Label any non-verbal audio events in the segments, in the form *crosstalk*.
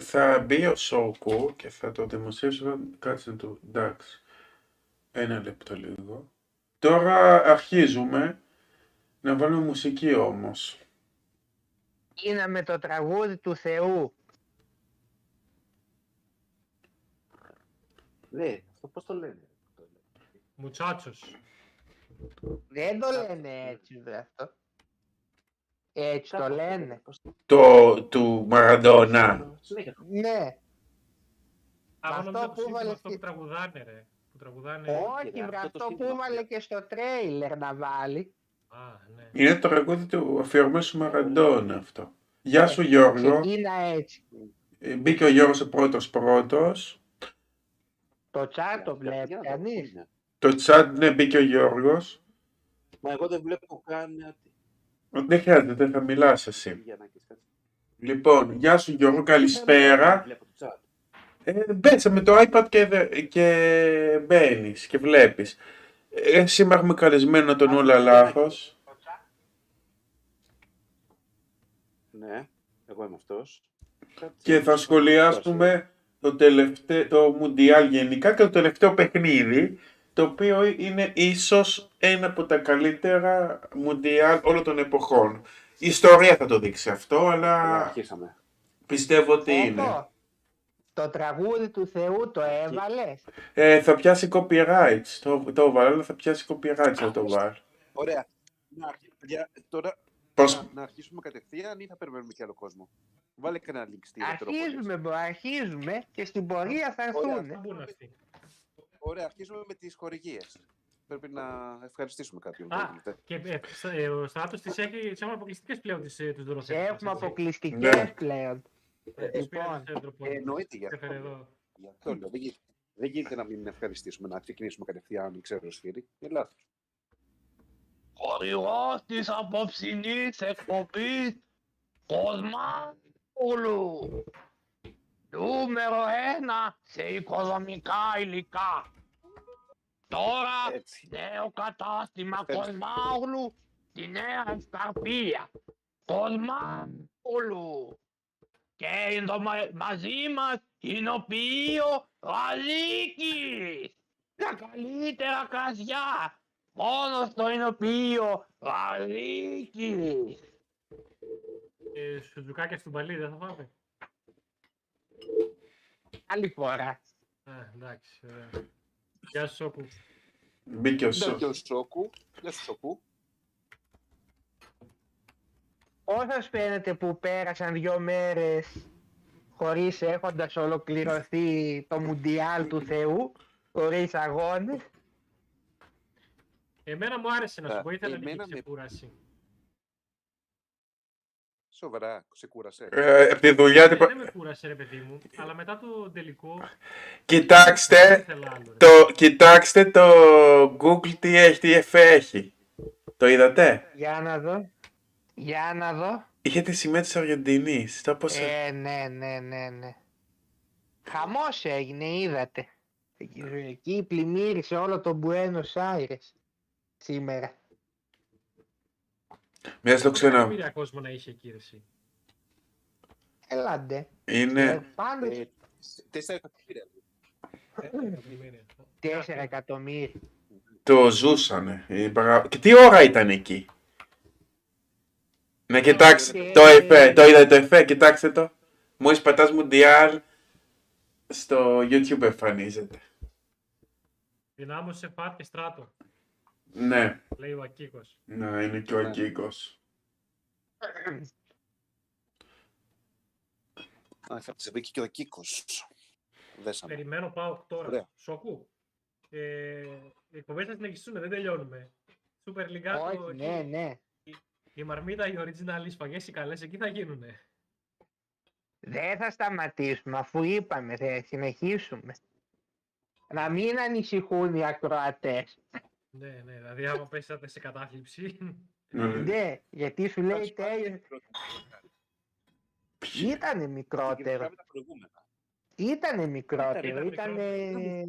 Θα μπει ο Σόκου και θα το δημοσιεύσω. Κάτσε να το. Εντάξει. Ένα λεπτό λίγο. Τώρα αρχίζουμε να βάλουμε μουσική όμως. Είναι με το τραγούδι του Θεού. Ναι, αυτό πώς το λένε; Μουτσάτσος. Δεν το λένε έτσι βρε αυτό. Έτσι το Κάπως λένε. πώς το- Το του Μαραντόνα. Συνέχεια. Ναι. Α, Αυτό νόμιζα που το σύνθημα έβαλες αυτό και- που τραγουδάνε, ρε. Που τραγουδάνε. Όχι ρε, βρε αυτό το αυτό που σύνθημα. έβαλε και στο τρέιλερ να βάλει. Α, ναι. Είναι το τραγούδι του αφιερωμένο στο Μαραντόνα αυτό. Γεια σου Γιώργο. Ξεκίνα έτσι. Ε, Μπήκε ο Γιώργος ο πρώτος πρώτος. Το τσάρ το Για- για βλέπει να δω, κανείς; πού είναι. Το chat ναι μπήκε ο Γιώργος. Μα εγώ δεν βλέπω καν κάτι. Δεν χρειάζεται, θα μιλάς εσύ. Για να κοιτάξω. Λοιπόν, γεια σου Γιώργο, καλησπέρα. Βλέπω το chat. Ε, μπες με το iPad και, δε- και μπαίνεις και βλέπεις. Ε, σήμερα έχουμε καλεσμένο τον Όλα Λάθος. Ναι, εγώ είμαι αυτός. Κάτσε, Και θα να σχολιάσουμε το, τελευταίο, το Μουντιάλ γενικά και το τελευταίο παιχνίδι, το οποίο είναι ίσως ένα από τα καλύτερα Μουντιάλ όλων των εποχών. Η ιστορία θα το δείξει αυτό, Ωραία, αλλά Αρχίσαμε. πιστεύω ότι είναι. Φώτο, Το τραγούδι του Θεού το έβαλες; Ε, θα πιάσει copyrights. Το, το βάλω, αλλά θα πιάσει copyrights να το βάλω. Ωραία. Να, αρχί- παιδιά, τώρα Πώς... να, να αρχίσουμε κατευθείαν ή θα περιμένουμε και άλλο κόσμο; Βάλε κανένα link στη Ετεροπόλη. Αρχίζουμε, μπρο, αρχίζουμε και στην πορεία θα Ωραία. έρθουν. Θα μπουν αυτοί. Ωραία, αρχίζουμε με τις χορηγίες. Πρέπει να ευχαριστήσουμε κάποιον. Α, που ήρθε. και ε, σ- ε, ο Στράτος τις έχει, τις έχουμε αποκλειστικές πλέον τις, ε, τους Σε δωροφέτες. έχουμε έτσι. αποκλειστικές Ναι. πλέον. Ε, τους πήραν Λοιπόν, τους Ευρωπόλους. Ε, εννοείται γι' Τους έφερε αυτό. εδώ. Γι' αυτό λέω. Δεν γίνεται, δεν γίνεται να μην ευχαριστήσουμε, να ξεκινήσουμε κατευθείαν, ξέρω, σφύρι. Είναι λάθος. Χορηγός της απόψινής εκπομπής Κοσμάνουλου. Νούμερο ένα σε οικοδομικά υλικά. Τώρα Έτσι. νέο κατάστημα Ευχαριστώ. Κοσμάγλου στη Νέα Ευκαρπία. Κοσμάγλου. Και εδώ μα- μαζί μας είναι ο Πίο Γαλίκης. Τα καλύτερα κρασιά. Μόνος στο Ινωπείο Γαλίκης. Ε, Σουτζουκάκια στην παλί δεν θα φάμε. Άλλη φορά. Α, εντάξει. ωραία. Γεια σου Σόκου. Μπήκε ο Ναι, Σο. και ο Σόκου. Γεια σου, Σόκου. Πώς σας φαίνεται που πέρασαν δύο μέρες χωρίς έχοντας ολοκληρωθεί το Μουντιάλ του Θεού, χωρίς αγώνες; Εμένα μου άρεσε να σου Α, πω, ήθελα εμένα λίγη με- ξεκούραση. Σοβαρά, ξεκούρασε. Ε, από τη δουλειά Ε, την... Δεν με κούρασε ρε παιδί μου, αλλά μετά το τελικό δεν Κοιτάξτε, ήθελα άλλο. ρε. το, κοιτάξτε το Google τι έχει, τι εφέ έχει. Το είδατε; Για να δω. Για να δω. Είχε τη σημαία της Αργεντινής. Το πώς... Ε, ναι, ναι, ναι, ναι. Χαμός έγινε, είδατε. Εκεί πλημμύρισε όλο το Buenos Aires σήμερα. Μιας στο ξένα. Εκατομμύρια κόσμο να είχε εκεί ρε εσύ. Έλαντε. Είναι... Ε, πάντως Ε, Τέσσερα εκατομμύρια. Εκατομμύρια. τέσσερα εκατομμύρια. Το ζούσανε. οι παρα- Και τι ώρα ήταν εκεί; Να κοιτάξτε το εφέ. Το είδατε το εφέ, κοιτάξτε το. Μόλις πατάς Μουντιάλ στο YouTube εμφανίζεται. Δυνάμωσε φάτ και στράτο, Ναι, λέει ο Ακίκος. να είναι και ο Ναι. Αγκίκος. Α, θα σε βρήκε και ο Κίκος. Δέσαμε. Περιμένω πάω τώρα. Ωραία. Σοκού. Ε, οι εκπομπές θα συνεχιστούν, δεν τελειώνουμε. Super League Όχι, ναι, ναι. η μαρμίτα, οι original, οι σφαγές, οι καλές, εκεί θα γίνουνε. Δεν θα σταματήσουμε αφού είπαμε θα συνεχίσουμε. Να μην ανησυχούν οι ακροατές. Ναι, ναι, δηλαδή άμα πέσατε σε κατάθλιψη. Ναι. Ναι, γιατί σου λέει τέλειο. Ήτανε μικρότερο. Είχαμε τα προηγούμενα. Ήτανε μικρότερο. Ήταν Ήτανε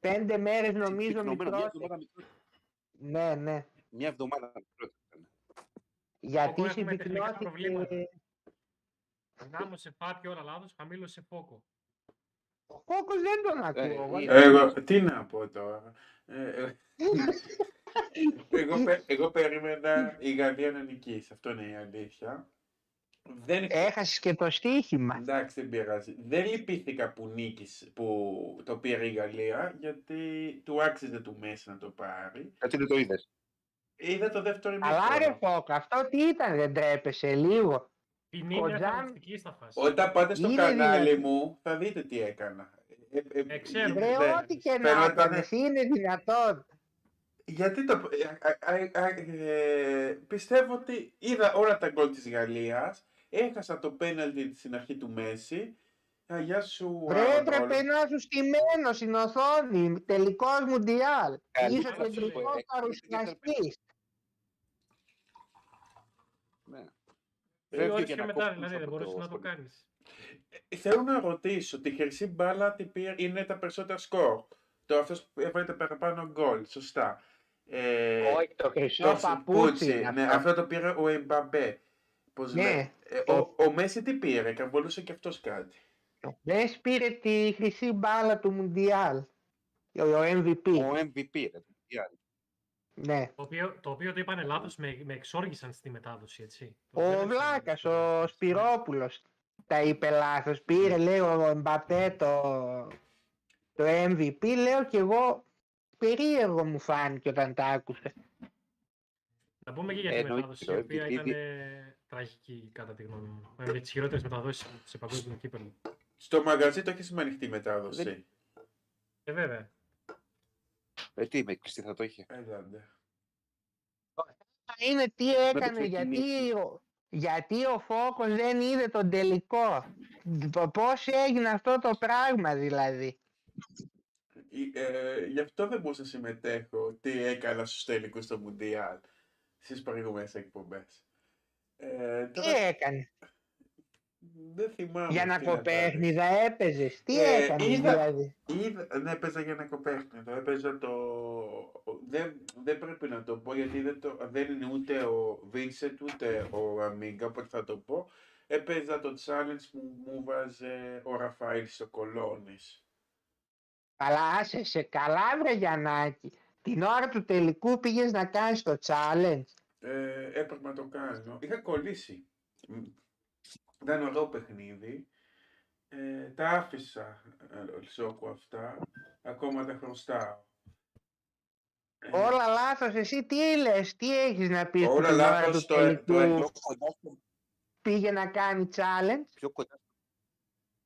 πέντε μέρες νομίζω Πυκνωμένο, Μια μικρότερο. εβδομάδα μικρότερο. Ναι, ναι. Μια εβδομάδα μικρότερο. ήταν. Γιατί έχουμε τεχνικά συμπυκνώθηκε... προβλήματα. Ανάμωσε φάτια όλα λάθος, χαμήλωσε φόκο. Ο Κόκος δεν τον ακούω. Ε, εγώ. είναι- Εγώ, τι να πω τώρα. Ε, ε, εγώ, πε- εγώ περίμενα η Γαλλία να νικήσει. Αυτό είναι η αλήθεια. Δεν, Έχασες και το στοίχημα. εντάξει, δεν πειράζει. Δεν λυπήθηκα που νίκησε, που το πήρε η Γαλλία, γιατί του άξιζε του Μέση να το πάρει. Γιατί δεν το είδες. Είδα το δεύτερο Αλλά ρε ημίχρονο. Φόκο, αυτό τι ήταν, δεν τρέπεσαι λίγο. Ποινή είναι Κοντζάν- χαρακτηριστική στα φάση. Όταν πάτε στο Είναι κανάλι δυνατή. μου, θα δείτε τι έκανα. Ε, ε, Ε, ξέρω. Βρε, ναι. ό,τι και να Φαινότανε- έκανες, είναι δυνατόν. Γιατί το... ε, ε, ε, ε, πιστεύω ότι είδα όλα τα γκολ της Γαλλίας, έχασα το πέναλτι στην αρχή του Μέση, Α, γεια σου Βρε, Άρον έπρεπε Ρόλ. να σου στημένο στην οθόνη. Τελικός Μουντιάλ. Καλή Είσαι παρουσία, κεντρικός ε, παρουσιαστής. Ναι. Δύο Φεύγει ώρες και και να μετά, κόψεις δηλαδή, από δεν το μπορούσε να το σχολείο. κάνεις. Ε, Θέλω να ρωτήσω, τη χρυσή μπάλα τι πήρε, είναι τα περισσότερα σκορ. Το αυτός που έβαλε τα παραπάνω γκολ, σωστά. Ε, Όχι, το χρυσό το παπούτσι. σουπούτσι, είναι ναι, αυτό. αυτό το πήρε ο Εμπαμπέ. Πώς Ναι. λέει. Ε, ο, ο Μέση τι πήρε, καβολούσε και αυτός κάτι. Δεν πήρε τη χρυσή μπάλα του Μουντιάλ. Ο ο MVP. Ο MVP, ρε. τι άλλο. Ναι. Το οποίο, το οποίο το είπανε λάθος, με, με εξόργησαν στη μετάδοση, έτσι. Το Ο δεν έψαξα. Βλάκας, ο Σπυρόπουλος τα είπε λάθος. Πήρε, λέει, ο Εμπαπέ το, το MVP. Λέω και εγώ περίεργο μου φάνηκε όταν τα άκουσα. Να πούμε και για τη Εννοείται, μετάδοση, το η οποία MVP ήταν τραγική κατά τη γνώμη μου. Με τις χειρότερες μεταδόσεις σε παγκόσμιο κύπελο. Στο μαγαζί το έχεις με ανοιχτή μετάδοση. Δεν- Και βέβαια. Ε, τι, με κλειστή θα το είχε. Έλαντε. Είναι τι το έκανε, γιατί, ξεκινήσει. ο- γιατί ο Φόκος δεν είδε τον τελικό. Π- Πώς έγινε αυτό το πράγμα δηλαδή. Ε, ε, γι' αυτό δεν μπορούσα να συμμετέχω τι έκανα στους τελικούς στο Μουντιάλ στις προηγούμενες εκπομπές. Ε, Τι τώρα έκανες; Δεν θυμάμαι. Για να τι να κάνω. κοπέχνιδα έπαιζες. Τι Ε, έκανες είδα- δηλαδή. Είδα, ναι, έπαιζα για ένα κοπέχνιδο. Έπαιζα το. Δεν, δεν πρέπει να το πω γιατί δεν, το, δεν είναι ούτε ο Βίνσετ ούτε ο Αμίγκα, οπότε θα το πω. Έπαιζα το challenge που μου βάζε ο Ραφαήλ στο Κολόνης. Αλλά άσε σε καλά βρε Γιαννάκη. Την ώρα του τελικού πήγες να κάνεις το challenge. Ε, έπρεπε να το κάνω. Είχα κολλήσει. Μ, Ήταν ωραίο παιχνίδι. Ε, τα άφησα ε, σόκου αυτά. Ακόμα τα χρωστάω. Ε, Όλα λάθος. Εσύ τι λες, τι έχεις να πεις που Όλα την ώρα λάθος, του το- το τελικού έχω. Πιο κοντά, στο- πήγε να κάνει challenge; πιο κοντά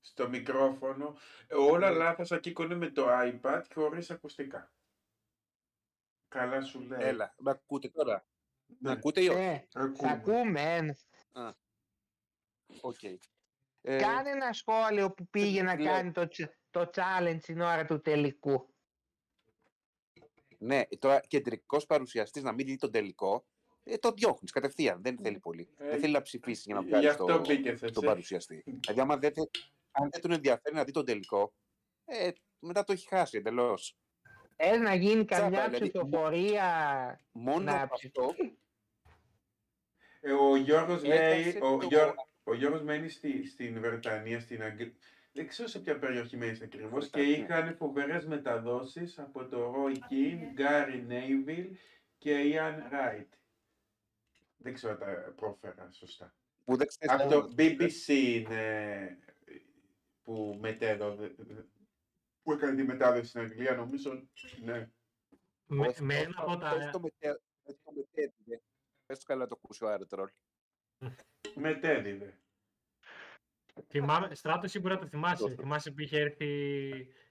στο μικρόφωνο. Ε, Όλα λάθος ακήκωνε με το iPad χωρίς ακουστικά. Καλά σου λέει. Έλα, με ακούτε τώρα; Με Ναι, ακούτε ή όχι; Ε, ακούμε. θα ακούμε. ε. Οκ. Ε, Κάνε ένα σχόλιο που πήγε να λέω. κάνει το, ch- το challenge την ώρα του τελικού. Ναι, τώρα κεντρικός παρουσιαστής να μην δει τον τελικό, ε, το διώχνεις κατευθείαν. Δεν θέλει πολύ. Ε, δεν θέλει να ψηφίσεις για να Γι' βγάλεις αυτό το, μπήκες τον εσύ. παρουσιαστή. δηλαδή, άμα δεν, θε- αν δεν τον ενδιαφέρει να δει τον τελικό, ε, μετά το έχει χάσει εντελώς. Θες να γίνει Τσάπα, καμιά δηλαδή, ψηφοφορία. Μόνο Να από ψη- αυτό Ε, Ο Γιώργος λέει, Έχασε ο, το- Γιώ- ο Γιώργος μένει στη, στην Βρετανία, στην Αγγλία. Δεν ξέρω σε ποια περιοχή μένεις ακριβώς και Βρετανία. είχαν φοβερές μεταδόσεις από το Roy Keane, Gary Neville και Ian Wright. Δεν ξέρω αν τα πρόφερα σωστά. που δεν ξέρεις. Από το BBC είναι που μετέδωσε. Που έκανε τη μετάδοση στην Αγγλία, νομίζω. Ναι. Με, με ένα από τα... Πες το μετέ- πες το μετέδιδε. Πες το καλά να το ακούσει ο Άρωτρολ. Μετέδιδε. Θυμάμαι, Στράτο σίγουρα το θυμάσαι. Δώστε. Θυμάσαι που είχε έρθει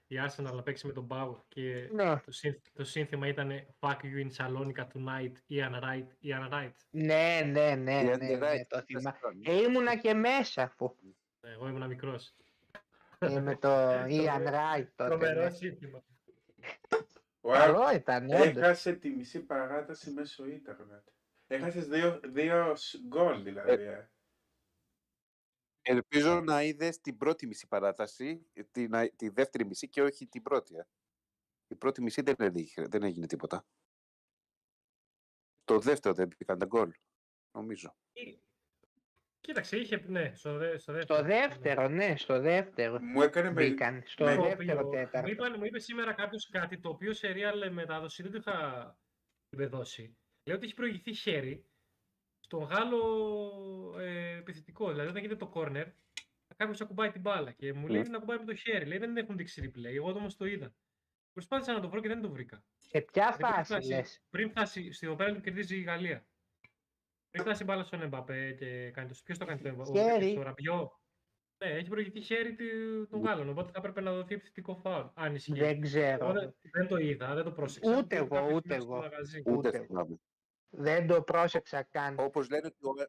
η Arsenal να παίξει με τον Bauer και Ναι, το, σύνθ- το σύνθημα ήταν Fuck you in Salonika tonight, Ian Wright, Ian Wright. ναι, ναι, ναι, Η ναι, Άντε ναι, Ράιτ, το πες θυμάμαι. το. Ε, ήμουνα και μέσα αφού. Εγώ ήμουν μικρός. ε, με το Ian Wright τότε. Τρομερό Ναι. σύνθημα. Ο Άρ- Καλό ήταν, όντως. Έχασε τη μισή παράταση μέσω ίντερνετ. Έχασες δύο, δύο σ- γκολ δηλαδή. ε. Ελπίζω να είδες την πρώτη μισή παράταση, τη, να- τη δεύτερη μισή και όχι την πρώτη. ε. Η πρώτη μισή δεν, έγινε- δεν έγινε τίποτα. Το δεύτερο δεν μπήκαν τα γκολ, νομίζω. Κοίταξε, είχε. Ναι, στο, δε, στο δεύτερο. Στο δεύτερο, ναι, στο δεύτερο. Μου έκανε με... Μπήκαν. Στο με- Το δεύτερο οποίο- τέταρτο. Μου, είπαν, μου είπε σήμερα κάποιος κάτι το οποίο σε real μετάδοση δεν το είχα επιβεβαιώσει. Λέει ότι έχει προηγηθεί χέρι στον Γάλλο ε, επιθετικό. Δηλαδή, όταν γίνεται το corner, κάποιος ακουμπάει την μπάλα και μου λέει Ναι. να ακουμπάει με το χέρι. Λέει δεν έχουν δείξει replay. Εγώ όμως το είδα. Προσπάθησα να το βρω και δεν το βρήκα. Σε ποια πριν φάση φτάσει- λες; Πριν φτάσει στο πέναλτι που κερδίζει η Γαλλία. Πριν φτάσει η μπάλα στον Εμπαπέ και κάνει το. Ποιος το κάνει το Εμπαπέ, Χέρι. ο Ραμπιό. Ναι, έχει προηγηθεί χέρι του- των Γάλλων. Οπότε θα έπρεπε να δοθεί επιθετικό φάουλ. Αν ισχύει. Δεν Εγώ ξέρω. δεν, δεν το είδα, δεν το πρόσεξα. Ούτε Το είδα εγώ, κάποιες ούτε μέρες στο εγώ. μαγαζί. Ούτε Ούτε. Θυμάμαι. Δεν το πρόσεξα καν. Όπως λένε ότι ο,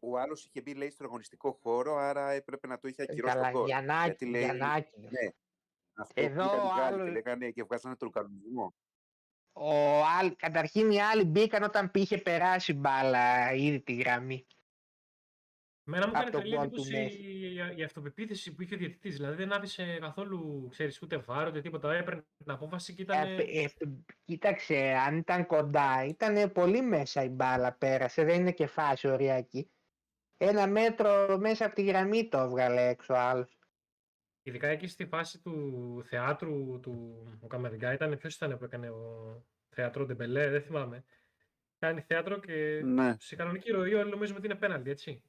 ο άλλος είχε μπει λέει, στον αγωνιστικό χώρο, άρα έπρεπε να το είχε ακυρώσει Καλά, τον κόρ. Γιαννάκη, Γιατί λέει- Γιαννάκη. Ναι. Αυτό Εδώ που ήταν οι ο Γάλλοι άλλος- και λέγανε και βγάζανε τον κανονισμό. Ο άλλ- Καταρχήν οι άλλοι μπήκαν όταν είχε περάσει μπάλα ήδη τη γραμμή. Μένα μου από έκανε τον τρελή γκολ του εντύπωση Μέση. η, η αυτοπεποίθηση που είχε ο διαιτητή. Δηλαδή δεν άφησε καθόλου, ξέρεις, ούτε βάρος ούτε τίποτα. Έπαιρνε την απόφαση και ήταν. Ε, ε, κοίταξε, αν ήταν κοντά, ήταν πολύ μέσα η μπάλα πέρασε, δεν είναι και φάση οριακή. Ένα μέτρο μέσα από τη γραμμή το έβγαλε έξω ο άλλος. Ειδικά εκεί στη φάση του θεάτρου του ο Καμαριγκά ήταν. Ποιος ήταν που έκανε ο θέατρο Ντεμπελέ, δεν θυμάμαι. Κάνει θέατρο και Ναι. σε κανονική ροή όλοι νομίζουμε ότι είναι πέναλτι, έτσι.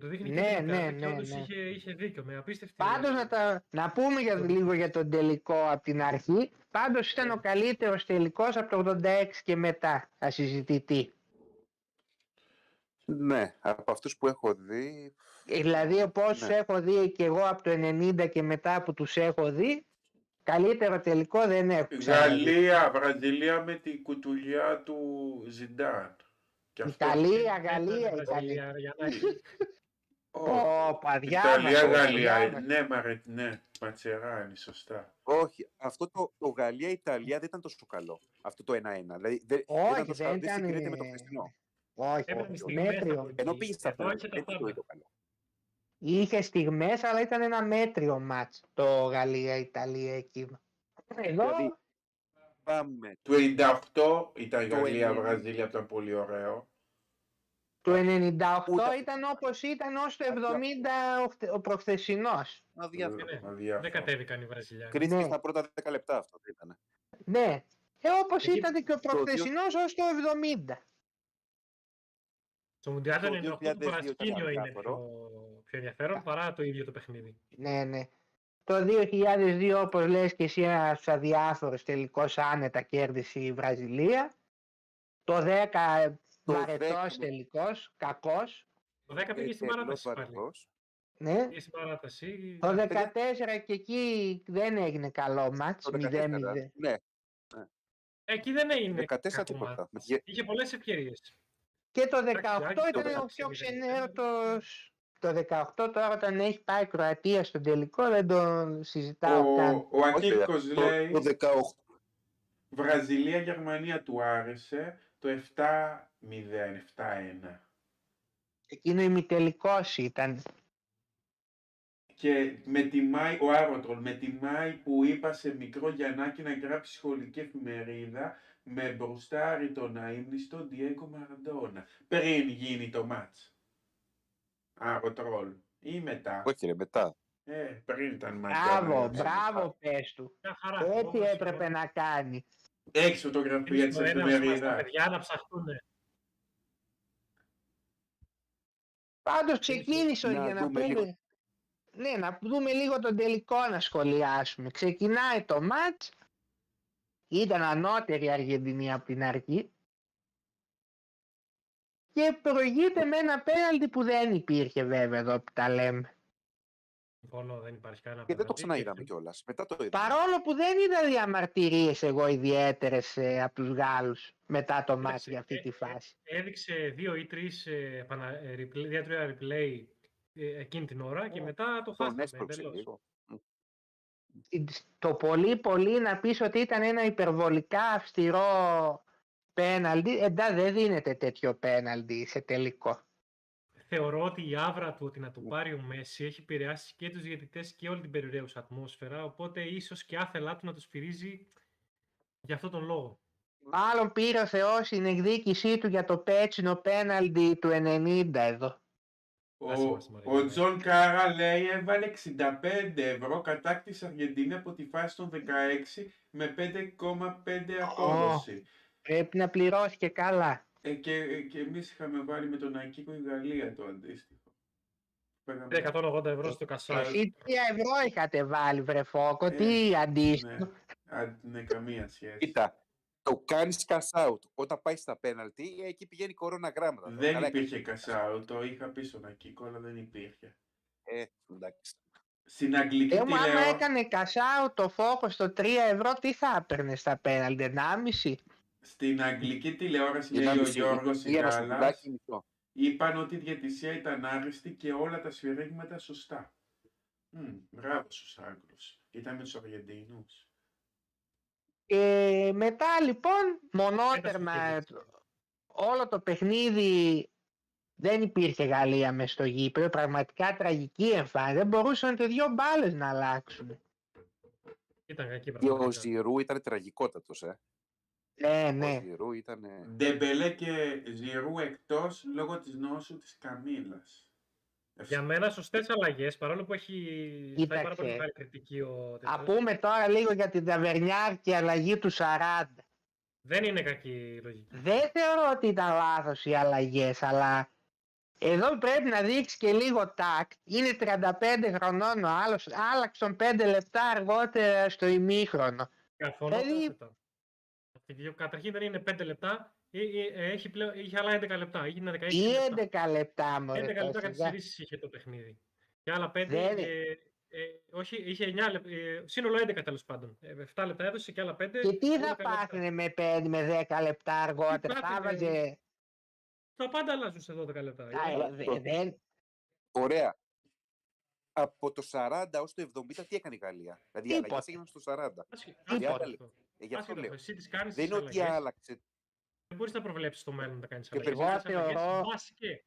Το δείχνει Ναι, και τελικά ναι, και ναι, όντως ναι. Είχε, είχε δίκιο με απίστευτη. Πάντως να, τα, να πούμε για, λίγο για τον τελικό από την αρχή. Πάντως ήταν ο καλύτερος τελικός από το 86 και μετά, ασυζητητή. ναι, από αυτούς που έχω δει, Ε, Δηλαδή όπως Ναι. έχω δει και εγώ από το 90 και μετά που τους έχω δει, καλύτερο τελικό δεν έχω ξαναδεί. Γαλλία, Βραζιλία με την κουτουλιά του Ζιντάν. Και αυτό- Ιταλία, Δεν Γαλλία, ήταν Ιταλία. *laughs* Βραζιλία, Γιαννάκη. Ω, Ω, παδιά Ιταλία, μας, Γαλλία. παδιά μας. Ναι, μαρε, ναι, Ματσεράνι, σωστά. όχι, αυτό το, το Γαλλία-Ιταλία δεν ήταν τόσο καλό. Αυτό το 1-1. Δηλαδή δεν, Όχι, ήταν τόσο δεν καλό, δεν ήταν, συγκρίνεται με το ε, χθεσινό. Όχι, Έπαιρνε όχι, στιγμές από μέτριο. εκεί. Ενώ πήγες στα Εδώ πέναλτι, είχε τα έτσι το πάντα. είδε καλό. Είχε στιγμές, αλλά ήταν ένα μέτριο μάτς το Γαλλία-Ιταλία εκείνο. Εδώ, Δηλαδή, πάμε. Το 98 ήταν Το Γαλλία, 90. Βραζιλία, ήταν πολύ ωραίο. Το 98 Ούτε- ήταν όπως ήταν ως το Απλά- 70 ο, χτε- ο προχθεσινός. Αδιάφορο. ναι. Αδιάφορο. Δεν κατέβηκαν οι Βραζιλιάνοι. Κρίθηκε Ναι. στα πρώτα 10 λεπτά αυτό δεν ήταν. Ναι, ε, όπως Εκεί- ήταν και ο δύο- προχθεσινός ως το 70. Στο Μουντιάλ Το το 98 το 2002 ήταν παρασκήνιο είναι αδιάφορο. πιο, πιο ενδιαφέρον παρά το ίδιο το παιχνίδι. Ναι, ναι. Το 2002, όπως λες και εσύ, ένας αδιάφορος τελικός άνετα κέρδισε η Βραζιλία. Το 10 Το βαρετός 10 τελικός, κακός. Το 10 πήγε στην Ε, παράταση τελώς πάλι. βαρετός. Ναι. Πήγε στην παράταση. Το παιδιά- 14 και εκεί δεν έγινε καλό μάτς, Το 0-0. 14. Ναι, Εκεί δεν έγινε 14 κακό τίποτα. μάτς. Με τη- Είχε πολλές ευκαιρίες. Και το Εντάξει, 18 Άκη, το ήταν ο 16 πιο δεν ξενέρωτος. Το 18 τώρα όταν έχει πάει η Κροατία στον τελικό δεν τον συζητάω καν. Ο, ο Ακύρκος το- λέει Το 18. Βραζιλία-Γερμανία του άρεσε το 7-0, 7-1. Εκείνο ημιτελικός ήταν. Και με τιμάει, ο Άρωτρολ, με τιμάει που είπα σε μικρό Γιαννάκη να γράψει σχολική εφημερίδα με μπροστάρι τον αείμνηστο Διέγκο Μαραντόνα. Πριν γίνει το μάτς. Άρωτρολ. Ή μετά. Όχι ρε, μετά. Ε, πριν ήταν Μπράβο, Μαραντόνα. μπράβο πες του. Μια χαρά. Έτσι όπως έπρεπε εγώ. να κάνει. Έχεις φωτογραφία Εμείς της το ένα μας τα εφημερίδα. παιδιά να ψαχτούν. Πάντως ξεκίνησε Να για να δούμε λίγο. πούμε. Ναι, να δούμε λίγο τον τελικό να σχολιάσουμε. Ξεκινάει το μάτς. Ήταν ανώτερη η Αργεντινή από την αρχή. Και προηγείται με ένα πέναλτι που δεν υπήρχε βέβαια εδώ που τα λέμε. Συμφωνώ, δεν υπάρχει κανένα Και δεν το πέναλτι. ξαναείδαμε κιόλας. Μετά το είδαμε. Παρόλο που δεν είδα διαμαρτυρίες εγώ ιδιαίτερες ε, από τους Γάλλους μετά το μάτς Κοίταξε, για αυτή ε, τη ε, φάση. Έδειξε δύο ή τρεις ε, επανα- ε, replay- δύο-τρία replay ε, εκείνη την ώρα και Ω, μετά το Τον χάσαμε έσπρωξε εντελώς. λίγο. Το πολύ πολύ να πεις ότι ήταν ένα υπερβολικά αυστηρό πέναλτι, εντά δεν δίνεται τέτοιο πέναλτι σε τελικό. Θεωρώ ότι η άβρα του ότι να το πάρει ο Μέση έχει επηρεάσει και τους διαιτητές και όλη την περιραίουσα ατμόσφαιρα, οπότε ίσως και άθελά του να το σφυρίζει για αυτόν τον λόγο. Μάλλον πήρε ο Θεός την εκδίκησή του για το πέτσινο πέναλτι του 90 εδώ. Ο, Άσε μας, Μαρία. ο Τζον Κάρα λέει έβαλε 65 ευρώ κατάκτηση Αργεντινή από τη φάση των 16 με 5,5 απόδοση. Πρέπει να πληρώσει και καλά. Ε, και, και εμείς είχαμε βάλει με τον Ακίκο η Γαλλία το αντίστοιχο. Πήραμε- 180 ευρώ στο κασάρι. Εσύ 3 ευρώ είχατε βάλει βρε Φώκο, Ε, τι αντίστοιχο. Ναι, Α, ναι, καμία σχέση. Κοίτα, το κάνεις cash out. Όταν πάει στα πέναλτι, εκεί πηγαίνει κορώνα γράμματα. Δεν Καλά υπήρχε έκανες. κασάου, το είχα πει στον Ακίκο, αλλά δεν υπήρχε. Ε, εντάξει. Στην αγγλική Ε, μου άμα τηλεόραση. έκανε κασάου το Φώκο στο 3 ευρώ, τι θα έπαιρνε στα πέναλτι, 1,5. Στην αγγλική τηλεόραση, λέει Ένα ο μισή, Γιώργος ή ένα Σιγάλας, σουβλάκι μισό. είπαν ότι η διαιτησία ήταν άριστη και όλα τα σφυρίγματα σωστά. Μμ, μπράβο στους Άγγλους. Ήταν με τους Αργεντινούς. Και μετά λοιπόν, μονότερμα, Ένταση όλο το παιχνίδι δεν υπήρχε Γαλλία μες στο γήπεδο, πραγματικά τραγική εμφάνιση. Δεν μπορούσαν και δύο μπάλες να αλλάξουν. Ήταν κακή Και ο πραγματικά. Ζιρού ήταν τραγικότατος, ε. Ναι, Ο ναι. Ζιρού ήταν. Ντεμπελέ και Ζιρού εκτός λόγω της νόσου της Καμίλας. Για μένα σωστές αλλαγές, παρόλο που έχει φάει πάρα Κοίταξε. πολύ μεγάλη κριτική ο Α τέτοιος. πούμε τώρα λίγο για την Ταβερνιάρ αλλαγή του 40. Δεν είναι κακή η λογική. Δεν θεωρώ ότι ήταν λάθος οι αλλαγές, αλλά εδώ πρέπει να δείξεις και λίγο τάκτ. Είναι 35 χρονών ο άλλος, άλλαξε τον 5 λεπτά αργότερα στο ημίχρονο. Καθόλου Δηλαδή- κάθετα. Αυτή η- Καταρχήν δεν είναι 5 λεπτά, ε, ε, έχει πλέον, είχε άλλα 11 λεπτά. Είχε 16 Ή λεπτά. 11 λεπτά μωρέ. 11 λεπτά τώρα, σιγά. καθυστερήσεις είχε το παιχνίδι. Και άλλα 5, Δεν- ε, ε, όχι, είχε 9 λεπτά, ε, σύνολο 11 τέλος πάντων. Ε, 7 λεπτά έδωσε και άλλα 5. Και τι θα πάθαινε με 5 με 10 λεπτά αργότερα. Θα πάθαινε, βάζε... Τα πάντα αλλάζουν σε 12 λεπτά. Α, Ε, ε, δε- δεν- Ωραία. Από το 40 ως το 70 τι έκανε η Γαλλία; Δηλαδή οι Τίποτα. αλλαγές έγιναν στο 40. άσχε- Τίποτα. Άσχετο αυτό. Ε, γι' αυτό Άσχετο λέω. αυτό. Εσύ τις κάνεις Δεν τις είναι ότι αλλαγές. άλλαξε. Δεν μπορείς να προβλέψεις το μέλλον να κάνεις Και αλλαγές. εγώ Είναι αλλαγές θεωρώ- βασικές.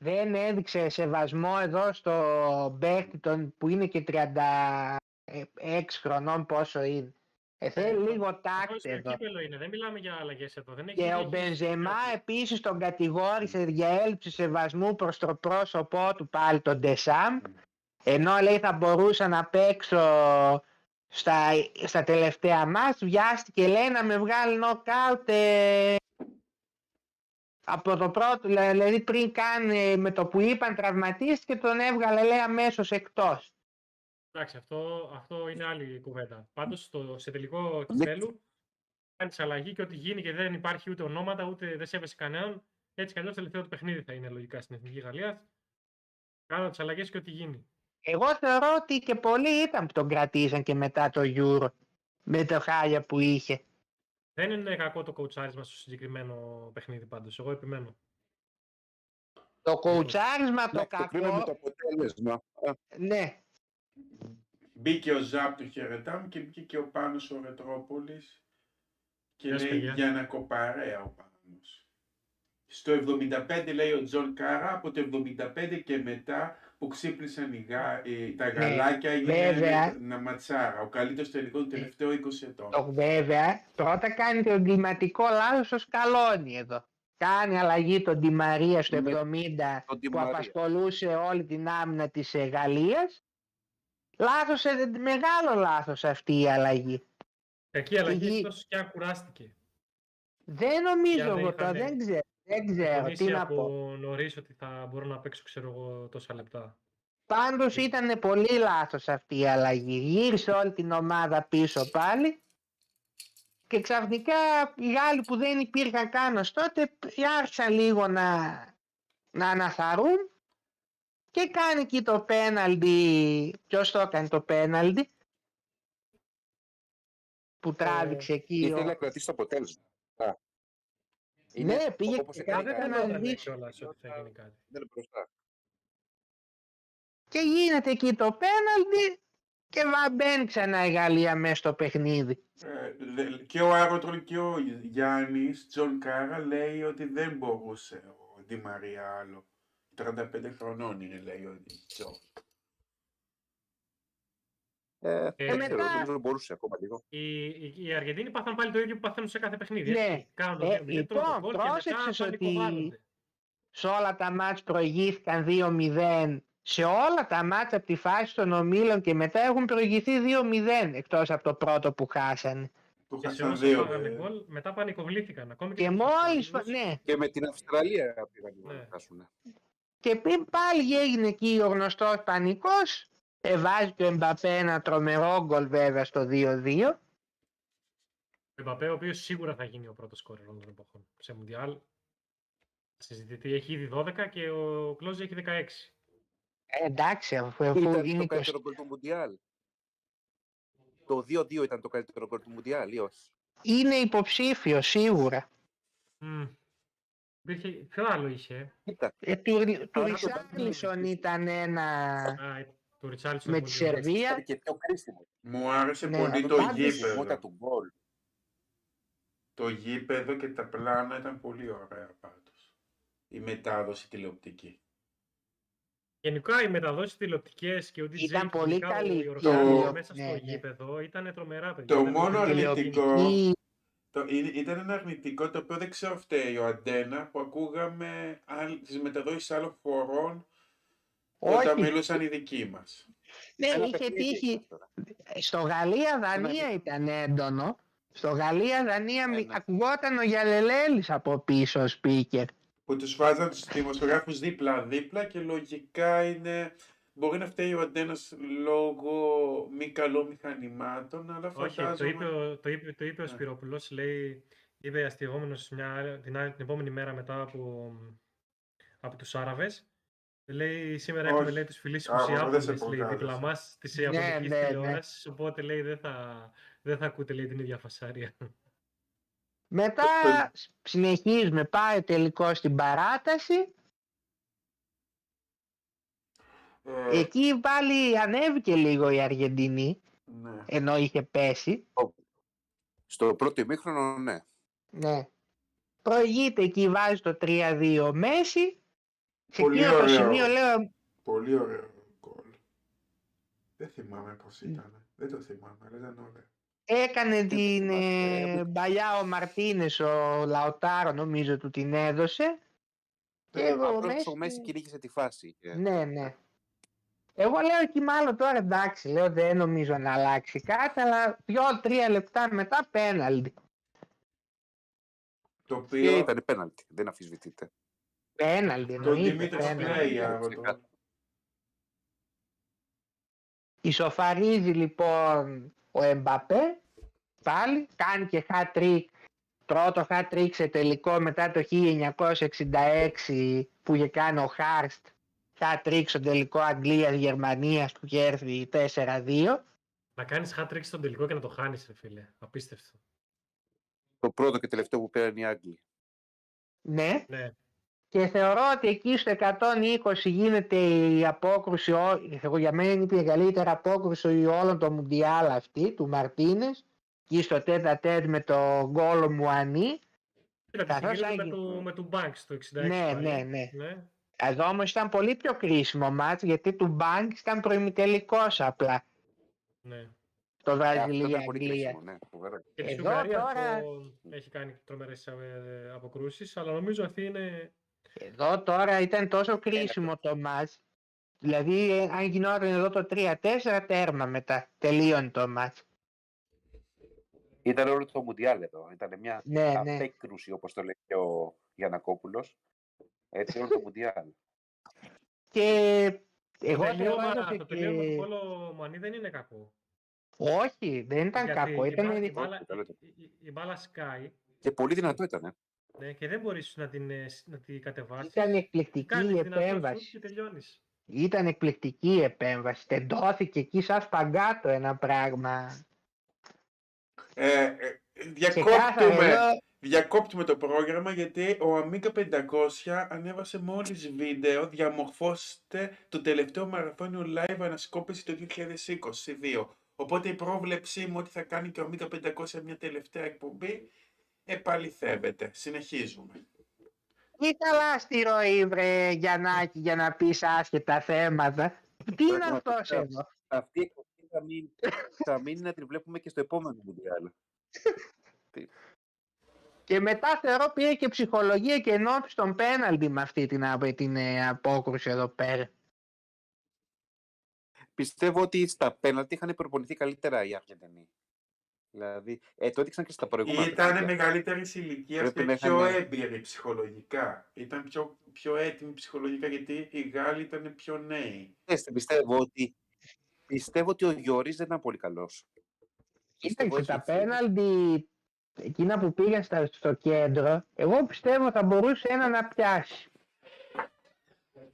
δεν έδειξε σεβασμό εδώ στο παίκτη τον που είναι και 36 χρονών πόσο είναι. Ε, θέλει λίγο Αυτό τάκτη στο εδώ. κύπελο είναι, δεν μιλάμε για αλλαγές εδώ. Δεν έχει, Και δεν ο έχει- Μπενζεμά επίσης τον κατηγόρησε για έλλειψη σεβασμού προς το πρόσωπό του πάλι τον Ντεσάμπ ενώ λέει θα μπορούσα να παίξω στα, στα τελευταία μας βιάστηκε λέει να με βγάλει νοκάουτ ε, από το πρώτο δηλαδή πριν κάνει με το που είπαν τραυματίστηκε τον έβγαλε λέει αμέσως εκτός Εντάξει, αυτό, αυτό είναι άλλη κουβέντα. Πάντως σε τελικό κυπέλου κάνει αλλαγή και ό,τι γίνει και δεν υπάρχει ούτε ονόματα ούτε δεν σέβεσαι κανέναν. Έτσι κι αλλιώς τελευταίο του παιχνίδι θα είναι λογικά στην Εθνική Γαλλία. Κάνω τις αλλαγές και ό,τι γίνει. Εγώ θεωρώ ότι και πολλοί ήταν που τον κρατήσαν και μετά το Euro με το χάλια που είχε. Δεν είναι κακό το κοουτσάρισμα στο συγκεκριμένο παιχνίδι πάντως. Εγώ επιμένω. Το κοουτσάρισμα το Εντάξει, το κρίναμε το κακό, αποτέλεσμα. Α, ναι, Μπήκε ο Ζαπ του χαιρετάμε και μπήκε και ο Πάνος ο Ρετρόπολης και Γεια σου, λέει παιδιά. για να κοπαρέα ο Πάνος. Στο 75 λέει ο Τζον Κάρα, από το 75 και μετά που ξύπνησαν οι γα... οι- τα Γαλλάκια έγινε Ναι, βέβαια. ένα ματσάρα. Ο καλύτερος τελικός του τελευταίο 20 ετών. το βέβαια, πρώτα κάνει το εγκληματικό λάθος ο Σκαλόνι εδώ. Κάνει αλλαγή τον Ντι Μαρία στο Με 70 τον Ντι που Μαρία. απασχολούσε όλη την άμυνα της ε, Γαλλίας. Λάθος, ε, μεγάλο λάθος αυτή η αλλαγή. Κακή αλλαγή γη- εκτό και αν κουράστηκε. Δεν νομίζω Για δεν εγώ τώρα, είχανε δεν ξέρω, δεν ξέρω τι Τονίσει να από πω. νωρίς ότι θα μπορώ να παίξω ξέρω εγώ τόσα λεπτά. Πάντως ήταν πολύ λάθος αυτή η αλλαγή. Γύρισε όλη την ομάδα πίσω πάλι και ξαφνικά οι Γάλλοι που δεν υπήρχαν καν ως τότε άρχισαν λίγο να, να αναθαρούν και κάνει εκεί το πέναλτι. Ποιος το έκανε το πέναλτι; Που τράβηξε εκεί. Ήθελε ο- να κρατήσει το αποτέλεσμα. Α. Ναι, πήγε όπως και έκανε Δεν Έκανε κάτι. να φαινόταν δείξει. κιόλας ότι θα γίνει κάτι. Δεν είναι μπροστά. Και γίνεται εκεί το πέναλτι και βα- μπαίνει ξανά η Γαλλία μέσα στο παιχνίδι. Ε, δε- και ο Άρωτρον και ο Γιάννης, Τζον Κάρα, λέει ότι δεν μπορούσε ο Ντι Μαρία άλλο. 35 χρονών είναι, λέει ο Τζον. Ε, Ε, δεν ξέρω, μετά- νομίζω μπορούσε ακόμα λίγο. Οι, οι, οι Αργεντίνοι πάθαν πάλι το ίδιο που παθαίνουν σε κάθε παιχνίδι. Ναι. έτσι. Κάνουν το Ε, 2-0, τρώνε το λοιπόν, γκολ και μετά πρόσεξες ότι- πανικοβάλλονται. σε όλα τα μάτς προηγήθηκαν 2-0. Σε όλα τα μάτς από τη φάση των ομίλων και μετά έχουν προηγηθεί 2-0 εκτός από το πρώτο που χάσανε. Που Και σε χάσαν όσα δύο. φάγανε ε. γκολ, μετά πανικοβλήθηκαν. Ακόμη Και στους μόλις, Αυστραλίους. ναι, Και με την Αυστραλία πήγαν Ναι. να χάσουν. και πριν πάλι έγινε εκεί ο γνωστός πανικός, ε, βάζει και ο Εμπαπέ ένα τρομερό γκολ βέβαια στο 2-2. Ο Εμπαπέ, ο οποίος σίγουρα θα γίνει ο πρώτος σκόρερ όλων των εποχών σε Μουντιάλ. Συζητηθεί, έχει ήδη 12 και ο Κλόζι έχει 16. Ε, εντάξει, αφού, αφού Ήταν είναι το 20. καλύτερο γκολ του Μουντιάλ. Το 2-2 ήταν το καλύτερο γκολ του Μουντιάλ ή όχι; Είναι υποψήφιο σίγουρα. Μμ. Υπήρχε... Ποιο άλλο είχε; Κοίτα, Ε, του του Άρα το Ρισάρλισον Μπάγκερ- ήταν ένα Α, του Ριτσάλισον. με πολύ τη ωραίο. Σερβία. ήταν και πιο κρίσιμο. Μου άρεσε Ναι, πολύ το το πάντως- Η γήπεδο. σημότητα του γκολ. Το γήπεδο και τα πλάνα ήταν πολύ ωραία πάντως. Η μετάδοση τηλεοπτική. Γενικά οι μεταδόσεις τηλεοπτικές και ο DJ Ήταν και πολύ γενικά καλή. η οργάνωση Το- μέσα ναι, στο ναι. γήπεδο ήταν τρομερά παιδιά. Το Ήταν μόνο πολύ αρνητικό- τηλεοπτική. Το, είναι- ήταν ένα αρνητικό το οποίο δεν ξέρω φταίει ο Αντένα που ακούγαμε άλλ- τις μεταδόσεις άλλων χωρών όταν Όχι, μιλούσαν οι δικοί μας. ναι, Ένα είχε παιχνίδι τύχει. ήταν τώρα. Στο Γαλλία-Δανία Ένα- ήταν έντονο. Στο Γαλλία-Δανία μι- Ένα. ακουγόταν ο Γιαλελέλης από πίσω ο speaker. Που τους βάζαν τους δημοσιογράφους δίπλα-δίπλα και λογικά είναι... Μπορεί να φταίει ο Αντένας λόγω μη καλών μηχανημάτων, αλλά Όχι, το φαντάζομαι... είπε, ο- το είπε, το είπε ο Ναι. Σπυρόπουλος, λέει, είπε αστειευόμενος μια, άλλη- την, άλλη- την επόμενη μέρα μετά από, από τους Άραβες. Λέει, σήμερα έχουμε Όχι. λέει, τους φιλήσικους Α, εγώ δεν σε Ιάπωνες, λέει, δίπλα προκάλεσα. μας, της Ναι, Ιαπωνικής ναι, ναι. τηλεόρασης, οπότε λέει, δεν θα, δεν θα ακούτε λέει, την ίδια φασάρια. Μετά συνεχίζουμε, πάει τελικό στην παράταση. Ε, Εκεί πάλι ανέβηκε λίγο η Αργεντινή, ναι. ενώ είχε πέσει. Στο πρώτο ημίχρονο, ναι. Ναι. Προηγείται εκεί, βάζει το 3-2 ο Μέση. Σε Πολύ εκείνο το ωραίο. σημείο λέω, Πολύ ωραίο γκολ. Δεν θυμάμαι πώς ήταν. Δεν το θυμάμαι, αλλά ήταν ωραίο. έκανε την θυμάστε, ε, παλιά ο Μαρτίνες, ο Λαοτάρο νομίζω του την έδωσε. Και Ε, εγώ ο Απλώς ο Μέση- Μέση κυνήγησε τη φάση. Ε, Ναι, ναι. Εγώ λέω εκεί μάλλον τώρα εντάξει, λέω δεν νομίζω να αλλάξει κάτι, αλλά δυο-τρία λεπτά μετά πέναλτι. Το Και οποίο ήταν πέναλτι, δεν αμφισβητείται. Πέναλτι τον εννοείται. Δημήτρη πέναλτι. Σπλέια. Ξεκάθαρα. Ισοφαρίζει λοιπόν ο Εμπαπέ, πάλι, κάνει και hat-trick, πρώτο hat-trick σε τελικό μετά το 1966 που είχε κάνει ο Χάρστ, hat-trick στο τελικό Αγγλίας-Γερμανίας που είχε έρθει 4-2. να κάνεις hat-trick στον τελικό και να το χάνεις, ρε φίλε. Απίστευτο. Το πρώτο και τελευταίο που πήραν οι Άγγλοι. Ναι, Ναι. Και θεωρώ ότι εκεί στο 120 γίνεται η απόκρουση, ό- εγώ για μένα είναι η μεγαλύτερη απόκρουση όλων των Μουντιάλ αυτή, του Μαρτίνες, εκεί στο τέτα τέτ με το γκόλο Μουανί. Κοίτα, τη Καθώς συγκρίνω με, άγγι- του, με του Banks το 66. Ναι, πάλι. ναι, ναι. ναι. Εδώ όμως ήταν πολύ πιο κρίσιμο μάτς γιατί του Banks ήταν προημιτελικός απλά ναι. το Ε, Αυτό ήταν πολύ Βραζιλία-Αγγλία. κρίσιμο, ναι, φοβερά. Και τη Εδώ Ουγγαρία τώρα- αυτό έχει κάνει τρομερές ε, αποκρούσεις, αλλά νομίζω αυτή είναι... Εδώ τώρα ήταν τόσο κρίσιμο το μάτς δηλαδή ε, αν γινόταν εδώ το 3-4 τέρμα μετά τελείωνε το μάτς. Ήταν όλο το Μουντιάλ εδώ. Ήταν μια Ναι, ναι. απέκρουση, όπως το λέει και ο Γιανακόπουλος. Έτσι όλο το Μουντιάλ. Και Το εγώ τελείωμα, θεωρώ ότι το τελείωμα του και... Πόλο Μανί δεν είναι κακό. Όχι, δεν ήταν Γιατί κακό. η Ήταν... μπάλα- η ρι- μπάλα- Καλό η- η- η μπάλα σκάει Και πολύ δυνατό ήταν. Ε. ναι, και δεν μπορείς να την, ε, σ- να την κατεβάσεις. Ήταν εκπληκτική Κάνεις η δυνατό σουτ επέμβαση. και τελειώνεις. Ήταν εκπληκτική η επέμβαση. Τεντώθηκε εκεί σαν σπαγκάτο ένα πράγμα. Ε, ε, Ξεκάθαρα διακόπτουμε, εδώ διακόπτουμε το πρόγραμμα γιατί ο Amiga 500 ανέβασε μόλις βίντεο διαμορφώστε το τελευταίο μαραθώνιο live ανασκόπηση το 2022. Οπότε η πρόβλεψή μου ότι θα κάνει και ο Amiga 500 μια τελευταία εκπομπή επαληθεύεται. Συνεχίζουμε. ή καλά στη ροή βρε Γιαννάκη για να πεις άσχετα θέματα. Τι είναι Πραγματικά. αυτός εδώ; Αυτή η εκπομπή θα μείνει, θα μείνει να την βλέπουμε και στο επόμενο Μουντιάλ. Και μετά θεωρώ πήρε και ψυχολογία και ενόψει των πέναλτι με αυτή την, απ- την ε, απόκρουση εδώ πέρα. Πιστεύω ότι στα πέναλτι είχαν προπονηθεί καλύτερα οι Αργεντινοί. Δηλαδή, ε, το έδειξαν και στα προηγούμενα. Ήταν παιχνίδια. μεγαλύτερη ηλικία Πρέπει και να πιο είχαν- έμπειροι ψυχολογικά. Ήταν πιο, πιο έτοιμοι ψυχολογικά γιατί οι Γάλλοι ήταν πιο νέοι. Έστε, πιστεύω ότι, πιστεύω ότι ο Γιώργης δεν ήταν πολύ καλός. Πιστεύω Κοίταξε, τα έχει- πέναλτι εκείνα που πήγαν στα, στο κέντρο, εγώ πιστεύω θα μπορούσε ένα να πιάσει.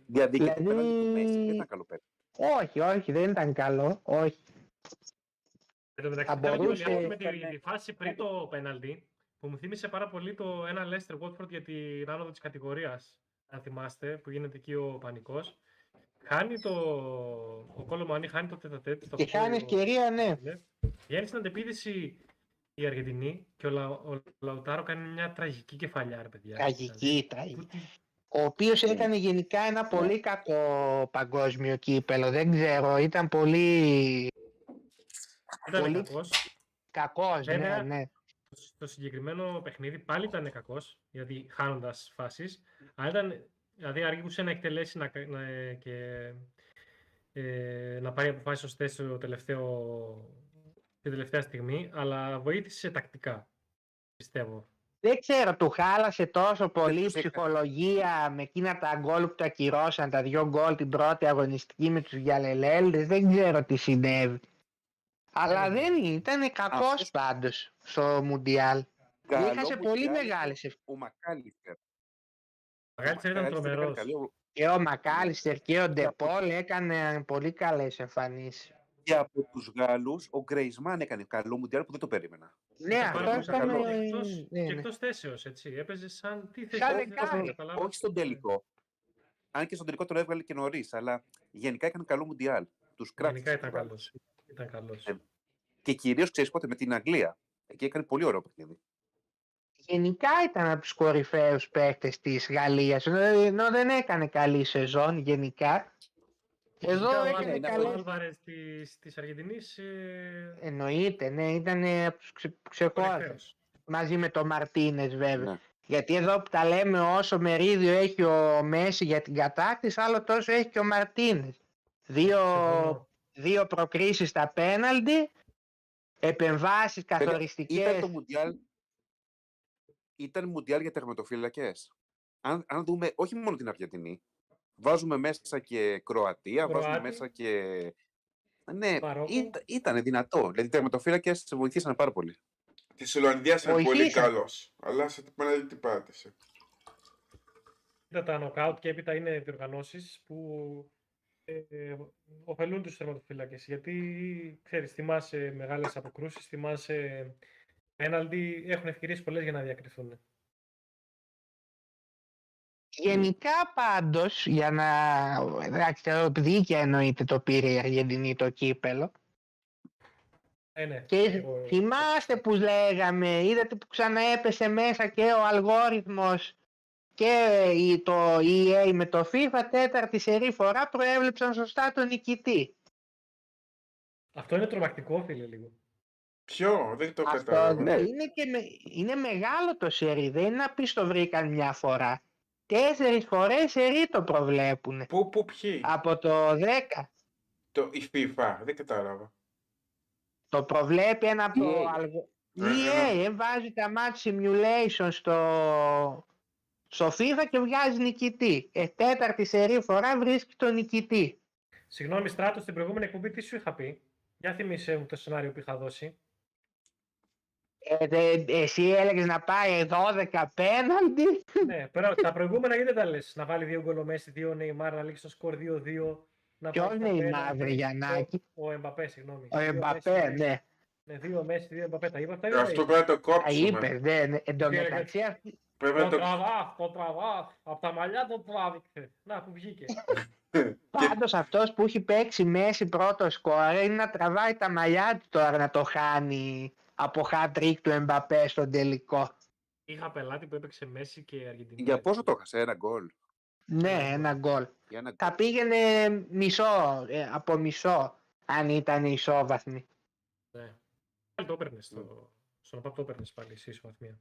Διαδίκη Δηλαδή- του πέναλτι του Μέση δεν ήταν καλό πέναλτι. Όχι, όχι, δεν ήταν καλό. Όχι. Εν τω μεταξύ, Θα θέλω να μπορούσε- σχολιάσω με τη, Έκανε- τη φάση πριν το πέναλτι, που μου θύμισε πάρα πολύ το ένα Leicester Watford για την άνοδο της κατηγορίας, αν θυμάστε, που γίνεται εκεί ο πανικός. Χάνει το... Ο Κόλο χάνει το τετατέτ. Και χάνει ευκαιρία, ναι. Βγαίνει στην αντεπίδηση η Αργεντινή και ο, Λα... ο Λαουτάρο κάνει μια τραγική κεφαλιά, ρε παιδιά. Τραγική, τραγική. Πού τη- Ο οποίος έκανε γενικά ένα πολύ κακό παγκόσμιο κύπελο. Δεν ξέρω, ήταν πολύ Ήταν Πολύ- κακός. κακός. Ναι, Βέβαια, ναι. στο συγκεκριμένο παιχνίδι πάλι ήταν κακός, γιατί χάνοντας φάσεις. Αλλά ήταν, δηλαδή αργούσε να εκτελέσει να, κα- να, και ε, να πάρει αποφάσεις σωστέ στο τελευταίο, την τελευταία στιγμή. Αλλά βοήθησε τακτικά, πιστεύω. Δεν ξέρω, του χάλασε τόσο πολύ η τους έκανε. ψυχολογία με εκείνα τα γκολ που τα ακυρώσαν, τα δυο γκολ την πρώτη αγωνιστική με τους Γιαλελέλδες, δεν ξέρω τι συνέβη. Αλλά Δεν δεν ήταν κακός Αυτός- πάντως στο Μουντιάλ. Καλό Είχασε πολύ Μουντιάλ μεγάλες ευκαιρίες. Ο Μακάλιστερ. Ο Μακάλιστερ ήταν Μακάλιστερ έκανε τρομερός. καλό. Και ο Μακάλιστερ και ο Ντεπόλ έκαναν πολύ καλές εμφανίσεις. Και από τους Γάλλους, ο Γκρέισμαν έκανε καλό Μουντιάλ που δεν το περίμενα. Ναι, Ήταν αυτό πάρα ήταν... πολύ καλό. ε, Και εκτός, ναι, και ναι. εκτός θέσεως, έτσι. Έπαιζε σαν τι θέση. Σαν δεν δεκάρι. μπορώ να καταλάβω. Όχι στον τελικό. Αν και στον τελικό τον έβγαλε και νωρίς, αλλά γενικά έκανε καλό Μουντιάλ. Τους κράτησε. Γενικά ήταν τους Γάλλους. καλός. Ήταν καλός. Ε, Και κυρίως ξέρεις πότε με την Αγγλία. Εκεί έκανε πολύ ωραίο παιχνίδι. Γενικά ήταν από τους κορυφαίους παίκτες της Γαλλίας, ενώ ενώ δεν έκανε καλή σεζόν γενικά. Εδώ Γενικά, ο έκανε Άλβαρες- καλές Ο Άλβαρες της, της Αργεντινής ε, Εννοείται, ναι, ήταν από τους ξε, ξεχώριστους. κορυφαίος. Μαζί με το Μαρτίνες βέβαια. Ναι. Γιατί εδώ που τα λέμε όσο μερίδιο έχει ο Μέση για την κατάκτηση, άλλο τόσο έχει και ο Μαρτίνες. Δύο, Συμφωνώ. Δύο προκρίσεις στα πέναλτι, επεμβάσεις Ήταν το καθοριστικές. Μουντιάλ. Ήταν Μουντιάλ για τερματοφύλακες. Αν, αν δούμε όχι μόνο την Αργεντινή, βάζουμε μέσα και Κροατία, βάζουμε Κροάτι. μέσα και. Ναι, Μαρόκο. ήταν δυνατό. Δηλαδή οι τερματοφύλακες βοηθήσαν πάρα πολύ. Της Ολλανδίας ήταν πολύ Βοηθήσαν. καλός. Αλλά σε πέναλτι τι πάτησε. Κοίτα, τα νοκάουτ και έπειτα είναι διοργανώσεις που ε, ε, ωφελούν τους τερματοφύλακες. Γιατί, ξέρεις, θυμάσαι μεγάλες αποκρούσεις, θυμάσαι πέναλτι, έχουν ευκαιρίες πολλές για να διακριθούν. Γενικά πάντως, για να... Εντάξει, τώρα δίκαια εννοείται το πήρε η Αργεντινή το κύπελο. Ε, ναι. Και Εγώ- θυμάστε που λέγαμε, είδατε που ξαναέπεσε μέσα και ο αλγόριθμος και η- το EA με το FIFA τέταρτη σερή φορά προέβλεψαν σωστά τον νικητή. Αυτό είναι τρομακτικό, φίλε, λίγο. Ποιο, δεν το Αυτό κατάλαβα. ναι. είναι, και με- είναι μεγάλο το σερί, δεν είναι να πεις το βρήκαν μια φορά. Τέσσερις φορές σερί το προβλέπουν. Πού, πού, ποιοι; Από το 10. Το, η FIFA, δεν κατάλαβα. Το προβλέπει ένα από το EA. αλγο... Ε, EA, ε, βάζει τα match simulation στο... στο FIFA και βγάζει νικητή. Ε, τέταρτη σερή φορά βρίσκει τον νικητή. Συγγνώμη, Στράτο, στην προηγούμενη εκπομπή τι σου είχα πει; Για θυμίσέ μου το σενάριο που είχα δώσει. Ε, δε- εσύ έλεγες να πάει 12 πέναλτι. ναι, πέρα, τα προηγούμενα γιατί δεν τα λες; Να βάλει δύο γκολ ο Μέση, δύο Νεϊμάρ, να λήξει το σκορ 2-2. Να Ποιος πάει στα είναι η πέναλτι. μαύρη Γιαννάκη; Ο Εμπαπέ, συγγνώμη. Ο Δύο Εμπαπέ, Μέση, ναι. Ναι, δύο Μέση, δύο Εμπαπέ. Τα είπα αυτά ή δεν τα Αυτό είπα; πρέπει να το Τα κόψουμε. είπες, ναι, ναι. Εν τω Τι έλεγες; μεταξύ, αυτή- Πρέπει Το να το... τραβάς, το τραβάς. Από τα μαλλιά το τράβηξε. Να, που βγήκε. *laughs* πάντως αυτός που έχει παίξει μέση πρώτο σκόρ είναι να τραβάει τα μαλλιά του τώρα να το χάνει από hat-trick του Εμπαπέ στον τελικό. Είχα πελάτη που έπαιξε Μέση και Αργεντινή. Για πόσο το έχασε, ένα γκολ; Ναι, ένα γκολ. Για ένα Θα πήγαινε μισό, ε, από μισό. αν ήταν ισόβαθμοι. Ναι. Πάλι το έπαιρνες στο... Στον ΟΠΑΠ το έπαιρνες πάλι σε ισοβαθμία.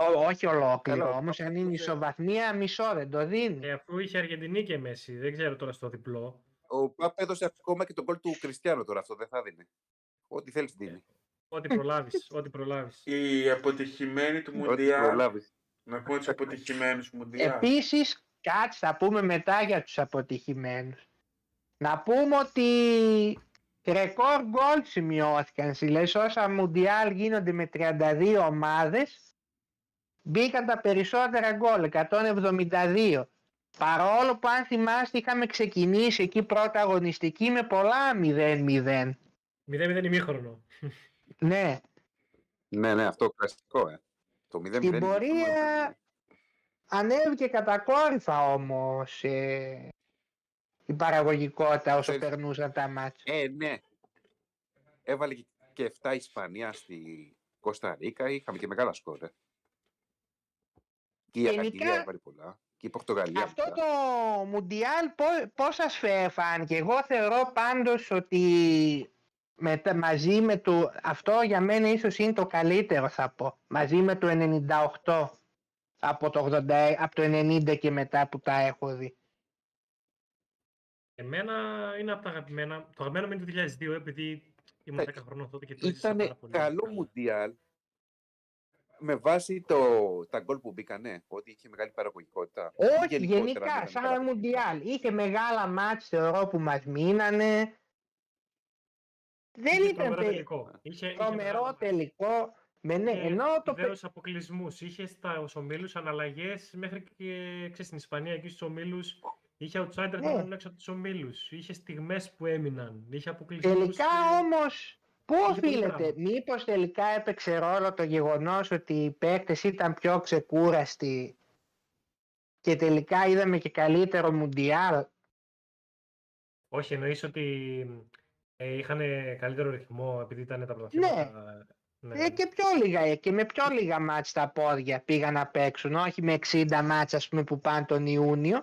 Ό, όχι ολόκληρο, Καλά, όμως αν είναι τότε- ισοβαθμία μισό δεν το δίνει. Ε, αφού είχε Αργεντινή και Μέση, δεν ξέρω τώρα στο διπλό. Ο Παπ έδωσε ακόμα και τον κόλ του Κριστιανού τώρα αυτό, δεν θα δίνει. Ό,τι θέλεις δίνει. Ό,τι προλάβεις, *laughs* ό,τι προλάβεις. Οι αποτυχημένοι του Ό,τι Μουντιάλ. προλάβεις. Να πούμε τους αποτυχημένους του Μουντιάλ. Επίσης, κάτσε θα πούμε μετά για τους αποτυχημένους. Να πούμε ότι ρεκόρ γκολ σημειώθηκαν. Στις όσα Μουντιάλ γίνονται με 32 ομάδες, μπήκαν τα περισσότερα γκολ, 172. Παρόλο που αν θυμάστε είχαμε ξεκινήσει εκεί πρώτα αγωνιστική με πολλά 0-0. 0-0 ημίχρονο. Ναι, Ναι, ναι, αυτό κλασικό, ε. Το 0-0. Στην είναι πορεία- αυτό, ανέβηκε κατακόρυφα όμως ε, η παραγωγικότητα όσο Ξέρεις- περνούσαν τα μάτια. Ε, ναι. Έβαλε και- και 7 Ισπανία στη Κώστα Ρίκα. Είχαμε και μεγάλα σκόρ. Ε. Και η Γενικά- Αργεντινή έβαλε πολλά. Και η Πορτογαλία. Αυτό μετά. το Μουντιάλ πώς, πώς σας φε- φάνηκε. Εγώ θεωρώ πάντως ότι με, μαζί με το... Αυτό για μένα ίσως είναι το καλύτερο θα πω. Μαζί με το 98 από το, 80, από το 90 και μετά που τα έχω δει. Εμένα είναι από τα αγαπημένα. Το αγαπημένο μου είναι το 2002, επειδή ήμουν Ε, 10 χρονών τότε και το έζησα Ήταν πάρα πολύ. καλό καλά. Μουντιάλ με βάση το, τα γκολ που μπήκανε, ότι είχε μεγάλη παραγωγικότητα. Όχι, Γενικότερα γενικά, ήταν σαν καλά Μουντιάλ. Είχε μεγάλα μάτς θεωρώ που μας μείνανε. Δεν Είχε ήταν τρομερό τε- τελικό. Είχε, είχε τρομερό μεγάλα- τελικό. Με, ναι, είχε ενώ το, πε- ιδέους αποκλεισμούς. Είχε στα ομίλους αναλλαγές μέχρι και ξέρεις, στην Ισπανία εκεί στους ομίλους. Είχε outsider που Ναι. έμειναν έξω από τους ομίλους. Είχε στιγμές που έμειναν. Είχε αποκλεισμούς. τελικά και- όμως πού Είχε πολύ οφείλεται, πράγμα. μήπως τελικά έπαιξε ρόλο το γεγονός ότι οι παίκτες ήταν πιο ξεκούραστοι και τελικά είδαμε και καλύτερο Μουντιάλ; Όχι, εννοείς ότι ε, είχαν καλύτερο ρυθμό επειδή ήταν τα πρωταθλήματα. Ναι. Ε, και, πιο λίγα, και με πιο λίγα μάτς στα πόδια πήγαν να παίξουν, όχι με 60 μάτς ας πούμε που πάνε τον Ιούνιο.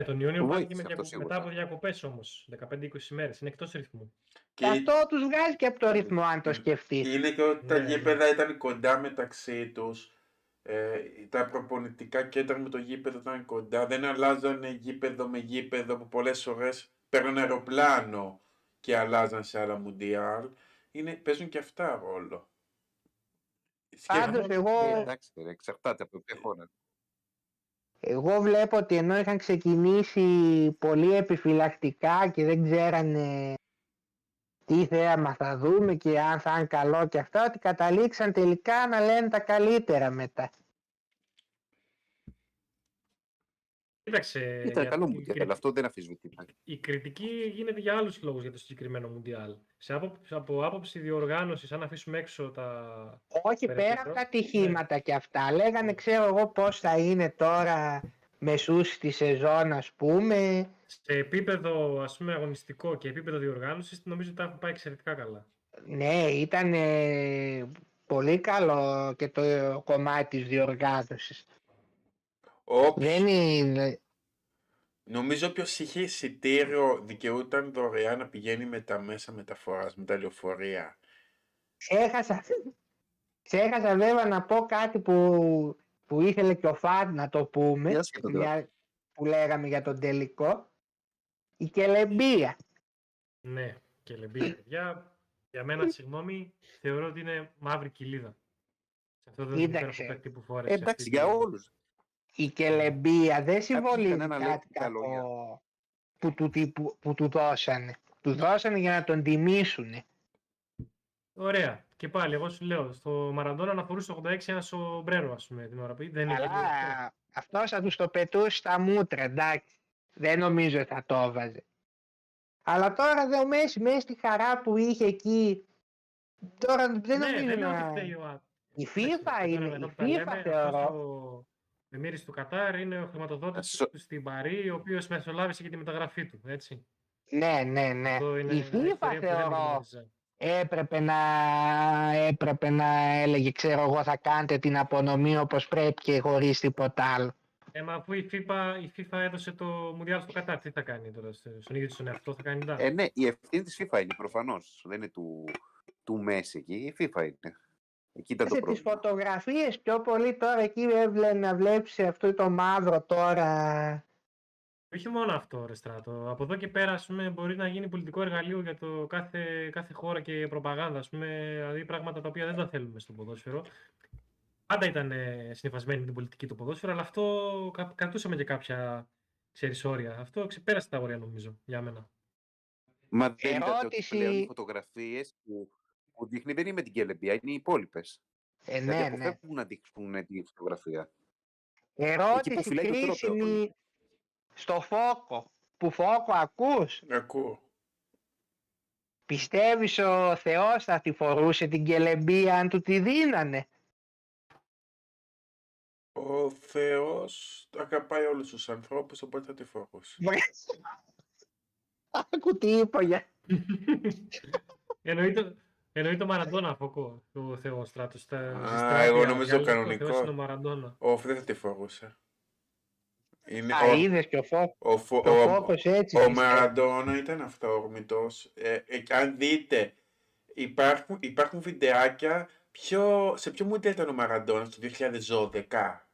Ε, Τον Ιούνιο Του πάνε και βοήθησε με αυτό διακο- σίγουρα. μετά από διακοπές όμως. 15-20 μέρες. Είναι εκτός ρυθμού. Και Αυτό τους βγάζει και από το ρυθμό αν το σκεφτείς. είναι και ότι τα Ναι, ναι. γήπεδα ήταν κοντά μεταξύ τους. Ε, τα προπονητικά κέντρα με το γήπεδο ήταν κοντά. Δεν αλλάζανε γήπεδο με γήπεδο που πολλές φορές παίρνουν αεροπλάνο και αλλάζαν σε άλλα μουντιάλ. Είναι, παίζουν και αυτά ρόλο. Πάντως Σκέφτομαι- εγώ, Ε, εντάξει, ρε, εξαρτάται από ποια χώρα. Εγώ βλέπω ότι ενώ είχαν ξεκινήσει πολύ επιφυλακτικά και δεν ξέρανε τι θέαμα θα δούμε και αν θα είναι καλό και αυτά, ότι καταλήξαν τελικά να λένε τα καλύτερα μετά. Κοίταξε. Ήταν για- καλό η Μουντιάλ, κρι- αυτό δεν αφισβητείται. Η κριτική γίνεται για άλλους λόγους για το συγκεκριμένο Μουντιάλ. Σε άποψη, από άποψη διοργάνωσης, αν αφήσουμε έξω τα... Όχι Περαιτέρω. πέρα από τα ατυχήματα και αυτά. Λέγανε ξέρω εγώ πώς θα είναι τώρα μεσούς τη σεζόν ας πούμε. Σε επίπεδο ας πούμε, αγωνιστικό και επίπεδο διοργάνωσης, νομίζω ότι τα έχουν πάει εξαιρετικά καλά. Ναι, ήταν πολύ καλό και το κομμάτι της διοργάνωσης. Όποιος- Δεν είναι... Νομίζω όποιος είχε εισιτήριο δικαιούταν δωρεάν να πηγαίνει με τα μέσα μεταφοράς, με τα λεωφορεία. Ξέχασα, ξέχασα βέβαια να πω κάτι που, που ήθελε και ο Φαντ να το πούμε, Για σκέτο τώρα. μια- που λέγαμε για τον τελικό. Η Κελεμπία. Ναι, και λεμπή, παιδιά. Για μένα, συγγνώμη, θεωρώ ότι είναι μαύρη κοιλίδα. Σε αυτό το Κοίταξε. υπέροχο παίκτη που φόρεσε. Ε, εντάξει, αυτή για τη- όλους. Η Κελεμπία δεν συμβολίζει κανένα λέει κάτι τα λόγια. κακό που του, τι- που, που του δώσανε. Του δώσανε για να τον τιμήσουν. Ωραία. Και πάλι, εγώ σου λέω, στο Μαραντόνα να φορούσε το 86 ένα σομπρέρο, ας πούμε, την ώρα που δεν είναι Αλλά λίγο αυτός. αυτό θα τους το πετούσε στα μούτρα, εντάξει. Δεν νομίζω θα το έβαζε. Αλλά τώρα δε ο Μέση, μέσα στη χαρά που είχε εκεί, τώρα δεν Ναι, νομίζω δεν λέω να... ότι φταίει ο Ά- Η Εντάξει, FIFA τώρα είναι, μετά η που τα FIFA λέμε, θεωρώ. Αυτός ο Εμμύρης του Κατάρ είναι ο χρηματοδότης Σο- του στην Παρή, ο οποίος μεσολάβησε και τη μεταγραφή του, έτσι. Ναι, ναι, ναι. Αυτό είναι Η μια FIFA ιστορία που δεν θεωρώ γνώριζα. έπρεπε να, έπρεπε να έλεγε, ξέρω εγώ, θα κάνετε την απονομή όπως πρέπει και χωρίς τίποτα άλλο. Ε, μα αφού η FIFA, η FIFA έδωσε το Μουντιάλ στο Κατάρ, τι θα κάνει τώρα, στο- στον ίδιο της τον εαυτό, θα κάνει ντά. Ε, ναι, η ευθύνη της FIFA είναι προφανώς. Δεν είναι του, του Μέση εκεί. Η FIFA είναι. Εκεί ήταν το Σε τις πρόβλημα. φωτογραφίες πιο πολύ τώρα εκεί έβλε να βλέπεις αυτό το μαύρο τώρα. Όχι μόνο αυτό, ρε Στράτο. Από εδώ και πέρα, ας πούμε, μπορεί να γίνει πολιτικό εργαλείο για το κάθε, κάθε χώρα και προπαγάνδα. Ας πούμε, δηλαδή πράγματα τα οποία δεν τα θέλουμε στο ποδόσφαιρο. Πάντα ήταν ε, συνυφασμένοι με την πολιτική του ποδόσφαιρο, αλλά αυτό κα- κρατούσαμε και κάποια ξέρεις, όρια. Αυτό ξεπέρασε τα όρια, νομίζω, για μένα. Μα δεν ήταν ότι Ερώτηση- πλέον οι φωτογραφίες που, που δείχνει δεν είναι με την Κελεμπία, είναι οι υπόλοιπες. Ε, Δηλαδή ναι, ναι. αποφεύγουν να δείξουν τη φωτογραφία. Ερώτηση φυλάει το τρόπο. κρίσιμη στο Φόκο. Που Φόκο ακούς; Ακούω. Πιστεύεις ο Θεός θα τη φορούσε την κελεμπία αν του τη δίνανε; Ο Θεός αγαπάει όλους τους ανθρώπους, οπότε θα τη φορούσε. Βρε. *laughs* Άκου τι είπα για... *laughs* Εννοεί το, εννοεί το Μαραντόνα, Φωκό, το Θεό Στράτος. Στα, Α, στη Στράτια, εγώ για νομίζω άλλους, κανονικό. Ο Θεός είναι ο Μαραντόνα. Ο δεν θα τη φορούσε. Είναι Α, ο, είδες και ο, Φό... ο, φο- και ο ο, Φόκος έτσι. ο πιστεύει. Μαραντόνα ήταν αυθόρμητος. Ε, ε, αν δείτε, υπάρχουν, υπάρχουν βιντεάκια πιο, σε ποιο μοντέλο ήταν ο Μαραντόνας το 2012.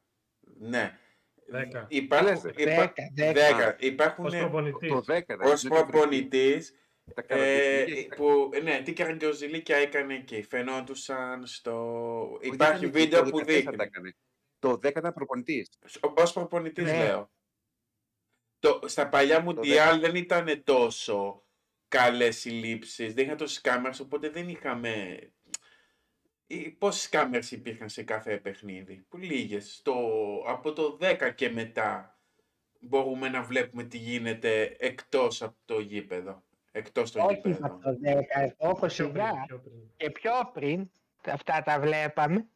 Ναι. Δέκα. Υπάρχουν, Λες, δέκα. υπά- Δέκα, δέκα. δέκα. Υπάρχουν Ως προπονητής. Το 10 ως προπονητής Τα ε, καραγκιόζηλια που, ναι, τι καραγκιόζηλικια έκανε εκεί. Φαινόντουσαν στο... Όχι, Υπάρχει δεν ήταν βίντεο το που 14 δείχνει. τα έκανε. Το 10 ήταν προπονητής. Ως προπονητής Ναι. λέω. Το, στα παλιά Μουντιάλ δεν ήταν τόσο καλές οι λήψεις, δεν είχαν τόσες κάμερες, οπότε δεν είχαμε... Ή Πόσες κάμερες υπήρχαν σε κάθε παιχνίδι, που λίγες. Το, από το 10 και μετά μπορούμε να βλέπουμε τι γίνεται εκτός από το γήπεδο. Εκτός το Όχι γήπεδο. από το 10, Φόκο Πιο σιγά. πριν, πιο πριν. Και πιο πριν, αυτά τα βλέπαμε.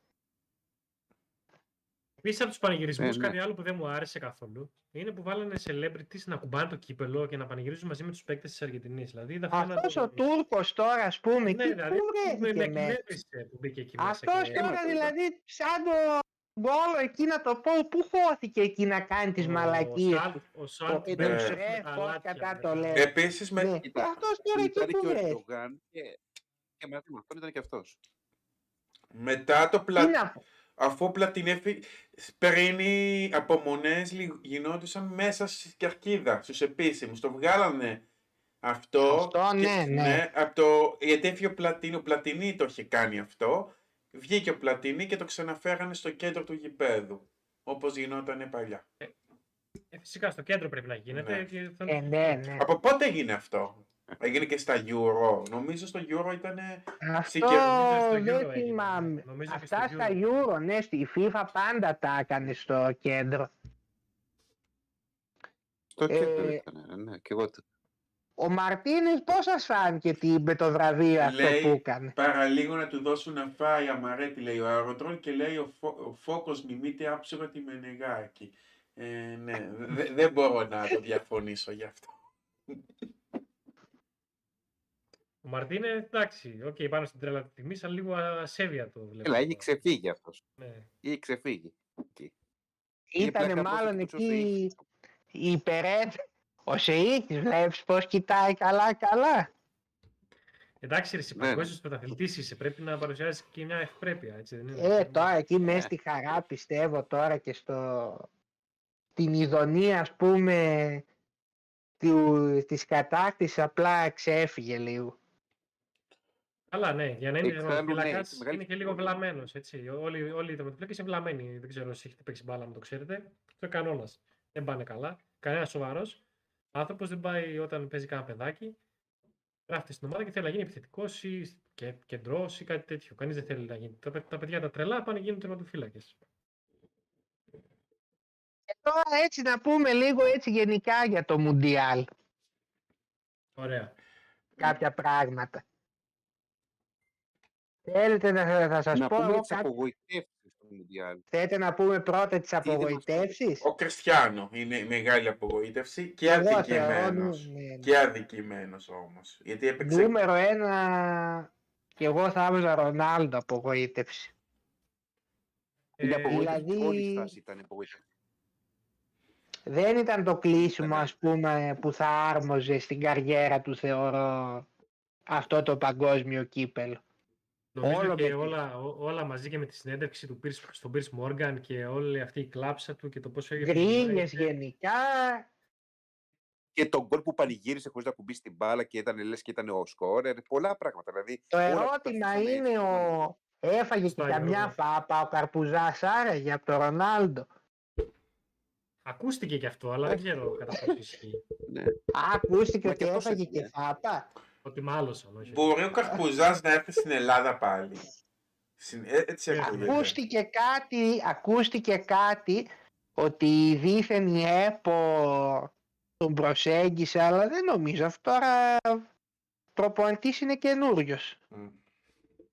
Επίσης από τους πανηγυρισμούς, Ε, ναι. κάτι άλλο που δεν μου άρεσε καθόλου είναι που βάλανε celebrities να κουμπάνε το κύπελο και να πανηγυρίζουν μαζί με τους παίκτες της Αργεντινής. Δηλαδή, είδα αυτό Αυτός να ο Τούρκος τώρα, ας πούμε, Ναι, εκεί δηλαδή, πού με, με βρέθηκε μέσα. εκνεύρισε που μπήκε εκεί μέσα. Αυτός και- τώρα Αίμα το δηλαδή σαν το γκολ εκεί να το πω, πού χώθηκε εκεί να κάνει τις ο μαλακίες. Σαλ- Ο Σαλ Ε, μπαίνει ναι. σε ρε, τα πώς αλάτια, κατά ρε. το λέω. Επίσης, με, Ναι. Κοίτα, Αυτός τώρα εκεί Ήταν που και ο βρέθηκε. Ερντογάν και, και μαζί με αυτόν ήταν και αυτός. μετά το Τι πλα... να πω. αφού ο Πλατινί έφυγε, πριν οι απομονές λι- γινόντουσαν μέσα στη κερκίδα, στους επίσημους. Το βγάλανε αυτό. Αυτό, ναι, ναι. από το, γιατί έφυγε ο Πλατινί, ο Πλατινί το είχε κάνει αυτό. Βγήκε ο Πλατινί και το ξαναφέρανε στο κέντρο του γηπέδου. Όπως γινόταν παλιά. Ε, φυσικά στο κέντρο πρέπει να γίνεται. Ναι. Και θα... Ε, ναι, ναι. Από πότε έγινε αυτό; Έγινε και στα Euro. Νομίζω στο Euro ήταν. Αυτό νομίζω στο Euro δεν έγινε, θυμάμαι. νομίζω και Αυτά στο στα Euro, ναι, στη FIFA πάντα τα έκανε στο κέντρο. Στο Ε, κέντρο ήταν, ναι, και εγώ. το- Ο Μαρτίνες πώς σας φάνηκε τι, με το βραβείο αυτό Λέει- που έκανε; Παραλίγο να του δώσουν να φάει αμαρέτη, λέει ο Αεροτρόλ και λέει ο, φω, ο Φόκος μιμείται άψογα τη Μενεγάκη. Ε, ναι, δε- δεν μπορώ να το διαφωνήσω γι' αυτό. Ο Μαρτίνες, εντάξει, οκ, πάνω στην τρέλα τη τιμής, αλλά λίγο ασέβεια το βλέπω. Έλα, είχε ξεφύγει αυτός. Ναι. Είχε ξεφύγει. Εκεί. Είχε Ήτανε πλάκα μάλλον πώς ο εκεί Σεΐχης. η υπερέτ. Ο Σεΐχης βλέπεις πώς κοιτάει καλά καλά. Εντάξει, ρε, εσύ Ναι, ναι. παγκόσμιος πρωταθλητής είσαι, πρέπει να παρουσιάσει και μια ευπρέπεια, έτσι δεν είναι; Ε, τώρα εκεί μέσα Ναι. στη χαρά πιστεύω τώρα και στο... την ειδονία ας πούμε του... της κατάκτησης απλά ξέφυγε λίγο. Καλά, ναι, για να είναι Εξάλλου, ναι, τερματοφύλακας, έχει μεγάλη είναι και λίγο φυσιολογία. βλαμμένος, έτσι. Όλοι, όλοι οι τερματοφύλακες είναι βλαμμένοι, δεν ξέρω si έχετε παίξει μπάλα, αν το ξέρετε. Αυτό είναι κανόνας. Δεν πάνε καλά. Κανένας σοβαρός άνθρωπος δεν πάει όταν παίζει κανένα παιδάκι. Γράφεται στην ομάδα και θέλει να γίνει επιθετικός ή και, κεντρός ή κάτι τέτοιο. Κανείς δεν θέλει να γίνει. Τα, παι- τα παιδιά τα τρελά πάνε και γίνουν τερματοφύλακες. Και τώρα έτσι να πούμε λίγο έτσι γενικά για το Μουντιάλ Ωραία. κάποια πράγματα. Θέλετε να θα σας Να πω πούμε εγώ τις κάτι- απογοητεύσεις στο Μουντιάλ. Θέλετε να πούμε πρώτα τις δεν μας απογοητεύσεις; Ο Κριστιανό είναι η μεγάλη απογοήτευση και Εγώ θεωρώ, αδικημένος. ναι, ναι. Και αδικημένος όμως. Γιατί έπαιξε Νούμερο ένα και εγώ θα έβαζα Ρονάλντο απογοήτευση. Η Ε, απογοήτευση δηλαδή- όλη η στάση ήταν απογοήτευση. δεν ήταν το κλείσιμο ας πούμε που θα άρμοζε στην καριέρα του θεωρώ αυτό το παγκόσμιο κύπελο. Νομίζω Όλο και με- όλα, ό- όλα μαζί και με τη συνέντευξη του Pierce, στον Pierce Morgan και όλη αυτή η κλάψα του και το πόσο έγινε Γκρίνιες United. γενικά. Και τον γκολ που πανηγύρισε χωρίς να κουμπίσει την μπάλα και ήταν λες και ήταν ο σκόρερ. Πολλά πράγματα. Δηλαδή, Το όλα ερώτημα πέφτουν είναι έτσι. ο... Έφαγε και Σωστά, καμιά Γιώργο. φάπα ο Καρπουζάς άραγε από τον Ρονάλντο. Ακούστηκε και αυτό, αλλά δεν ξέρω κατά πόσο ισχύει. Ναι. Α, Ακούστηκε Μα ότι και αυτός έφαγε έφυγε. και φάπα. Ότι μάλωσαν, όχι. Μπορεί ο Καρπουζάς να έρθει στην Ελλάδα πάλι. Συν- ε, Έτσι Ε, ακούγεται. Ακούστηκε κάτι, ακούστηκε κάτι ότι δήθεν η ΕΠΟ τον προσέγγισε, αλλά δεν νομίζω. Αυτό τώρα προπονητής είναι καινούριος. Μμ.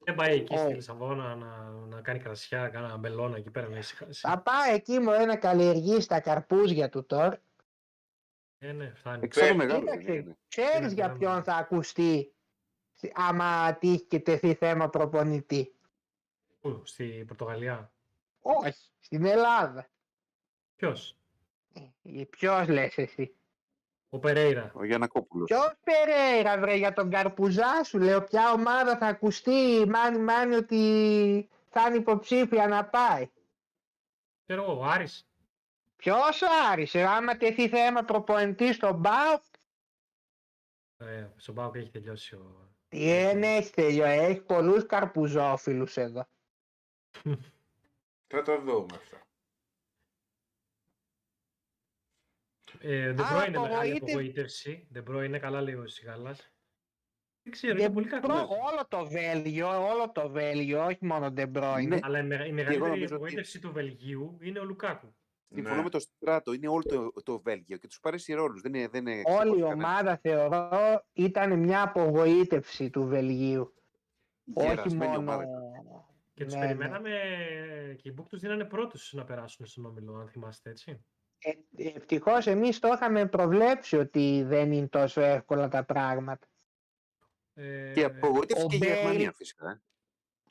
Δεν πάει εκεί Ω. στη Λισαβόνα να, να κάνει κρασιά, κάνα μπελόνα εκεί πέρα να ησυχάσει. Θα πάει εκεί μου να καλλιεργήσει τα καρπούζια του τώρα. Ε, ναι, φτάνει. Εξάλλου Πέ- μεγάλο. Κοίταξε. δεν είναι. Ξέρεις Είναι για πράγμα. ποιον θα ακουστεί άμα τύχει και τεθεί θέμα προπονητή. Πού, στη Πορτογαλία; Όχι, στην Ελλάδα. Ποιος, Ε, Ποιος λες εσύ; ο Περέιρα. Ο Γιανακόπουλος. Ποιος Περέιρα βρε για τον Καρπουζά σου λέω ποια ομάδα θα ακουστεί μάνι μάνι ότι θα είναι υποψήφια να πάει. Ξέρω εγώ, ο Άρης. Ποιος ο Άρης, ε, άμα τεθεί θέμα προπονητής στον ΠΑΟ, Ε, στον Πάοκ έχει τελειώσει ο. τι δεν έχει τελειώ, έχει πολλούς καρπουζόφιλους εδώ. Θα το δούμε αυτό. Ε, De Α, Bruyne είναι μεγάλη απογοήτευ- απογοήτευση. De Bruyne είναι καλά λέει ο Σιγάλας. Δεν ξέρω, De είναι πολύ Bruyne, κακό. όλο το Βέλγιο, όλο το Βέλγιο, όχι μόνο De Bruyne. Ναι. Αλλά η, μεγα- η εγώ μεγαλύτερη νομίζω ότι- απογοήτευση του Βελγίου είναι ο Λουκάκου. Συμφωνώ Ναι. με το Στράτο. Είναι όλο το, το Βέλγιο και τους πάρει ρόλους. Δεν είναι, δεν είναι Όλη η ξεχωριστή κανένα. ομάδα θεωρώ ήταν μια απογοήτευση του Βελγίου. Όχι Γερασμένη μόνο... ομάδα. Και τους Ναι, ναι. περιμέναμε και οι Μπουκ τους δίνανε πρώτους να περάσουν στον όμιλο, αν θυμάστε έτσι. Ε, ευτυχώς εμείς το είχαμε προβλέψει ότι δεν είναι τόσο εύκολα τα πράγματα. Ε, Και απογοήτευση ο και η Μπέιλ- Γερμανία φυσικά.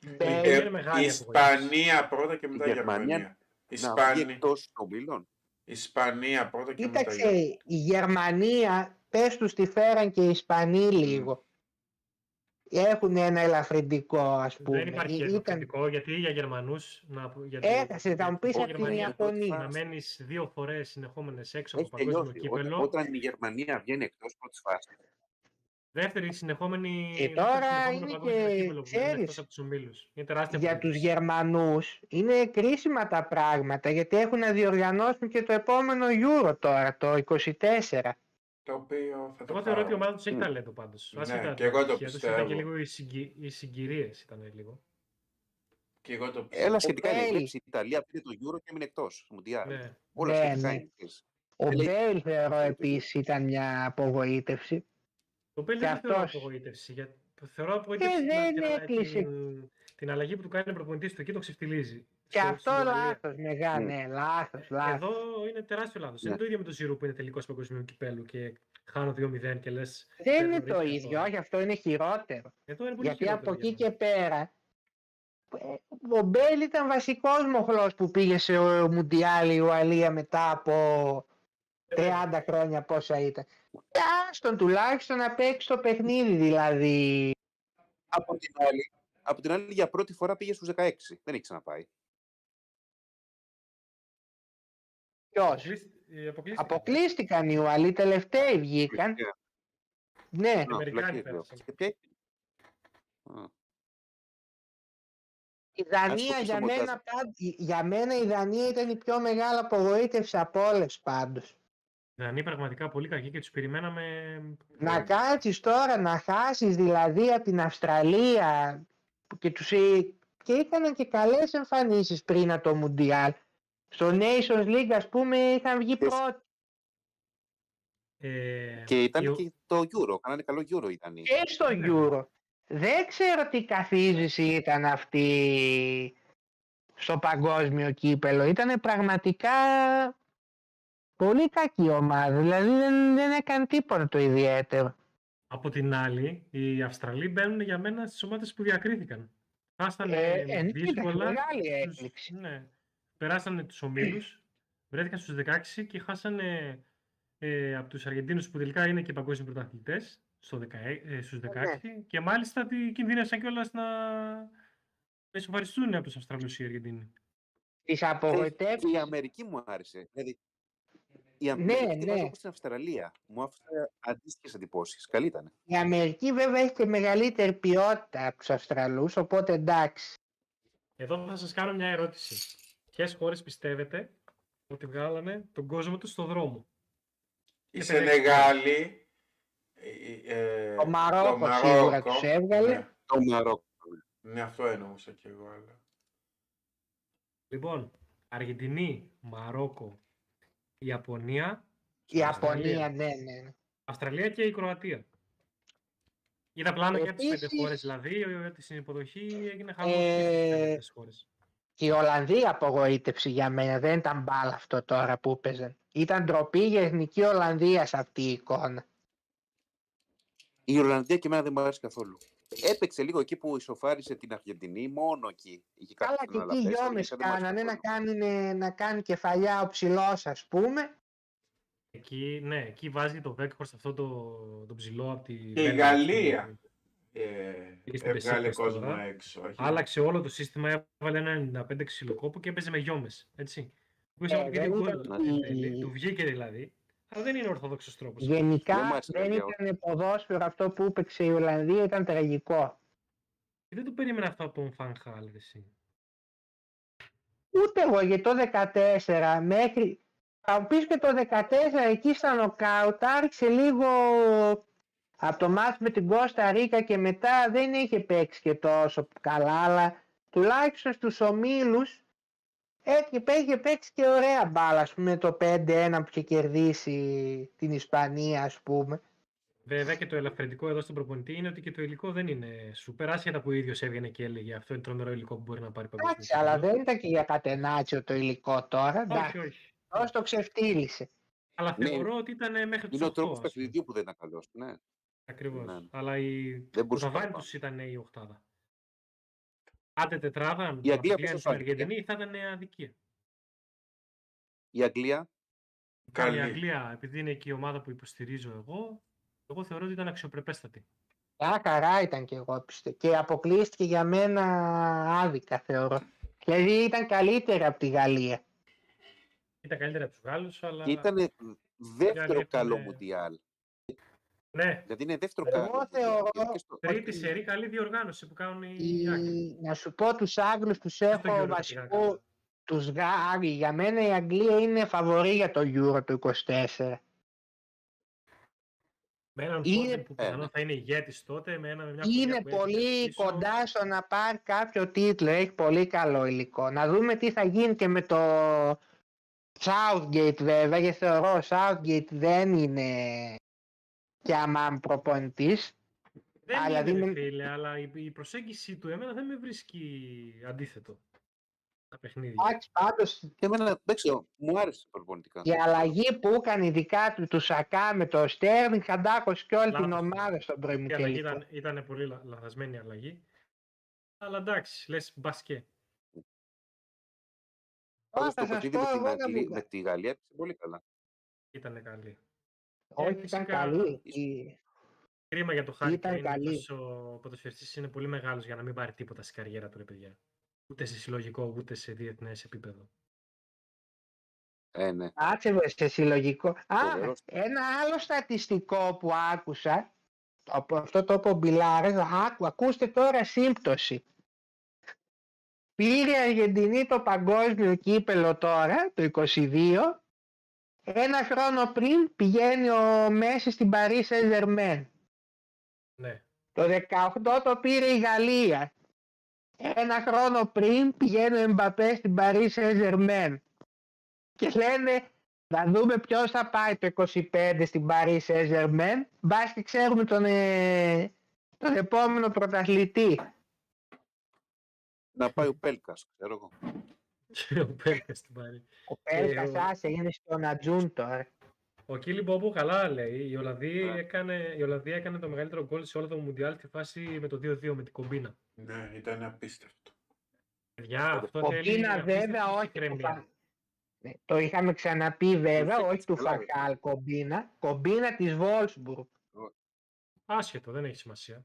ε. Μπέιλ- είναι Ε, μεγάλη η Ισπανία πρώτα και μετά η Η Γερμανία Γερμανία. Να βγει Ισπανία, εκτός των ομίλων. Ισπανία πρώτα και μετά η Κοίταξε, Γερμανία. η Γερμανία, πες τους τη φέραν και οι Ισπανοί λίγο. Έχουν ένα ελαφρυντικό, ας πούμε. Δεν υπάρχει Ή- ελαφρυντικό, γιατί για Γερμανούς... Να, γιατί, Έχασε, θα μου πεις η από την Γερμανία, Ιαπωνία. Να μένεις δύο φορές συνεχόμενες έξω Έχει από παγκόσμιο τελειώσει. Όταν, κύπελο. όταν η Γερμανία βγαίνει εκτός πρώτης φάσης. Δεύτερη συνεχόμενη. Και δεύτερο τώρα συνεχόμενο είναι παγκόσμιο και, κύπελλο που βγαίνει ξέρεις, εκτός από τους ομίλους. Είναι τεράστια Για τους απογοήτευση. Γερμανούς είναι κρίσιμα τα πράγματα γιατί έχουν να διοργανώσουν και το επόμενο Euro τώρα, το 24. Το οποίο θα το Εγώ θεωρώ ότι η πάρω. ομάδα τους έχει Μμ. ταλέντο πάντως. Ναι, και εγώ το Ήταν και πιστεύω. λίγο οι, συγκυ... οι συγκυρίες ήταν λίγο. Και εγώ το Έλα σχετικά Μπέιλ. είναι. Βλέπεις, η Ιταλία πήρε το Euro και έμεινε εκτός. Μουντιάλ. Ναι. Όλα Ναι, σχετικά ναι. είναι. ξέρεις. Ο Λέει- Μπέιλ θεωρώ Ναι. επίσης ήταν μια απογοήτευση. Τον Μπέιλ Και δεν θεωρώ αυτός. απογοήτευση. Για... Θεωρώ απογοήτευση Ε, την, δεν την, έκλεισε. την, την αλλαγή που του κάνει ο προπονητής του εκεί το ξεφτιλίζει. Και Στο- αυτό στην Ιταλία. λάθος, μεγάλο, Μμ. ναι, λάθος, λάθος. Εδώ είναι τεράστιο λάθος. Ναι. Είναι το ίδιο με το Ζιρού που είναι τελικός παγκοσμίου κυπέλου και χάνω 2-0 και λες. Δεν είναι το ίδιο, όχι, αυτό είναι χειρότερο. Εδώ είναι πολύ Γιατί χειρότερο από για εκεί μένα. και πέρα, ε, ο Μπέιλ ήταν βασικός μοχλός που πήγε σε ο Μουντιάλ η Ουαλία μετά από 30 χρόνια πόσα ήταν. Και Άστον τουλάχιστον να παίξει το παιχνίδι δηλαδή. Από την άλλη, από την άλλη, για πρώτη φορά πήγε στους 16. Δεν έχει ξαναπάει. Ποιος; Αποκλείσ- ε, αποκλείστηκε. Αποκλείστηκαν οι Ουαλοί, τελευταίοι βγήκαν. Φυσικά. Ναι, Α, Αμερικάνοι φυλακή, πέρασαν. Και ποια- Α, η Δανία Άστο για στο μένα, μοντάζ. πάντ- για μένα η Δανία ήταν η πιο μεγάλη απογοήτευση από όλες πάντως. Δανείοι πραγματικά πολύ κακοί και τους περιμέναμε. Να κάτσεις τώρα να χάσεις δηλαδή από την Αυστραλία και, τους, ε- και είχαν και καλές εμφανίσεις πριν από το Μουντιάλ. Στο Nations League ας πούμε είχαν βγει Ποιος- πρώτοι Ε, Και ήταν η- και το Euro. Κάνανε καλό Euro ήταν. και στο Ναι. Euro. Δεν ξέρω τι καθίζηση ήταν αυτή στο παγκόσμιο κύπελο. Ήταν πραγματικά πολύ κακή ομάδα. Δηλαδή δεν, δεν έκανε τίποτα το ιδιαίτερο. Από την άλλη, οι Αυστραλοί μπαίνουν για μένα στις ομάδες που διακρίθηκαν. Χάσανε Ε, ε, κοίταξε, δύσκολα. μεγάλη τους- έκπληξη. ναι, περάσανε τους ομίλους. βρέθηκαν στους 16 και χάσανε ε, από τους Αργεντίνους που τελικά είναι και παγκόσμιοι πρωταθλητές στο 16, ε, στους 16 ναι. και μάλιστα τι κινδύνευσαν κιόλας να να ισοφαριστούν από τους Αυστραλούς οι Αργεντίνοι. Τις Ξέρεις, απογοητεύσεις. Η Αμερική μου άρεσε. Δηλαδή, η Ναι, Αμερική τη βάζω ναι. όπως στην Αυστραλία. Μου άφησε αντίστοιχες εντυπώσεις. Καλή ήταν. Η Αμερική βέβαια έχει και μεγαλύτερη ποιότητα από τους Αυστραλούς, οπότε εντάξει. Εδώ θα σας κάνω μια ερώτηση. Ποιες χώρες πιστεύετε ότι βγάλανε τον κόσμο τους στο δρόμο; Η Και Σενεγάλη. ε, ε, Το Μαρόκο σίγουρα Μαρόκο, τους έβγαλε. Ναι, Το Μαρόκο. ναι, αυτό εννοούσα κι εγώ. Αλλά... Λοιπόν, Αργεντινή, Μαρόκο, Ιαπωνία, Η Αυστραλία. Ιαπωνία, ναι, ναι. ναι. Αυστραλία και η Κροατία. Είδα πλάνο για τις πέντε Επίσης- χώρες, δηλαδή, ότι στην υποδοχή έγινε χαμός Ε, και στις πέντε χώρες. Και η Ολλανδία απογοήτευση για μένα. Δεν ήταν μπάλα αυτό τώρα που έπαιζαν. Ήταν ντροπή για εθνική Ολλανδίας σε αυτή η εικόνα. Η Ολλανδία και εμένα δεν μου άρεσε καθόλου. Έπαιξε λίγο εκεί που ισοφάρισε την Αργεντινή, μόνο εκεί. Είχε Καλά κάποιες και εκεί αναλαφές, αλλά γιόμες γενικά δεν μου άρεσε κάνανε να καθόλου. κάνει, να κάνει κεφαλιά ο ψηλός ας πούμε. Εκεί, ναι, εκεί βάζει το Βέκχορστ αυτό το, το ψηλό από τη... Και η Βέλγια, Γαλλία. που Ε, Πήγε στην έβγαλε Πεσίκτας κόσμο τώρα. έξω. όχι. Άλλαξε όλο το σύστημα, έβαλε ένα 95 ξυλοκόπο και έπαιζε με γιόμες, έτσι. Που Ε, έβαλε και δεν δύο ήταν γκολ εν τέλει, η- Του βγήκε δηλαδή, αλλά δεν είναι ορθόδοξος τρόπος. Δεν Γενικά μου άρεσε δεν παιδιά, ήταν ποδόσφαιρο αυτό που έπαιξε η Ολλανδία, ήταν τραγικό. Και δεν το περίμενα αυτό από τον Φαν Χάλ, εσύ. Ούτε εγώ γιατί το 14 μέχρι. Θα μου πεις και το 14 εκεί στα νοκάουτ άρχισε λίγο από το μάτς με την Κώστα Ρίκα και μετά δεν είχε παίξει και τόσο καλά αλλά τουλάχιστον στους ομίλους έχει, είχε παίξει και ωραία μπάλα ας πούμε το 5-1 που είχε κερδίσει την Ισπανία ας πούμε. Βέβαια και το ελαφρυντικό εδώ στον προπονητή είναι ότι και το υλικό δεν είναι σούπερ. Άσχετα που ο ίδιος έβγαινε και έλεγε αυτό είναι τρομερό υλικό που μπορεί να πάρει παγκόσμιο. Εντάξει, αλλά κύπελλο». δεν ήταν και για κατενάτσιο το υλικό τώρα. Όχι, Εντάξει, όχι. όσο το ξεφτύλισε. Αλλά Ναι. θεωρώ ότι ήταν μέχρι τους Είναι ο 8. τρόπος ας πούμε. παιχνιδιού που δεν ήταν καλός. Ναι. Ακριβώς. Ναι. Αλλά η... Δεν το μπορούσε να ταβάνι πάει του ήταν η οχτάδα. Άντε τετράδα, αν Η Αγγλία η πόσο στην φάνηκε; Αργεντινή θα ήταν αδικία. Η Αγγλία, Καλή. Η Αγγλία, επειδή είναι και η ομάδα που υποστηρίζω εγώ, εγώ θεωρώ ότι ήταν αξιοπρεπέστατη. Μια χαρά ήταν και εγώ πιστεύω. Και αποκλείστηκε για μένα άδικα θεωρώ. Δηλαδή ήταν καλύτερη από τη Γαλλία. Ήταν καλύτερα από τους Γάλλους, αλλά. και ήταν δεύτερο Αγγλία καλό ήταν- Μουντιάλ. Ναι, Δηλαδή είναι δεύτερο Εγώ καλό. Μουντιάλ. θεωρώ- Γιατί και στο- τρίτη σερή καλή διοργάνωση που κάνουν οι Η... Άγγλοι. Να σου πω τους Άγγλους τους Δεν το έχω Euro το πήγαν βασικού. καλά. Τους Γάλλοι. Για μένα η Αγγλία είναι φαβορή για το Euro του 24. Με έναν Είναι- Φόντεν που Ε, πιθανόν ναι. θα είναι ηγέτης τότε, με, ένα, με μια Είναι χρονιά που πολύ έφυγε πίσω. κοντά στο να πάρει κάποιο τίτλο. Έχει πολύ καλό υλικό. Να δούμε τι θα γίνει και με το Southgate βέβαια. Γιατί θεωρώ ο Southgate δεν είναι και αμάν προπονητής. Δεν Αλλά είναι, δεν ρε είναι- φίλε, αλλά η, η προσέγγιση του εμένα δεν με βρίσκει αντίθετο. Τα παιχνίδια. Εντάξει, πάντως Και εμένα, δεν ξέρω, μου άρεσε προπονητικά. η αλλαγή που έκανε ειδικά του, του Σακά με το Στέρνινγκ χαντάκωσε και όλη την Λάθος. ομάδα στον Η αλλαγή προημιτελικό. ήταν, ήταν πολύ λα- λαθασμένη η αλλαγή. Αλλά εντάξει, λες μπασκέ. Τώρα Πάντως θα το σας παιχνίδι πω με την, εγώ να Αγγλία- μην- με τη Γαλλία έπαιξε πολύ καλά. Ήταν καλή. Όχι, Ε, ήταν φυσικά, καλή. Η- Κρίμα για το Χάρη Ήταν Κέιν, καλή. αυτός ο ποδοσφαιριστής είναι πολύ μεγάλος για να μην πάρει τίποτα στην καριέρα του, ρε παιδιά. Ούτε σε συλλογικό, ούτε σε διεθνές επίπεδο. Ε, ναι. Κάτσε με σε συλλογικό. Α, Φοβερός. ένα άλλο στατιστικό που άκουσα, από αυτό το είπε ο Μπιλάρες, άκου, ακούστε τώρα σύμπτωση. Πήρε η Αργεντινή το παγκόσμιο κύπελο τώρα, το 22, ένα χρόνο πριν πηγαίνει ο Μέση στην Paris Saint-Germain. Ναι. Το 18 το πήρε η Γαλλία. Ένα χρόνο πριν πηγαίνει ο Εμπαπέ στην Paris Saint-Germain. Και λένε να δούμε ποιος θα πάει το 25 στην Paris Saint-Germain. Μπας και ξέρουμε τον, ε, τον επόμενο πρωταθλητή. Να πάει ο Πέλκας, ξέρω εγώ. *laughs* ο Πέλκας την πάρει. Ο Πέλκας ο- άσε είναι στον Ατζούν τώρα. Ο Κίλι Μπομπού καλά λέει. Η Ολλανδία, Ναι. έκανε, η Ολλανδία έκανε το μεγαλύτερο γκολ σε όλο το Μουντιάλ στη φάση με το 2-2 με την κομπίνα. Ναι, ήταν απίστευτο. Παιδιά, αυτό Ο θέλει Πίνα απίστευτη βέβαια όχι. ψυχραιμία. φα- Ναι, Το είχαμε ξαναπεί βέβαια, Φύγει όχι του καλά, Φακάλ κομπίνα, κομπίνα της Wolfsburg. Άσχετο, δεν έχει σημασία.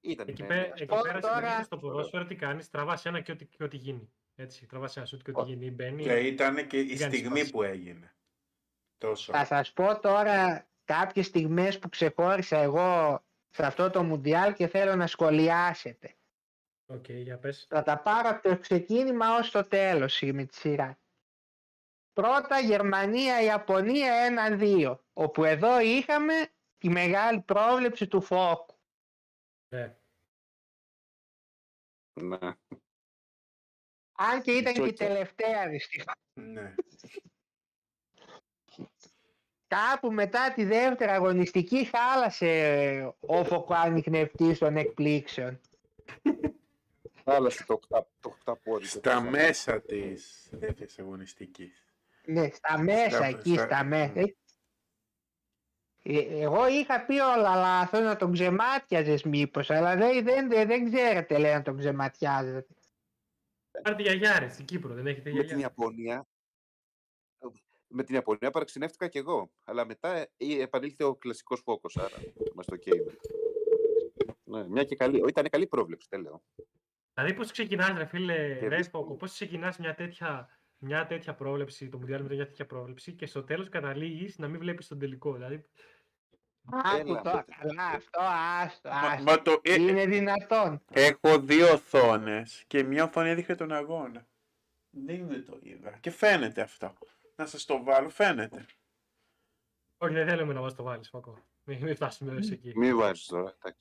Ήταν Εκεί, ναι, πέ, ναι. εκεί Τώρα- πέρα τώρα- συνήθως στο ποδόσφαιρο τι κάνεις, τραβάς ένα και ό,τι, και ό,τι γίνει. Έτσι, τραβάς ένα σουτ και ό,τι γίνει. Μπαίνει. Και ήταν και η Δεν κάνει στιγμή σπάση. που έγινε. Τόσο. Θα σας πω τώρα κάποιες στιγμές που ξεχώρισα εγώ σε αυτό το Μουντιάλ και θέλω να σχολιάσετε. Οκ, για πες. Θα τα πάρω από το ξεκίνημα ως το τέλος με τη σειρά. Πρώτα Γερμανία-Ιαπωνία 1-2, όπου εδώ είχαμε τη μεγάλη πρόβλεψη του Φόκου. Ναι. Ναι. Αν και ήταν και η Τζόκερ. τελευταία δυστυχώς. Ναι. Κάπου μετά τη δεύτερη αγωνιστική χάλασε ο φωκοανιχνευτής των εκπλήξεων. Χάλασε το, οκτά, το οκταπόδι. Στα μέσα της δεύτερης αγωνιστικής. Ναι, στα μέσα, Στα- εκεί στα- στα μέσα. Ε, Εγώ είχα πει όλα λάθος να τον ξεμάτιαζες μήπως, αλλά δεν, δεν, δεν, δεν ξέρετε λέει να τον ξεματιάζετε. Πάρτε γιαγιάρες στην Κύπρο, δεν έχετε Με την γιαγιάρε. Ιαπωνία. Με την Ιαπωνία παραξενεύτηκα κι εγώ. Αλλά μετά ε, επανήλθε ο κλασικός φόκος. Άρα είμαστε οκ. με το. Ναι, μια και καλή. Ήταν καλή πρόβλεψη, δεν λέω. Δηλαδή, πώς ξεκινάς, ρε φίλε, Και ρε δεις- Φόκο, πώς ξεκινάς μια τέτοια, μια τέτοια πρόβλεψη, το Μουντιάλ με μια τέτοια πρόβλεψη και στο τέλος καταλήγεις να μην βλέπεις τον τελικό. Δηλαδή, Άκου Έλα, τώρα, πείτε. καλά αυτό, άστο, Μα, άστο. μα το, ε, Είναι δυνατόν. έχω δύο οθόνες και μια οθόνη έδειχνε τον αγώνα. Δεν το είδα. Και φαίνεται αυτό. Να σας το βάλω, φαίνεται. όχι, δεν θέλουμε να μας το βάλεις, Φόκο. Μην, μην φτάσουμε έως εκεί. Μην βάζει τώρα. εντάξει.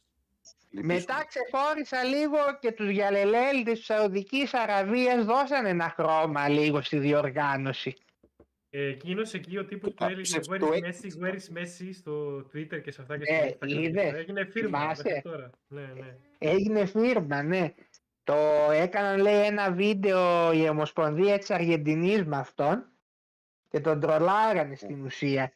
Λυπήσουμε. Μετά ξεχώρισα λίγο και τους διαλελέλδες της Σαουδικής Αραβίας δώσανε ένα χρώμα λίγο στη διοργάνωση. Ε, Εκείνος εκεί ο τύπος που Α, έλεγε ψεύτο Where is έτσι. Messi, Where is Messi στο Twitter και σε αυτά και Ε, στα Instagram. είδες, Έγινε φίρμα θυμάσαι. μέχρι τώρα. Ναι, ναι. Έγινε φίρμα, ναι. Το έκαναν λέει ένα βίντεο η Ομοσπονδία της Αργεντινής με αυτόν και τον τρολάρανε στην ουσία.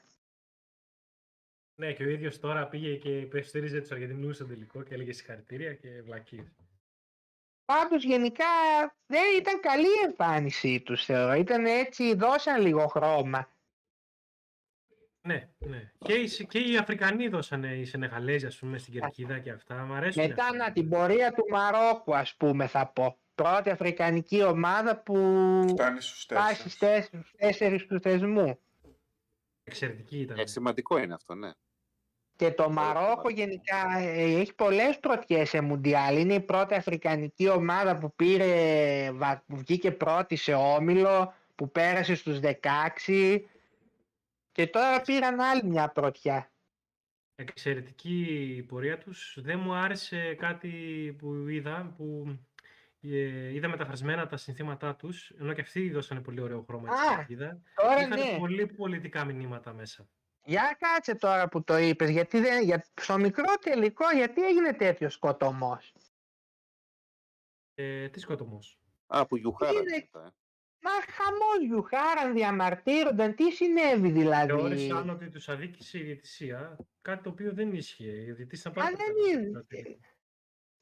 Ναι, και ο ίδιος τώρα πήγε και υπεστήριζε τους Αργεντινούς στο τελικό και έλεγε συγχαρητήρια και βλακίες. Πάντως γενικά δεν ήταν καλή η εμφάνισή τους θεωρώ. Ήταν έτσι, δώσαν λίγο χρώμα. Ναι, ναι. Και οι, και οι Αφρικανοί δώσανε οι Σενεγαλέζοι, ας πούμε, στην κερκίδα και αυτά. Μ' αρέσουν. Μετά αυτά. να την πορεία του Μαρόκου ας πούμε θα πω. Πρώτη αφρικανική ομάδα που Φτάνει στους πάει στις τέσσερις. τέσσερις, τέσσερις του θεσμού. Εξαιρετική ήταν. Ε, σημαντικό είναι αυτό, ναι. Και το Μαρόκο. Μαρόκο γενικά ε, έχει πολλές πρωτιές σε Μουντιάλ. Είναι η πρώτη αφρικανική ομάδα που πήρε, βα- που βγήκε πρώτη σε όμιλο, που πέρασε στους 16 και τώρα πήραν άλλη μια πρωτιά. Εξαιρετική η πορεία τους. Δεν μου άρεσε κάτι που είδα, που ε, είδα μεταφρασμένα τα συνθήματά τους, ενώ και αυτοί δώσανε πολύ ωραίο χρώμα Α, στην κερκίδα. Τώρα Είχαν ναι, πολύ πολιτικά μηνύματα μέσα. Για κάτσε τώρα που το είπες, γιατί δεν, για, στο μικρό τελικό γιατί έγινε τέτοιος σκοτωμός; Ε, τι σκοτωμός; Α, που γιουχάρα. Είναι- αυτά, ε. Μα χαμός γιουχάραν, διαμαρτύρονταν, τι συνέβη δηλαδή; Θεώρησαν ότι τους αδίκησε η διαιτησία, κάτι το οποίο δεν ίσχυε. Η διαιτησία ήταν πάρα Α, πολύ δεν καλή. είναι.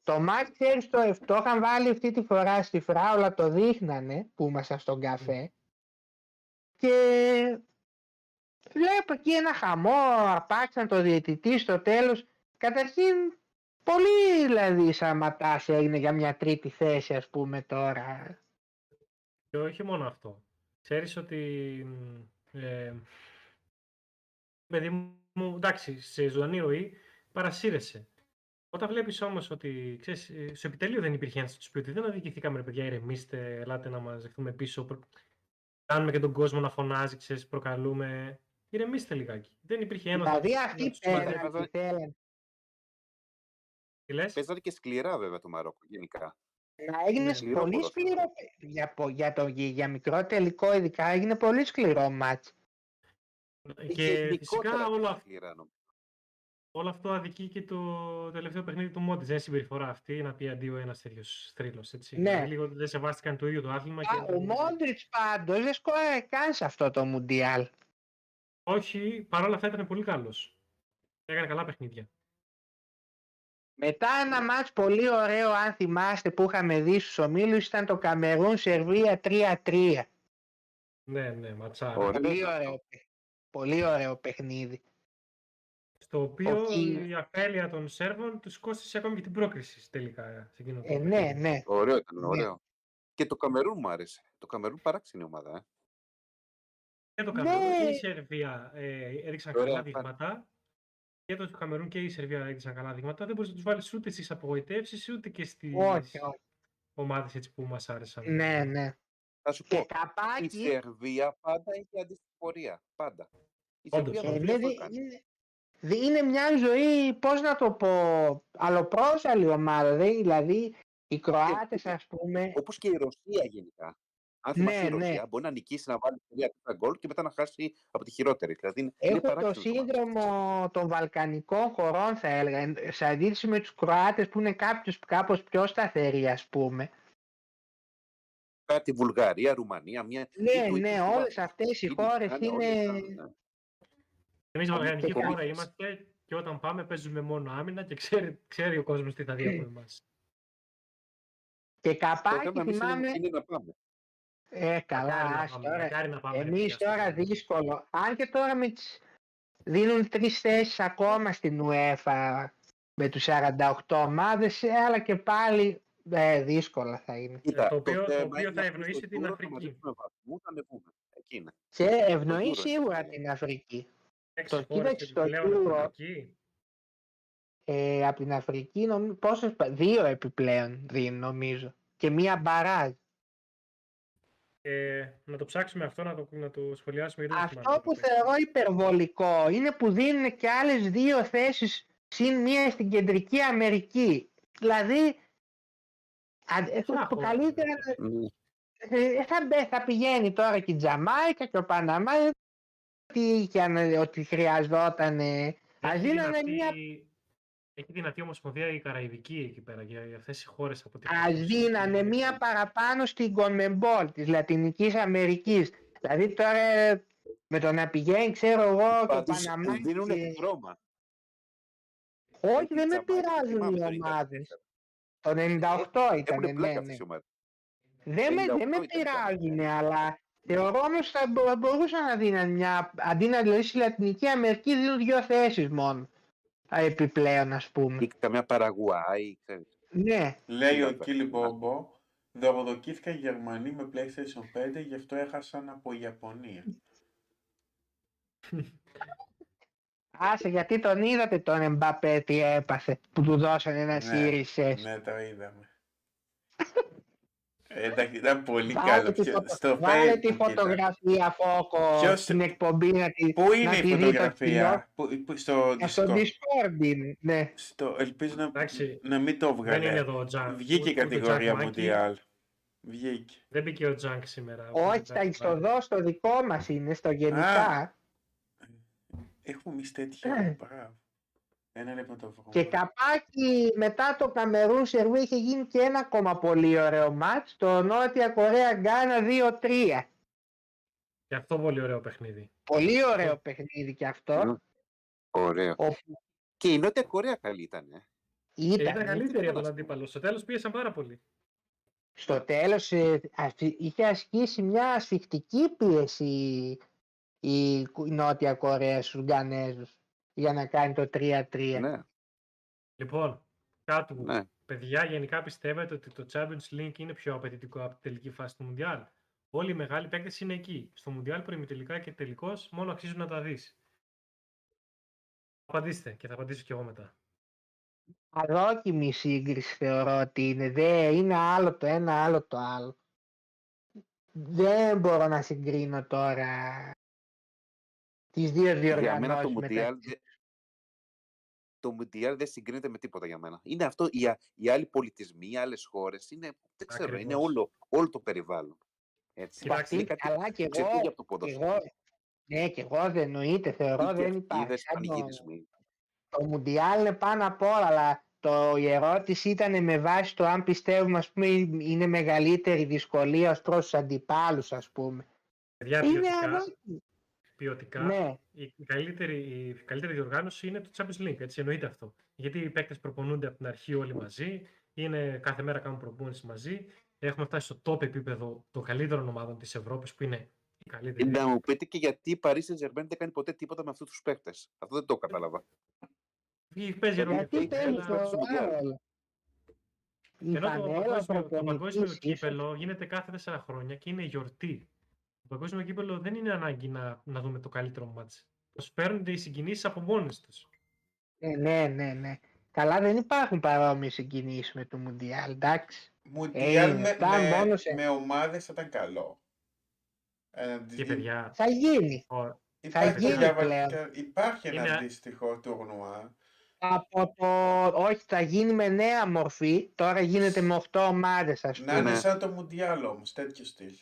Το μάτς, ξέρεις, το, το είχαν βάλει αυτή τη φορά στη φράουλα, το δείχνανε που ήμασταν στον καφέ. Και βλέπω εκεί ένα χαμό, αρπάξαν το διαιτητή στο τέλος. Καταρχήν, πολύ δηλαδή σαματάς έγινε για μια τρίτη θέση, ας πούμε τώρα. Και όχι μόνο αυτό. Ξέρεις ότι... μ, Ε, παιδί μου, εντάξει, σε ζωντανή ροή παρασύρεσαι. Όταν βλέπεις όμως ότι, ξέρεις, ε, στο επιτελείο δεν υπήρχε ένας να τους πει ότι δεν αδικηθήκαμε ρε παιδιά, ηρεμήστε, ελάτε να μας δεχτούμε πίσω. προ- Κάνουμε και τον κόσμο να φωνάζει, ξέρεις, προκαλούμε. Ηρεμήστε λιγάκι. Δεν υπήρχε ένας να Δηλαδή τους- αυτοί να τους πέρα- μαζέψει. πέραν τι θέλαν. Τι λες; Παίζανε και σκληρά βέβαια το Μαρόκο γενικά. Να έγινε Ναι, σκληρό πολύ ποδόσφαιρο. σκληρό για, πο- για, το, για μικρό τελικό ειδικά έγινε πολύ σκληρό μάτς. Και Γενικότερα ε, φυσικά όλο, αυ- σκληρά, νομίζω. όλο αυτό αδικεί και το τελευταίο παιχνίδι του Μόντιτ. Δεν είναι συμπεριφορά αυτή να πει αντίο ένας τέτοιος θρύλος. Ναι. Δηλαδή, λίγο δεν σεβάστηκαν το ίδιο το άθλημα. Α, και... ο Μόντριτς πάντως δεν σκόραρε καν σε αυτό το Μουντιάλ. Όχι, παρόλα αυτά ήταν πολύ καλός. Έκανε καλά παιχνίδια. Μετά ένα μάτς πολύ ωραίο αν θυμάστε που είχαμε δει στους ομίλους ήταν το Καμερούν Σερβία 3-3. Ναι, ναι, ματσάρα. Ωραίο. Πολύ ωραίο, παι- πολύ ωραίο παιχνίδι. Στο οποίο Όχι. η αφέλεια των Σέρβων τους κόστησε ακόμη και την πρόκριση τελικά. σε εκείνο το Ε, ναι, παιχνίδι. ναι. Ωραίο ήταν, Ναι. ωραίο. Και το Καμερούν μου άρεσε. Το Καμερούν παράξενη ομάδα. Ε. Και το Ναι. Καμερούν και η Σερβία ε, έδειξαν Ωραία, καλά πάνε. δείγματα. Και το Καμερούν και η Σερβία έδειξαν καλά δείγματα. Δεν μπορείς να τους βάλεις ούτε στις απογοητεύσεις ούτε και στις Όχι, όχι. ομάδες που μας άρεσαν. Ναι, ναι. Θα σου Και πω, η καπάκι. Σερβία πάντα είχε αντίστοιχη πορεία. Πάντα. Η Όντως. Σερβία Ε, το ναι, αυτό δι- έκανε. είναι, δι- είναι μια ζωή, πώς να το πω, αλλοπρόσαλη ομάδα. δε- Δηλαδή, οι Κροάτες, ας πούμε, Όπως και η Ρωσία γενικά. Αν Ναι, θυμάσαι η ναι. Ρωσία, μπορεί να νικήσει να βάλει τρία γκολ και μετά να χάσει από τη χειρότερη. Δηλαδή είναι, είναι Έχω το παράξενες ομάδες. σύνδρομο των Βαλκανικών χωρών, θα έλεγα, εν- σε αντίθεση με τους Κροάτες που είναι κάποιος, κάπως πιο σταθεροί, ας πούμε. Κάτι Βουλγαρία, Ρουμανία, μια. Ναι, ή το ναι, ίδιο όλες Σλοβακία. αυτές οι Είναι- χώρες είναι είναι... όλες, ναι. Εμείς και βαλκανική χώρα καλύτερες. είμαστε και όταν πάμε παίζουμε μόνο άμυνα και ξέρει, ξέρει ο κόσμος τι θα δει από εμάς. Και Το καπάκι θέμα εμείς θυμάμαι... είναι, είναι να πάμε. Ε, καλά, ας τώρα. Μακάρι να πάμε. ρε Εμείς παιδιά, στο τώρα τέλος. δύσκολο. Αν και τώρα με τις... δίνουν τρεις θέσεις ακόμα στην UEFA με τους 48 ομάδες, ε, αλλά και πάλι ε, δύσκολα θα είναι. Κοίτα, το οποίο- το θέμα οποίο είναι θα να ευνοήσει στο την Euro να Αφρική. μαζέψουμε βαθμούς, να ανεβούμε. Εκεί είναι. Και ευνοεί Euro σίγουρα είναι. την Αφρική. Έξι το χώρες κοίταξε και στο επιπλέον Euro. Αφρική. Ε, από την Αφρική νομ... πόσες, πα- δύο επιπλέον δίνει νομίζω. Και μία μπαράζ. Ε, να το ψάξουμε αυτό, να το, να το σχολιάσουμε. γιατί δεν θυμάμαι Αυτό το που παιχνίδι. θεωρώ υπερβολικό είναι που δίνουν και άλλες δύο θέσεις συν μία στην Κεντρική Αμερική. Δηλαδή, αν- ε, Ποια το χώρα, καλύτερα Μμμ. ε, θα, μπε- θα πηγαίνει τώρα και η Τζαμάικα και ο Παναμά ότι, είχαν, ότι χρειαζόταν ε, ας Έχει δίνανε δυνατή, μια έχει δυνατή ομοσπονδία η Καραϊβική εκεί πέρα για, για αυτές οι χώρες από την ας δίνανε μία παραπάνω στην Κονμεμπόλ της Λατινικής Αμερικής δηλαδή τώρα ε, με το να πηγαίνει ξέρω εγώ και ο Πάντως, Παναμά τους δίνουν και- επιδρόμα. όχι Η δεν με Τζαμάικα, πειράζουν θυμάμαι οι το ίντερνετ. ομάδες το 98 ήταν Έχουν ναι, πλάκα ναι. αυτές οι ομάδες. Δεν με, 98 δεν με ήταν πειράζουν, κάτι. αλλά θεωρώ όμως θα μπο- μπορούσαν να δίνουν μια, αντί να δηλαδή στη Λατινική Αμερική δίνουν δύο θέσεις μόνο. Α, Επιπλέον ας πούμε. Ή καμιά Παραγουάη, ξέρεις. Ναι, Λέει ο Σίγουρα. Κίλι Μπόμπο, δωροδοκήθηκαν Γερμανοί με PlayStation 5, γι' αυτό έχασαν από Ιαπωνία. *laughs* άσε γιατί τον είδατε τον Εμπαπέ τι έπαθε που του δώσανε ένα Ναι, Series S. Ναι, το είδαμε. *laughs* Ε, Εντάξει, ήταν πολύ Βάλε καλό. τη, Ποιο- φωτο- Στο βάλε Facebook τη ήταν. φωτογραφία Φόκο Ποιος- στην εκπομπή να τη, Πού είναι να η τη δει το κοινό. φωτογραφία, που, που, στο Ε, Στο Discord. Discord είναι, ναι. Στο, ελπίζω να, Εντάξει, να μην το δεν είναι βγάλε. εδώ ο Τζανκ. Βγήκε η ούτε- ούτε ο κατηγορία Τζακ Μάκη. Mundial. Βγήκε. Δεν μπήκε ο Τζανκ σήμερα. ο Όχι, Τζακ στα, στο Μάκη. δω, στο δικό μας είναι, στο γενικά. Έχουμε εμείς τέτοια. Ε. Μπράβο. Ένα λεπτό να το βρούμε. Και καπάκι μετά το Καμερούν Σερβία είχε γίνει και ένα ακόμα πολύ ωραίο μάτς. Το Νότια Κορέα Γκάνα 2-3. Και αυτό πολύ ωραίο παιχνίδι. Πολύ ωραίο παιχνίδι και αυτό. Μμ. Ωραίο. Όπου Και η Νότια Κορέα καλή ήταν. Ε. Και ήταν ήταν καλύτερη από τον καλά. αντίπαλο. Στο τέλος πίεσαν πάρα πολύ. στο τέλος ε, ασφι- είχε ασκήσει μια ασφιχτική πίεση η, η Νότια Κορέα στους Γκανέζους για να κάνει το 3-3. Ναι, Λοιπόν, κάτω ναι. παιδιά, γενικά πιστεύετε ότι το Champions League είναι πιο απαιτητικό από τη τελική φάση του Mundial. Όλοι οι μεγάλοι παίκτες είναι εκεί. Στο Mundial προημιτελικά και τελικός μόνο αξίζουν να τα δεις. Απαντήστε και θα απαντήσω κι εγώ μετά. Αδόκιμη σύγκριση θεωρώ ότι είναι. Δεν είναι άλλο το ένα, άλλο το άλλο. Δεν μπορώ να συγκρίνω τώρα τις δύο Για μένα διοργανώσεις το μεταξύ Mundial, δε- το Mundial δεν συγκρίνεται με τίποτα για μένα. Είναι αυτό, οι, α- οι άλλοι πολιτισμοί, οι άλλες χώρες, είναι, δεν ξέρω, είναι Ακριβώς. όλο, όλο το περιβάλλον. Έτσι. Κοιτάξτε, είναι κάτι καλά και εγώ, ξεφύγει από το και ποδόσφαιρο. εγώ, ναι και εγώ δεν εννοείται, θεωρώ Οι δεν υπάρχει. κερκίδες, Σαν το, πανηγυρισμοί. το Μουντιάλ είναι πάνω απ' όλα, αλλά το, η ερώτηση ήταν με βάση το αν πιστεύουμε ας πούμε είναι μεγαλύτερη δυσκολία ως προς τους αντιπάλους ας πούμε. Παιδιά, Είναι ποιοτικά, αδόκιμη. ποιοτικά Ναι, η, καλύτερη, η καλύτερη διοργάνωση είναι το Champions League, έτσι εννοείται αυτό. Γιατί οι παίκτες προπονούνται από την αρχή όλοι μαζί, είναι, κάθε μέρα κάνουν προπόνηση μαζί. Έχουμε φτάσει στο top επίπεδο των καλύτερων ομάδων της Ευρώπης που είναι Η καλύτερη. Να μου πείτε και γιατί η Paris Saint-Germain δεν κάνει ποτέ τίποτα με αυτούς τους παίχτε. Αυτό δεν το κατάλαβα. Ή Παίζει ρόλο. Γιατί Γιατί παίζει παίζει το στο Μουντιάλ. ρόλο. Η Ενώ το φανέλα παγκόσμιο, το προπονητής παγκόσμιο ίσως. κύπελο γίνεται κάθε τέσσερα χρόνια και είναι γιορτή. Το παγκόσμιο κύπελο δεν είναι ανάγκη να, να δούμε το καλύτερο μάτς. Προσφέρονται οι συγκινήσεις από μόνες τους. Ε, ναι, ναι, ναι. Καλά δεν υπάρχουν παρόμοιες συγκινήσεις με το Μουντιάλ, εντάξει. Μουντιάλ είναι με, αυτά με, μόνος σε- με ομάδες θα ήταν καλό. Ε, Και παιδιά, Θα γίνει. ο- Υπάρχει, γίνει διαβα- πλέον. και- υπάρχει ένα Είναι- αντίστοιχο τουρνουά. Από το... Όχι, θα γίνει με νέα μορφή. Τώρα γίνεται με 8 ομάδες, ας Να πούμε. είναι Ναι. σαν το Μουντιάλ όμως, τέτοιο στυλ.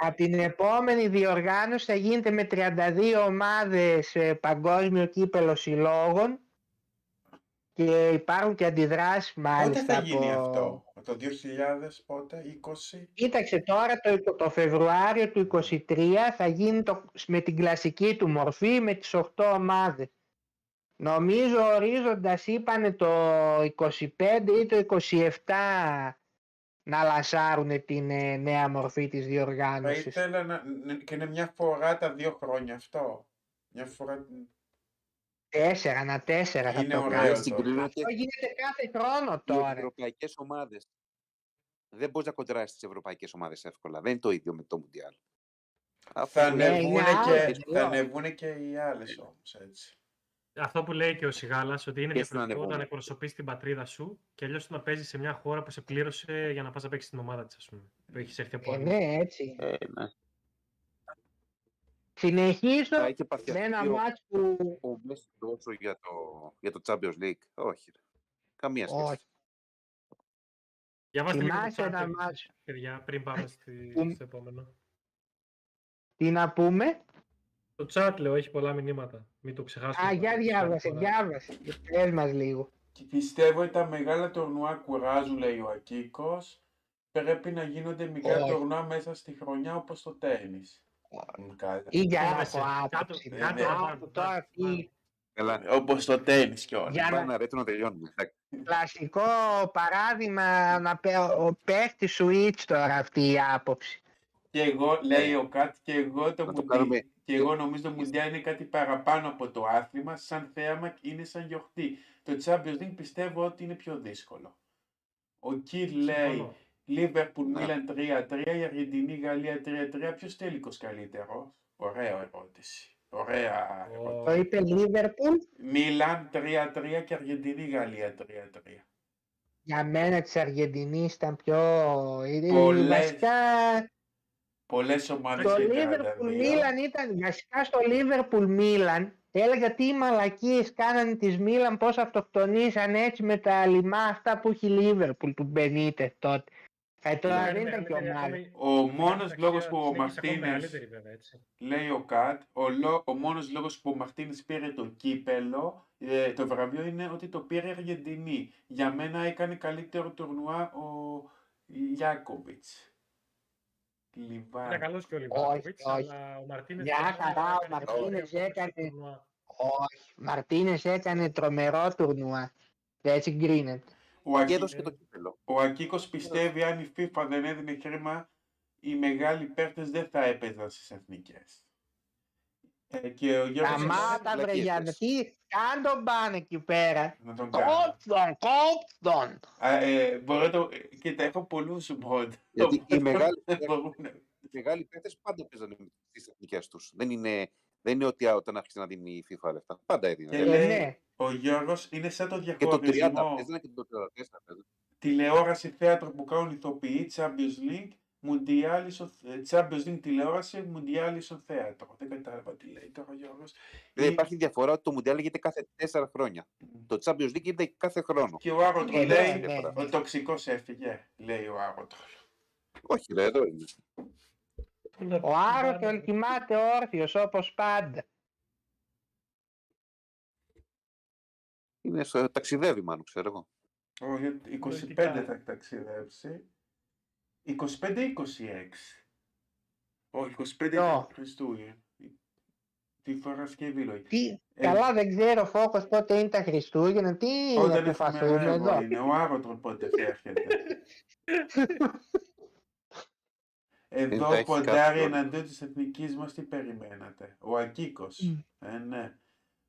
Από την επόμενη διοργάνωση θα γίνεται με 32 ομάδες ε, παγκόσμιο κύπελο συλλόγων και υπάρχουν και αντιδράσεις Πότε μάλιστα θα γίνει από... αυτό, το 2000 πότε, 20. Κοίταξε τώρα το, το Φεβρουάριο του 23 θα γίνει το, με την κλασική του μορφή με τις 8 ομάδες. Νομίζω ορίζοντας είπανε το 25 ή το 27 να λασάρουν την ε, νέα μορφή της Θα διοργάνωσης. ήθελα να, ν- και είναι μια φορά τα δύο χρόνια αυτό. Μια φορά... Τέσσερα, να τέσσερα θα Είναι το ωραίο κάνουν. το. Συγκρίνεται Αυτό γίνεται κάθε χρόνο οι τώρα. ευρωπαϊκές ομάδες. Δεν μπορείς να κοντράσεις τις ευρωπαϊκές ομάδες εύκολα. Δεν είναι το ίδιο με το Μουντιάλ. Θα Ναι, είναι ανεβούνε άλλο, και, λέω. θα ανεβούνε και οι άλλες όμως, έτσι. Αυτό που λέει και ο Σιγάλας, ότι είναι Και στην διαφορετικό όταν ανεβόμενη. εκπροσωπείς την πατρίδα σου και αλλιώς να παίζεις σε μια χώρα που σε πλήρωσε για να πας να παίξεις την ομάδα της, ας πούμε. Που έχεις έρθει από Ε, αλλού. ναι, έτσι. Ε, ναι. Συνεχίζω Θα είχε με παθιαστεί ένα ο, μάτς που... ο Μέση τόσο για το, για το Champions League. Όχι. ρε. Καμία σχέση. Όχι. Διαβάστε λίγο το Θυμάσαι chat, ένα επίσης, μάτς παιδιά, πριν πάμε στη, που- στο επόμενο. Τι να πούμε; Το chat, λέω, έχει πολλά μηνύματα. Μην το ξεχάσουμε. Α, το- για το διάβασε, chat τώρα. διάβασε. Πες μας λίγο. Και πιστεύω ότι τα μεγάλα τουρνουά κουράζουν, λέει ο Ακίκος. Πρέπει να γίνονται μικρά Όχι. τουρνουά μέσα στη χρονιά όπως το τέννις. Μ, καλά. Ή για να Φόβεσαι. έχω Κάτω- άποψη. κάτω να να πω πάμε, Τώρα πάμε, τι πάμε. Καλά. Όπως το τένις κιόλας. Για Πάει να- ένα ρέτρο να τελειώνουμε. Εντάξει. κλασικό παράδειγμα να πέ- ο παίχτης switch τώρα αυτή η άποψη. Και εγώ, λέει ο Κατ, και εγώ το Να το Μουντί- κάνουμε- Και εγώ νομίζω το Μουντιάλ είναι κάτι παραπάνω από το άθλημα, σαν θέαμα είναι σαν γιορτή. Το Champions League πιστεύω ότι είναι πιο δύσκολο. Ο Κιλ λέει Συμφωνώ. Λίβερπουλ Ναι. Μίλαν 3-3, η Αργεντινή Γαλλία 3-3. Ποιος τελικός καλύτερος; Ωραία ερώτηση. Ωραία Ο- ερώτηση. Το είπε Λίβερπουλ. Μίλαν 3-3 και Αργεντινή Γαλλία 3-3. Για μένα της Αργεντινής ήταν πιο... είναι- Πολλές. Βασικά Πολλές ομάδες το και Λίβερπουλ 42. Μίλαν ήταν... Βασικά στο Λίβερπουλ Μίλαν έλεγα τι μαλακίες κάνανε της Μίλαν πώς αυτοκτονήσαν έτσι με τα λιμά αυτά που έχει η Λίβερπουλ του Μπενίτε τότε. Ε, τώρα Είναι δεν ήταν και μεγαλύτερη ομάδα. ακόμη- Ο η μόνος αξία λόγος που ο συνέχισε ακόμη Μαρτίνες μεγαλύτερη, βέβαια, έτσι. Λέει ο Κατ, ο, λό, ο μόνος λόγος που ο Μαρτίνες πήρε το κύπελο, ε, το βραβείο είναι ότι το πήρε η Αργεντινή. Για μένα έκανε καλύτερο τουρνουά ο Λιάκοβιτς. Ήταν Λιβάν. καλός και ο Όχι, Λιβάνοβιτς, όχι. αλλά ο Μαρτίνες... Μια τελικά χαρά, ο έκανε Μαρτίνες πιο έκανε- τουρνουά. Όχι, Μαρτίνες έκανε τρομερό τουρνουά. Δεν συγκρίνεται. Ο, Και Ακί, έδωσε και το κύπελο. ο Ακίκος πιστεύει αν η FIFA δεν έδινε χρήμα, οι μεγάλοι παίχτες δεν θα έπαιζαν στις εθνικές. Ε, και ο Γιώργος... Σταμάτα βρε βλακίες Γιάννη, λες. τι, κάν τον πάνε εκεί πέρα. Να τον κάνω. Κόψτον, κόψτον. Α, ε, μπορώ το... Κοίτα, έχω πολλούς mod. Γιατί οι *laughs* μεγάλοι, *laughs* Μπορούν. οι μεγάλοι παίκτες πάντα παίζανε στις εθνικές τους. Δεν είναι, δεν είναι ότι α, όταν άρχισε να δίνει η FIFA λεφτά. Πάντα έδινε. Και Ε, λέει, ναι. ο Γιώργος είναι σαν το Και το 30 διαχωρισμό παίζανε και το 34 παίζανε. τηλεόραση θέατρο που κάνουν ηθοποιοί, Champions League, Mundial ίσο- ε, Champions League τηλεόραση, Mundial ίσον θέατρο. Δεν κατάλαβα τι λέει τώρα ο Γιώργος. Δηλαδή Ή- υπάρχει διαφορά ότι το Μουντιάλ γίνεται κάθε 4 χρόνια. Το Champions League γίνεται κάθε χρόνο. Και ο Άρωτρο Ε, λέει, ναι, ναι. ο τοξικός έφυγε, λέει ο Άρωτρο. Όχι, ρε, εδώ είναι. Ο Άρωτον κοιμάται όρθιος όπως πάντα. Είναι στο, ταξιδεύει, μάλλον, ξέρω εγώ. Όχι, 25 Πολιτικά. θα ταξιδέψει. 25 ή 26. Όχι, 25 Ποιο; είναι Χριστούγεννα. Τη Παρασκευή λόγια. Τι, Ε, καλά δεν ξέρω φόκος πότε είναι τα Χριστούγεννα, τι να Όταν επιφαθούμε εφημερεύω εδώ; είναι, ο Άρωτρο πότε θα έρχεται. θα *laughs* Εδώ έχει ποντάρει κάποιον. εναντίον της εθνικής μας, τι περιμένατε; Ο Ακίκος. Μμ. Ε, ναι.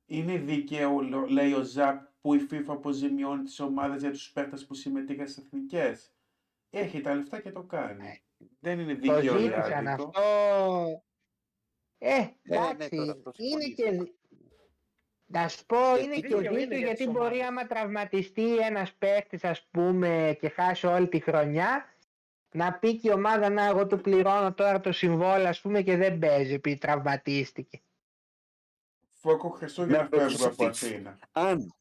Είναι δίκαιο, λο- λέει ο Ζαπ, που η FIFA αποζημιώνει τις ομάδες για τους παίκτες που συμμετείχαν στις εθνικές; Έχει τα λεφτά και το κάνει. Δεν είναι Το δίκαιο ή ζήτησαν άδικο. αυτό. Ε, ναι, εντάξει, τώρα αυτό είναι συμφωνείς. και... Να σου πω, Ε, είναι και δίκαιο είναι δίκαιο για γιατί τις μπορεί ομάδες. άμα τραυματιστεί ένας παίχτης ας πούμε και χάσει όλη τη χρονιά να πει και η ομάδα να εγώ του πληρώνω τώρα το συμβόλαιο ας πούμε και δεν παίζει επειδή τραυματίστηκε. Φόκο Χριστούγεννα Ναι, το φεύγω από προσεχείς. Αθήνα. Αν,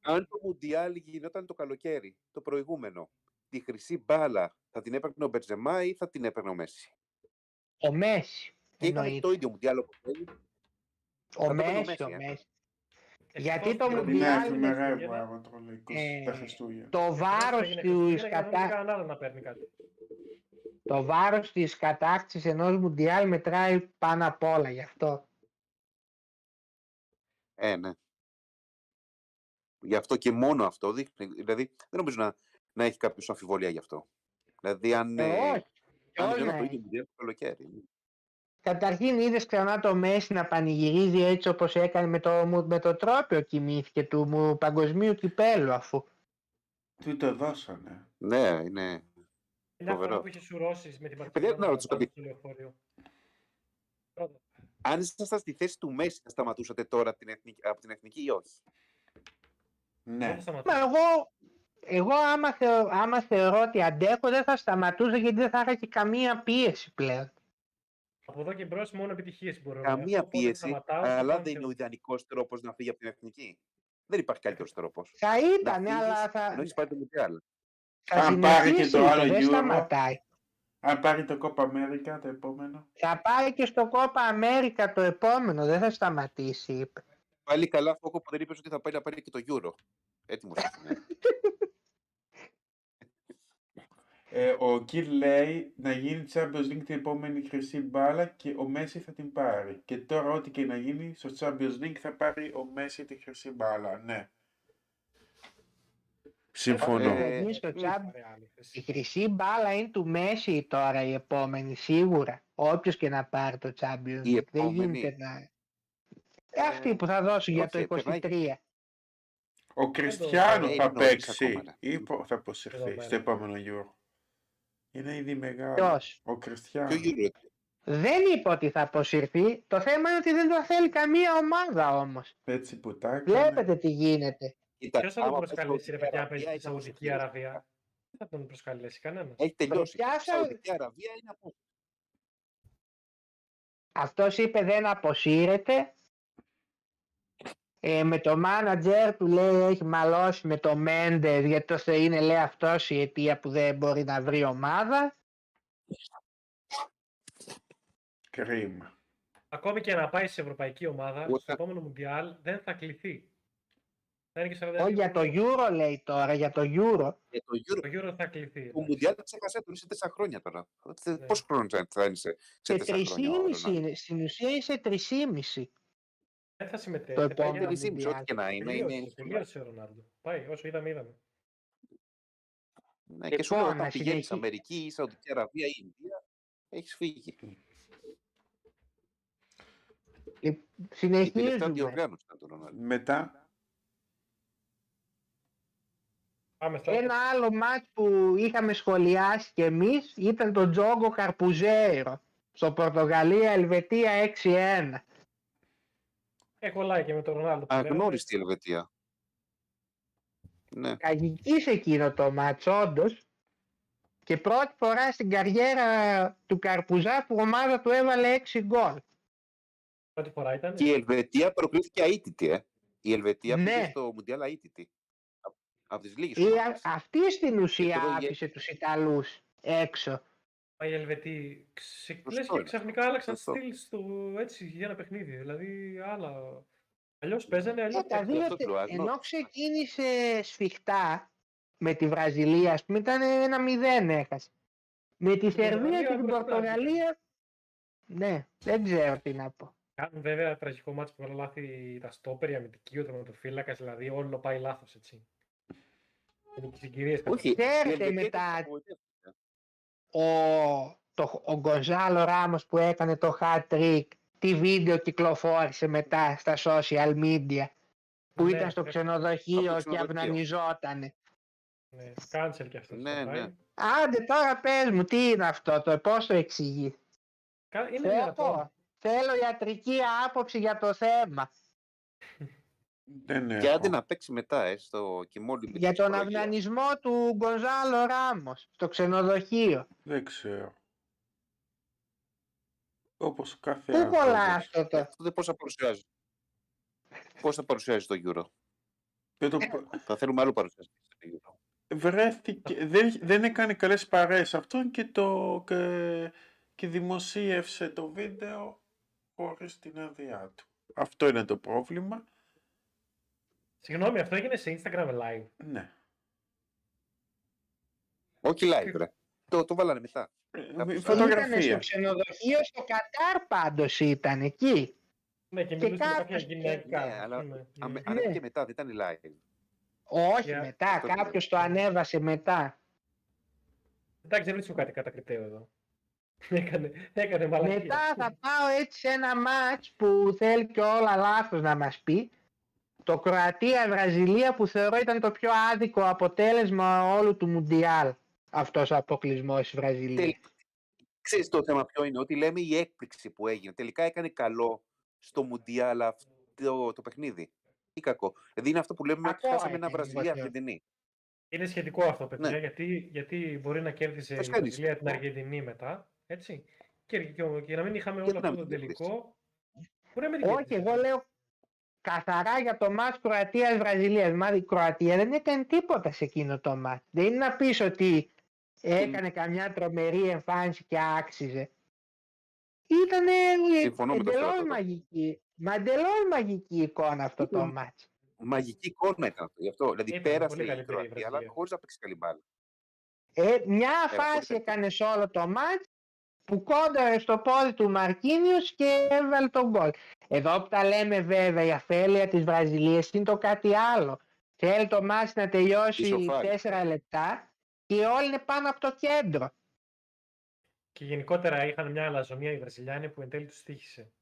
αν το Μουντιάλ γινόταν το καλοκαίρι, το προηγούμενο, τη χρυσή μπάλα θα την έπαιρνε ο Μπετζεμά ή θα την έπαιρνε ο Μέση; Ο Μέση Και είχαμε εννοείται. το ίδιο Μουντιάλ όπως θέλει. Ο θα το έπαιρνε ο Μέση, ο Μέση, ε. Μέση. Και Γιατί σηκώθηκε το ο Είναι Μουντιάλ Μουντιάλ είναι εφημερεύω Χριστούγεννα. εγώ το λέω, 20 Ε, τα Χριστούγεννα. Το βάρος Έγινε της Χριστούγεννα και να μην κατα... κανέναν άλλο να παίρνει κάτι. το βάρος της κατάκτησης ενός Μουντιάλ μετράει πάνω απ' όλα γι' αυτό. Ε, ναι. Γι' αυτό και μόνο αυτό δείχνει. Δηλαδή, δεν νομίζω να, να έχει κάποιος αμφιβολία γι' αυτό. Δηλαδή, αν, Ε, ε, όχι. αν όχι, γινόταν το ναι. ίδιο Μουντιάλ το καλοκαίρι. Καταρχήν είδες ξανά το Μέση να πανηγυρίζει έτσι όπως έκανε με το, μου- με το τρόπιο κοιμήθηκε του μου παγκοσμίου κυπέλου αφού. Του το δώσανε; Ναι, είναι. Μια φορά Φοβερό. που είχες σουρώσεις με την Παιδιά, Παρτιζάν να ρωτήσω κάτι. στο λεωφορείο. Πρώτα. Αν ήσασταν στη θέση του Μέση, θα σταματούσατε τώρα από την εθνική, από την εθνική ή όχι; Δεν Ναι. θα σταματήσω. Μα εγώ, εγώ άμα, θεω, άμα θεωρώ ότι αντέχω δεν θα σταματούσα γιατί δεν θα είχα και καμία πίεση πλέον. Από εδώ και μπρος μόνο επιτυχίες μπορώ να Καμία έχω, οπότε πίεση, σταματάω και αλλά κάνω δεν είναι θεό. ο ιδανικός τρόπος να φύγει από την εθνική. Δεν υπάρχει καλύτερος τρόπος. Θα ήταν, να αλλά φύγεις, θα, ενώ έχεις πάρει το Μουντιάλ. θα Αν πάρει και συνεχίσει, το άλλο δεν Euro. σταματάει. Αν πάρει το Copa America το επόμενο. Θα πάει και στο Κόπα Αμέρικα το επόμενο, δεν θα σταματήσει, είπε. Πάλι καλά, Φόκο, που δεν είπες ότι θα πάει να πάρει και το Euro. Έτοιμος. *laughs* Ε, ο Κιλ λέει να γίνει Champions League την επόμενη χρυσή μπάλα και ο Μέση θα την πάρει. Και τώρα ό,τι και να γίνει στο Champions League θα πάρει ο Μέση τη χρυσή μπάλα. Ναι. Συμφωνώ. Ε, Θα γίνει στο μ, Champions Ωραία, άλλη χρυσή. Η χρυσή μπάλα είναι του Μέση τώρα η επόμενη, σίγουρα. Όποιος και να πάρει το Champions Η League. Δεν επόμενη. γίνεται να. Ε, αυτή που θα δώσουν για το όχι, περνάει. 23. Ο Κριστιανό Ε, θα είναι νωρίς παίξει ακόμα, ρε. ή πο- θα αποσυρθεί Δεδομένο. στο επόμενο Euro. Είναι ήδη μεγάλο. Ποιος; Ο Κριστιανός. Ποιο Euro. Δεν είπε ότι θα αποσυρθεί. Το θέμα είναι ότι δεν το θέλει καμία ομάδα όμως. Έτσι που τα έκανε. Βλέπετε τι γίνεται. Κοίτα, Ποιος θα τον άμα πας προσκαλέσει, Σαουδική ρε παιδιά, να παίζει Αραβία, στη είναι Σαουδική απόσταση. Αραβία; Δεν θα τον προσκαλέσει κανένας. Έχει τελειώσει. Παιδιά, Η σα- Σαουδική Αραβία είναι από. Αυτός είπε δεν αποσύρεται. Ε, με το μάνατζερ του λέει έχει μαλώσει με το Μέντε γιατί το θε- είναι λέει αυτός η αιτία που δεν μπορεί να βρει ομάδα. Κρίμα. Ακόμη και να πάει σε ευρωπαϊκή ομάδα, Ούτε- στο επόμενο Μουντιάλ δεν θα κληθεί. Θα είναι και 42 Όχι για το χρονών. Euro λέει τώρα, για το Euro. Για το Euro. Το Euro θα κληθεί. Το Μουντιάλ ξέχασε τον σε τέσσερα χρόνια τώρα. Ναι. Πόσο χρόνο θα είναι σε, σε Σε τέσσερα χρόνια. ο 3,5 Ρονάλντο; είναι. Στην ουσία είσαι 3,5. Δεν θα συμμετέχει. Το θα πάει επόμενο για- Τρισήμιση, Μουντιάλ. ό,τι και να είναι. είναι Τελείωσε, τελείωσε ο Ρονάλντο. Πάει, όσο είδαμε, είδαμε. Ναι, και σου λέω, Λοιπόν, όταν να πηγαίνεις συνεχί- Αμερική ή Σαουδική Αραβία ή Ινδία, έχεις φύγει. Ε, Η τελευταία Συνεχίζουμε. διοργάνωση ήταν το Ρονάλντο. Μετά. Πάμε στο Ένα άλλο μάτς που είχαμε σχολιάσει κι εμείς ήταν το Τζόγκο Καρπουζέιρο. Στο Πορτογαλία Ελβετία 6-1. Έχω like και με τον Ρονάλντο. που λέμε. Αγνώριστη η Ελβετία. Ναι. Καγική σε εκείνο το μάτς όντως. Και πρώτη φορά στην καριέρα του Καρπουζά που η ομάδα του έβαλε 6 γκολ. Πρώτη φορά ήταν. Και η Ελβετία προκλήθηκε αίτητη, ε. Η Ελβετία Ναι. πήγε στο Μουντιάλ αίτητη. Από τις λίγες Ή α- ομάδες. αυτή στην ουσία τώρα η- άφησε τους Ιταλούς έξω. Μα οι Ελβετοί ξε... Σωστό λες και είναι. ξαφνικά άλλαξαν Σωστό. στυλ στο... έτσι για ένα παιχνίδι. Δηλαδή άλλα. Αλλιώς παίζανε, αλλιώς Ε, τα αυτό δύο, το τε- λέω, αγνώ- ενώ ξεκίνησε σφιχτά με τη Βραζιλία, ας πούμε, ήταν ένα μηδέν έχασε. Με τη Σερβία Βραζιλία και την μπροστά, Πορτογαλία, ναι, δεν ξέρω τι να πω. Κάνουν βέβαια τραγικό μάτσο που όλα λάθη τα στόπερ, η αμυντική, ο τερματοφύλακας, δηλαδή όλο πάει λάθος έτσι. Είναι και συγκυρίες Όχι, η Ξέρετε Ελβετία μετά- ήταν απογοητεύτηκα. Ο, το, ο Γκονζάλο Ράμος που έκανε το hat trick, τι βίντεο κυκλοφόρησε μετά στα social media που Ναι, ήταν στο ε, ξενοδοχείο από το και ξενοδοχείο. αυνανιζότανε. Ναι, cancel και αυτό. Ναι, το ναι. πάει. Άντε τώρα πες μου τι είναι αυτό, το, πώς το εξηγεί; Κα- Είναι Θέλω, δυνατόν. θέλω ιατρική άποψη για το θέμα. *laughs* Δεν Και άντε έχω. να παίξει μετά, ε, στο κοιμόνι με Για την τον ψυχολογία. αυνανισμό του Γκονζάλο Ράμος στο ξενοδοχείο. Δεν ξέρω. Όπως κάθε Πού κολλά άνθρωπος. αυτό το. Αυτό δεν πώς θα παρουσιάζει. Πώς θα παρουσιάζει το Euro; Δεν το... Θα θέλουμε άλλο παρουσιάζει στο Euro. βρέθηκε, δεν, δεν έκανε καλές παρέες αυτόν και, το, και, και δημοσίευσε το βίντεο χωρίς την άδειά του. Αυτό είναι το πρόβλημα. Συγγνώμη, αυτό έγινε σε Instagram live. Ναι. Όχι live, ρε. Το, το βάλανε μετά. Ε, Κάποιος Ήτανε στο Φωτογραφία. ξενοδοχείο στο Κατάρ πάντως ήταν εκεί. Ναι, και Και μιλούσε με κάποια κάποιος- γυναίκα. Ναι, αλλά Ναι, ναι. Αν, Ναι. Ανέβηκε μετά, δεν ήταν live. Όχι Για- μετά, αυτό το κάποιος το λέω. ανέβασε μετά. Εντάξει, δεν βρίσκω κάτι κατακριτέο εδώ. *laughs* έκανε, έκανε μαλακία. Μετά θα πάω έτσι σε ένα μάτς που θέλει και όλα λάθος να μας πει. Το Κροατία-Βραζιλία που θεωρώ ήταν το πιο άδικο αποτέλεσμα όλου του Μουντιάλ. Αυτός ο αποκλεισμός της Βραζιλίας. Τελ- Ξέρεις το θέμα ποιο είναι, ότι λέμε η έκπληξη που έγινε. Τελικά έκανε καλό στο Μουντιάλ αυτό το παιχνίδι. Ή κακό. Δηλαδή είναι αυτό που λέμε ότι Κακό χάσαμε ένα έκανε, Βραζιλία λοιπόν. Αργεντινή. Είναι σχετικό αυτό, παιδιά, Ναι. γιατί, γιατί μπορεί να κέρδισε η Πες κάτι Βραζιλία την σχετικό. Αργεντινή μετά, έτσι. Και, και, και να μην είχαμε Γιατί όλο να αυτό το μην κερδίσεις. τελικό. Μπορεί να μην την Όχι, κέρδισε. εγώ λέω καθαρά για το μάτς Κροατίας-Βραζιλίας. Μα η Κροατία δεν έκανε τίποτα σε εκείνο το μάτς. Δεν είναι να πεις ότι έκανε καμιά τρομερή εμφάνιση και άξιζε. Ήτανε Συμφωνώ με το εντελώς Στράτο. μαγική. Μα εντελώς μαγική εικόνα αυτό το Ήταν- μάτς. Μαγική εικόνα ήταν αυτό. Γι' αυτό. Δηλαδή Ήταν πέρασε πολύ η καλύτερη η Κροατία, αλλά Βραζιλία. χωρίς να παίξει καλή μπάλα. Ε, μια πολύ φάση καλύτερη. έκανε σε όλο το μάτς που κόνταρε στο πόδι του Μαρκίνιος και έβαλε τον γκολ. Εδώ που τα λέμε βέβαια η αφέλεια της Βραζιλίας είναι το κάτι άλλο. Θέλει το μάτς να τελειώσει Ισοφάρι. 4 λεπτά και όλοι είναι πάνω από το κέντρο. Και γενικότερα είχαν μια αλαζονία οι Βραζιλιάνοι που εν τέλει τους τύχησε.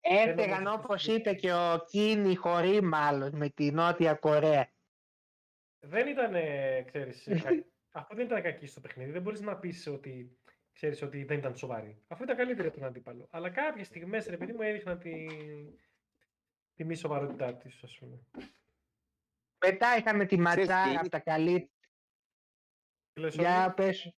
Έφεγαν νομίζω όπως ότι- είπε και ο Κίνη χωρί μάλλον με τη Νότια Κορέα. Δεν ήταν, ε, ξέρεις, ε, *laughs* κα- αυτό δεν ήταν κακή στο παιχνίδι. Δεν μπορείς να πεις ότι, ξέρεις, ότι δεν ήταν σοβαρή. Αφού ήταν καλύτερη από τον αντίπαλο. Αλλά κάποιες στιγμές, ρε παιδί μου, έδειχναν τη, τη μη σοβαρότητά της, ας πούμε. Μετά είχαμε τη Ξέρεις τι ματσάρα είναι; από τα καλύτερα. Τι λες, Για Όλη; πες.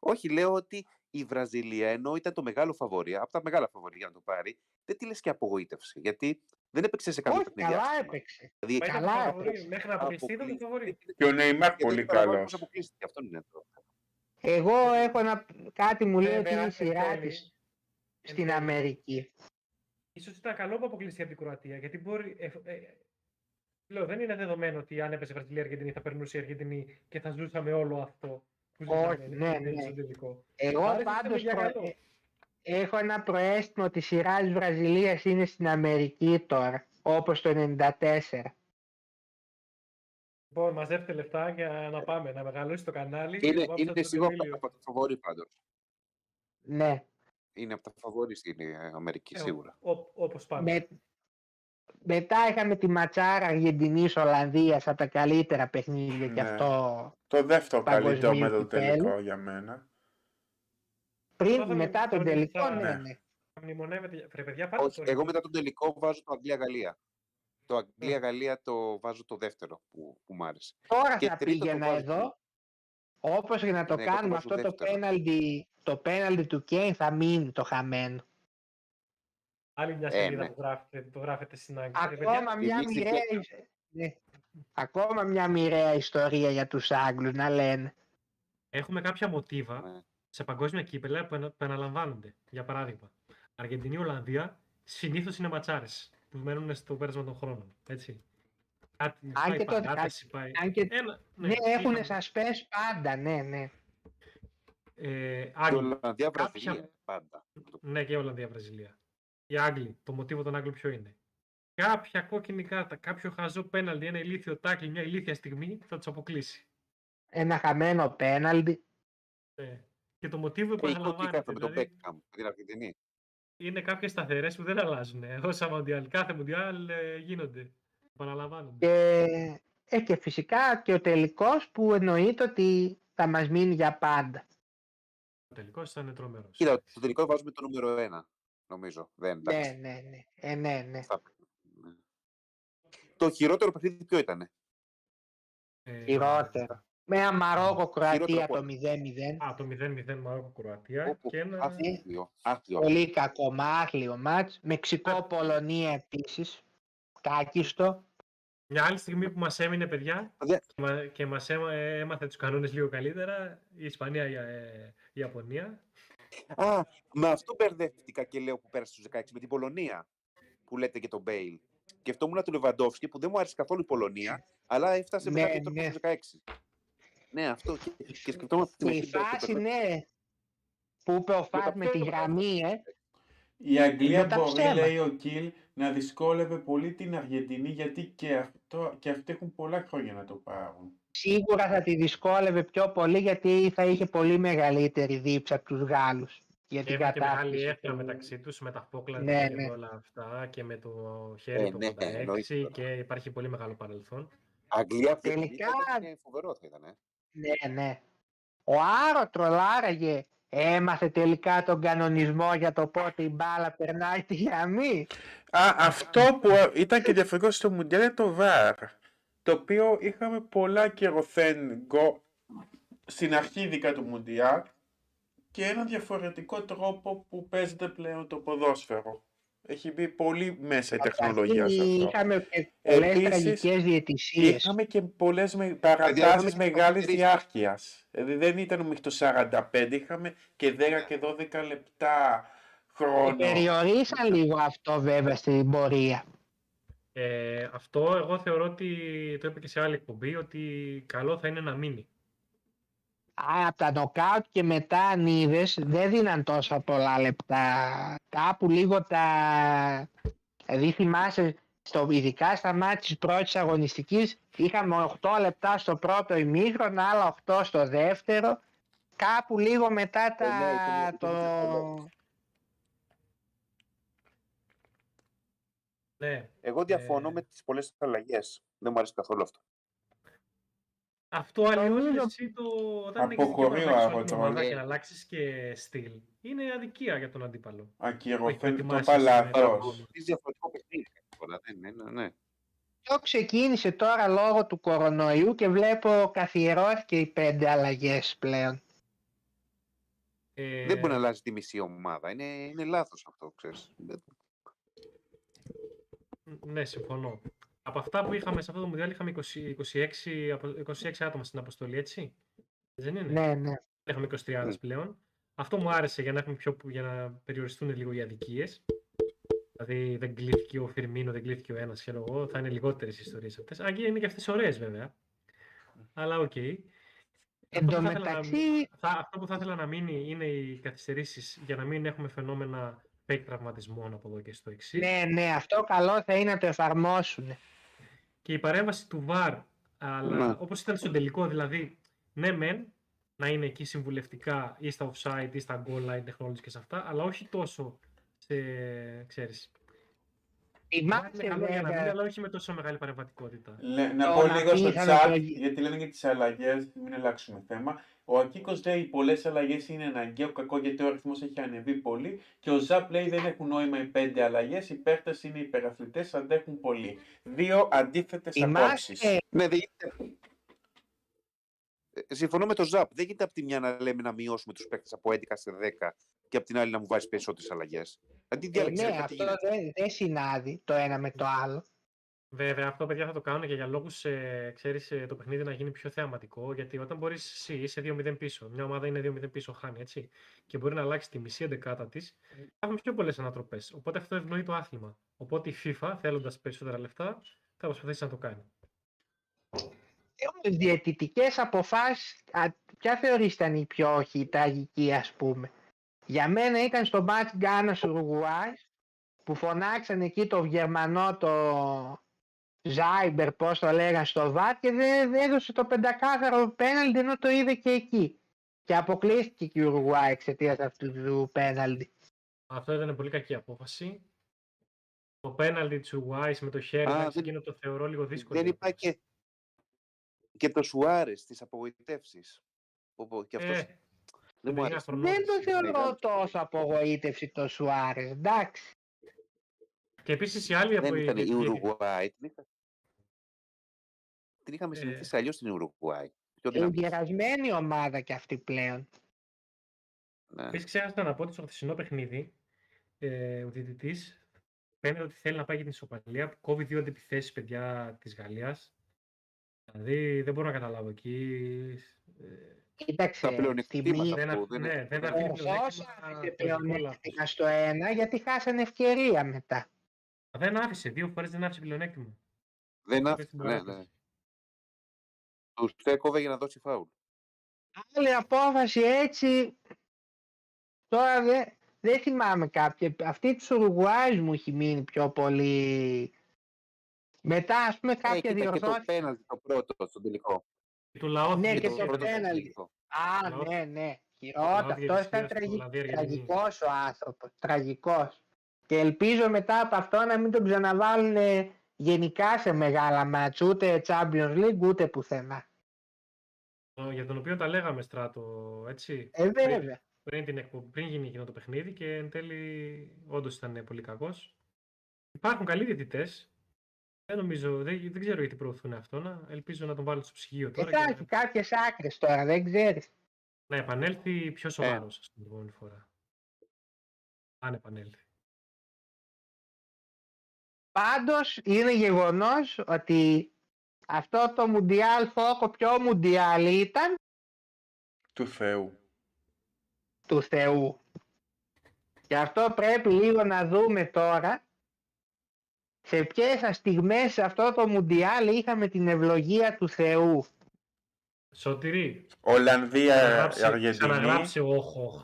Όχι, λέω ότι η Βραζιλία, ενώ ήταν το μεγάλο φαβορή, από τα μεγάλα φαβορή για να το πάρει, δεν τη λες και απογοήτευση. Γιατί δεν έπαιξε σε κάποιο Όχι, παιχνίδι. καλά άσχημα. έπαιξε. Δηλαδή, Μα ήταν καλά το φαβορί. έπαιξε. Μέχρι να αποκλειστεί ήταν το αποκλεί- φαβορί. Και ο Νεϊμάρ Γιατί πολύ δεν καταλαβαίνω καλός. πώς αποκλείστηκε. Αυτό είναι το. Εγώ έχω ένα, κάτι μου λέει ότι Βέβαια, είναι η εν σειρά τέλει- της εν στην τέλει, Αμερική. Ίσως ήταν καλό που αποκλειστεί από την Κροατία, γιατί μπορεί... Ε, ε, λέω, δεν είναι δεδομένο ότι αν έπεσε η Βραζιλία η Αργεντινή θα περνούσε η Αργεντινή και θα ζούσαμε όλο αυτό που Όχι, ζούσαμε ναι, εν τέλει ναι. στο τελικό. Εγώ Άρα πάντως ήταν για προ- καλό. ε, έχω ένα προαίσθημα ότι η σειρά της Βραζιλίας είναι στην Αμερική τώρα, όπως το 94. Λοιπόν, μαζεύτε λεφτά για να πάμε, να μεγαλώσει το κανάλι. και Είναι, να πάμε είναι στον σίγουρα Εμίλιο. από τα φαβορή πάντως. Ναι. Είναι από τα φαβορή στην ε, Αμερική, Ε, σίγουρα. ο- όπως πάμε. Με, μετά είχαμε τη ματσάρα Αργεντινής Ολλανδίας από τα καλύτερα παιχνίδια και Ναι. αυτό Το δεύτερο καλύτερο Παγκοσμίου με το κυπέλλου. τελικό για μένα. πριν, θα με- μετά τον τώρα τελικό, θα- ναι, Ναι. ναι. Μνημονεύετε, ρε παιδιά, πάτε Όχι, στο εγώ review. μετά τον τελικό βάζω το Αγγλία-Γαλλία. Το Ναι. Αγγλία-Γαλλία το βάζω το δεύτερο που, που μου άρεσε. Τώρα Και θα τρίτο το πήγαινα βάζω. εδώ, όπως και να το Ναι, εγώ το κάνουμε βάζω αυτό το δεύτερο. πέναλτι, το πέναλτι του Κέιν θα μείνει το χαμένο. Άλλη μια Ε, σελίδα ναι. που γράφετε, το γράφετε στην Αγγλία. Ρε παιδιά, Ακόμα μια εμείς μοιραία, δικαίωμα. ι- ναι. Ακόμα μια μοιραία ιστορία για τους Άγγλους να λένε. Έχουμε κάποια μοτίβα Ναι. σε παγκόσμια κύπελα που, ενα- που επαναλαμβάνονται. Για παράδειγμα, Αργεντινή-Ολλανδία συνήθως είναι ματσάρες που μένουν στο πέρασμα των χρόνων. Έτσι. Κάτι Αν πάει και τότε- παράταση, πάει. Αν και Ένα, ναι, έχουν είχαμε, suspense πάντα, ναι, ναι. Ε, Και Άγγλοι. Ολλανδία, Κάποια- Βραζιλία. Πάντα. Ναι, και Ολλανδία-Βραζιλία. Οι Άγγλοι. Το μοτίβο των Άγγλων ποιο είναι. Κάποια κόκκινη κάρτα, κάποιο χαζό πέναλτι, ένα ηλίθιο τάκλι, μια ηλίθια στιγμή θα τους αποκλείσει. Ένα χαμένο πέναλτι. Ναι. Και το μοτίβο Και η κόκκι επαναλαμβάνεται. κάρτα με τον Δηλαδή, Beckham, με την Αργεντινή. Είναι κάποιες σταθερές που δεν αλλάζουν. Όσα μοντιάλ, κάθε μοντιάλ ε, γίνονται. Επαναλαμβάνονται. Και, ε, και φυσικά και ο τελικός που εννοείται ότι θα μας μείνει για πάντα. Ο τελικός ήταν τρομερός. Κοίτα, το τελικό βάζουμε το νούμερο 1, νομίζω. Δεν, Ναι, εντάξει. ναι, ναι. Ε, ναι, ναι. Αυτά. Ναι. Το χειρότερο παιχνίδι ποιο ήταν. Ε, Χειρότερο. Με ένα Μαρόκο Κροατία Χειρότερο το από 0-0. Α, το 0-0 Μαρόκο Κροατία Όπου και ένα... άθλιο, άθλιο. Πολύ κακό μάχλιο μάτς. Μεξικό-Πολωνία επίσης. Κάκιστο. Μια άλλη στιγμή που μας έμεινε παιδιά Δε- και μα- και μας έμα- ε, έμαθε τους κανόνες λίγο καλύτερα η Ισπανία, η, ε, η Ιαπωνία. Α, με αυτό μπερδεύτηκα και λέω που πέρασε στους 16, με την Πολωνία που λέτε και τον Μπέιλ. Και αυτό ήμουν του Λεβαντόφσκι που δεν μου άρεσε καθόλου η Πολωνία, αλλά έφτασε Ναι, μετά και τώρα ναι. στους 16. Ναι, αυτό. Και, και σκεφτόμαστε Και η με το- το φάση, παιχνίδι. ναι, που είπε ο τα Φατ με τη ψέματα. γραμμή, ε. Η Αγγλία Με τα μπορεί, ψέματα. λέει ο Κιλ, να δυσκόλευε πολύ την Αργεντινή γιατί και, αυτό, και αυτοί έχουν πολλά χρόνια να το πάρουν. Σίγουρα θα τη δυσκόλευε πιο πολύ γιατί θα είχε πολύ μεγαλύτερη δίψα από τους Γάλλους. Για Και την έχουν και μεγάλη κατάκτηση. έφτια του- μεταξύ τους με τα Falkland Ναι, και ναι. όλα αυτά και με το χέρι Ε, το ναι, 86 εννοείται. και υπάρχει πολύ μεγάλο παρελθόν. Αγγλία Τελικά- θα ήταν φοβερό θα ήταν. Ε. Ναι, ναι. Ο Άρο τρολάραγε. Έμαθε τελικά τον κανονισμό για το πότε η μπάλα περνάει τη γραμμή. Α, αυτό που ήταν και διαφορετικό στο Μουντιάλ είναι το VAR. Το οποίο είχαμε πολλά καιροθέν γκο στην αρχή ειδικά του Μουντιάλ και ένα διαφορετικό τρόπο που παίζεται πλέον το ποδόσφαιρο. Έχει μπει πολύ μέσα η τεχνολογία σε Γιατί αυτό. Είχαμε και πολλές Επίσης, τραγικές διαιτησίες. Είχαμε και πολλές με, είχαμε παρατάσεις και μεγάλης παρατηρήσεις. διάρκειας. Δηλαδή δεν ήταν μέχρι το 45, είχαμε και 10 και 12 λεπτά χρόνο. Περιορίσαν λίγο αυτό βέβαια στην πορεία. Ε, αυτό εγώ θεωρώ ότι το είπε και σε άλλη εκπομπή ότι καλό θα είναι να μείνει. Α, από τα νοκάουτ και μετά αν είδες, δεν δίναν τόσα πολλά λεπτά. Κάπου λίγο τα... Δηλαδή θυμάσαι, στο, ειδικά στα μάτια της πρώτης αγωνιστικής, είχαμε 8 λεπτά στο πρώτο ημίχρονο, άλλα 8 στο δεύτερο. Κάπου λίγο μετά τα... ναι, ήταν- το... ήταν δύσκολο. Ναι. Εγώ διαφωνώ Ε. με τις πολλές αλλαγές. Δεν μου αρέσει καθόλου αυτό. Αυτό αλλιώς Νομίζω- εσύ το... Όταν είναι Αποχωρεί ο και Άρωτρον. την ομάδα Ναι. και να αλλάξεις και στυλ, είναι αδικία για τον αντίπαλο. Έχει Ακυρωθέν το προετοιμάσει παλάθος. σήμερα. Είναι διαφορετικό παιχνίδι. τώρα, δεν είναι, ναι. Αυτό ξεκίνησε τώρα λόγω του κορονοϊού και βλέπω καθιερώθηκε οι πέντε αλλαγές πλέον. Ε, Δεν μπορεί να αλλάζει τη μισή ομάδα. Είναι, είναι λάθος αυτό, ξέρεις. Δεν- Ναι, συμφωνώ. Από αυτά που είχαμε σε αυτό το μοντέλο είχαμε 20, 26, απο- 26 άτομα στην αποστολή, έτσι. Δεν είναι; Ναι, ναι. Έχουμε 23 Ναι. πλέον. Αυτό μου άρεσε για να, έχουμε πιο, για να περιοριστούν λίγο οι αδικίες. Δηλαδή δεν κλείθηκε ο Φιρμίνο, δεν κλείθηκε ο ένας, ξέρω εγώ. Θα είναι λιγότερες ιστορίες αυτές. Αν και είναι και αυτές ωραίες βέβαια. Αλλά οκ. Εν Αυτό τω που θα ήθελα να- μεταξύ, θα, αυτό που θα ήθελα να μείνει είναι οι καθυστερήσεις για να μην έχουμε φαινόμενα fake τραυματισμών από εδώ και στο εξής. ναι, ναι, αυτό καλό θα είναι να το εφαρμόσουν. Και η παρέμβαση του VAR, αλλά Ναι. όπως ήταν στο τελικό, δηλαδή, ναι μεν, να είναι εκεί συμβουλευτικά ή στα offside ή στα goal line technology και σε αυτά, αλλά όχι τόσο σε, ξέρεις, Θυμάσαι είναι καλό για να μην, βέβαια, αλλά όχι με τόσο μεγάλη παρεμβατικότητα. Λέ, να Το πω να λίγο στο πήγαμε chat, το- γιατί λένε για τις αλλαγές, μην αλλάξουμε θέμα. Ο Ακίκος λέει πολλές αλλαγές είναι αναγκαίο κακό γιατί ο αριθμός έχει ανεβεί πολύ και ο Ζαπ λέει δεν έχουν νόημα οι πέντε αλλαγές, οι παίχτες είναι υπεραθλητές, αντέχουν πολύ. Δύο αντίθετες απόψεις. θυμάσαι, Ναι, δεν γίνεται. Ε, Συμφωνώ με το ΖΑΠ. Δεν γίνεται από τη μια να λέμε να μειώσουμε τους παίκτες από 11 σε 10 και από την άλλη να μου βάζει περισσότερες αλλαγές. Αντί ε, διάλεξε. ναι, τι αυτό γίνεται. δεν, δεν συνάδει το ένα με το άλλο. Βέβαια, αυτό παιδιά θα το κάνουν και για λόγους, ε, ξέρεις, ε, το παιχνίδι να γίνει πιο θεαματικό. Γιατί όταν μπορείς εσύ είσαι 2-0 πίσω, μια ομάδα είναι 2-0 πίσω, χάνει έτσι. Και μπορεί να αλλάξει τη μισή εντεκάτα της, θα έχουμε πιο πολλές ανατροπές. Οπότε αυτό ευνοεί το άθλημα. Οπότε η FIFA, θέλοντας περισσότερα λεφτά, θα προσπαθήσει να το κάνει. Έχουμε διαιτητικές αποφάσεις, α, ποια θεωρείς ήταν η πιο όχι τραγική ας πούμε; Για μένα ήταν στο μάτς Γκάνας Ουρουγουάης που φωνάξαν εκεί το Γερμανό το Ζάιμπερ πώς το λέγαν στο ΒΑΤ και δεν δεν έδωσε το πεντακάθαρο πέναλτι ενώ το είδε και εκεί. Και αποκλείστηκε και η Ουρουγουάη εξαιτίας αυτού του πέναλτι. Αυτό ήταν πολύ κακή απόφαση. Το πέναλτι της Ουρουγουάης με το χέρι, Α, εντάξει, δεν- εκείνο το θεωρώ λίγο δύσκολο. Δεν είπα και, και το Σουάρες, τις απογοητεύσεις. Όπου και αυτός Ε, δεν μου 19 άρεσε. χρονών. Δεν το έτσι, θεωρώ μεγάλος. τόσο απογοήτευση το Σουάρες, εντάξει. Και επίσης η άλλη από Δεν ήταν η η- Ουρουγουάη. Την, είχα... την είχαμε Ε. συνηθίσει αλλιώς στην Ουρουγουάη. Πιο δυνατή. Εγγερασμένη ομάδα κι αυτή πλέον. Ναι. Επίσης ξέχασα να πω ότι στο χθεσινό παιχνίδι ε, ο διαιτητής φαίνεται ότι θέλει να πάει για την ισοπαλία. που Κόβει δύο αντιπιθέσεις παιδιά της Γαλλίας. Δηλαδή δεν μπορώ να καταλάβω εκεί. ε, Κοίταξε, Τα στη πλεονεκτήματα μία δεν, αυτό αφ- δεν ναι, είναι- δεν δεν αφήνει ο πλεονέκτημα Σόσα άφησε το ηθικό πλεονέκτημα λάθος. στο ένα γιατί χάσανε ευκαιρία μετά. Δεν άφησε, δύο φορές δεν άφησε πλεονέκτημα. Δεν Είπε άφησε. στην Ναι, παράταση. ναι. Τους έκοβε για να δώσει φάουλ. Άλλη απόφαση έτσι, τώρα δεν δεν θυμάμαι κάποια. Αυτή της Ουρουγουάης μου έχει μείνει πιο πολύ. Μετά ας πούμε Ε, κάποια κοίτα, και το διορθώθηκε. πέναλτι το πρώτο στον τελικό. Και του λαό Ναι, Και και το το πρώτο στον πέναλτι. τελικό. Α, Λαό- ναι, ναι. λαό Χειρότα. Αυτός διαιτησίας ήταν του τραγι... Λαβία Αργεντινή. τραγικός ο άνθρωπος. Τραγικός. Και ελπίζω μετά από αυτό να μην τον ξαναβάλουν γενικά σε μεγάλα μάτς. Ούτε Champions League ούτε πουθενά. Ο- Για τον οποίο τα λέγαμε στράτο, έτσι. Ε, βέβαια. πριν, την εκπο... πριν γίνει εκείνο το παιχνίδι και εν τέλει όντως ήταν πολύ κακός. Υπάρχουν καλοί διαιτητές. Δεν νομίζω, δεν, δεν ξέρω γιατί προωθούν αυτό. Να, ελπίζω να τον βάλουν στο ψυγείο τώρα και Υπάρχει κάποιες άκρες τώρα, δεν ξέρεις. να επανέλθει πιο σοβαρός την επόμενη φορά. Αν επανέλθει. Πάντως είναι γεγονός ότι αυτό το Μουντιάλ Φόκο πιο Μουντιάλ ήταν; Του Θεού. του Θεού. Γι' αυτό πρέπει λίγο να δούμε τώρα σε ποιες στιγμές σε αυτό το Μουντιάλ είχαμε την ευλογία του Θεού; Σωτηρή, Ολλανδία, ξαναγράψε, Αργεντινή. ξαναγράψε όχ, όχ.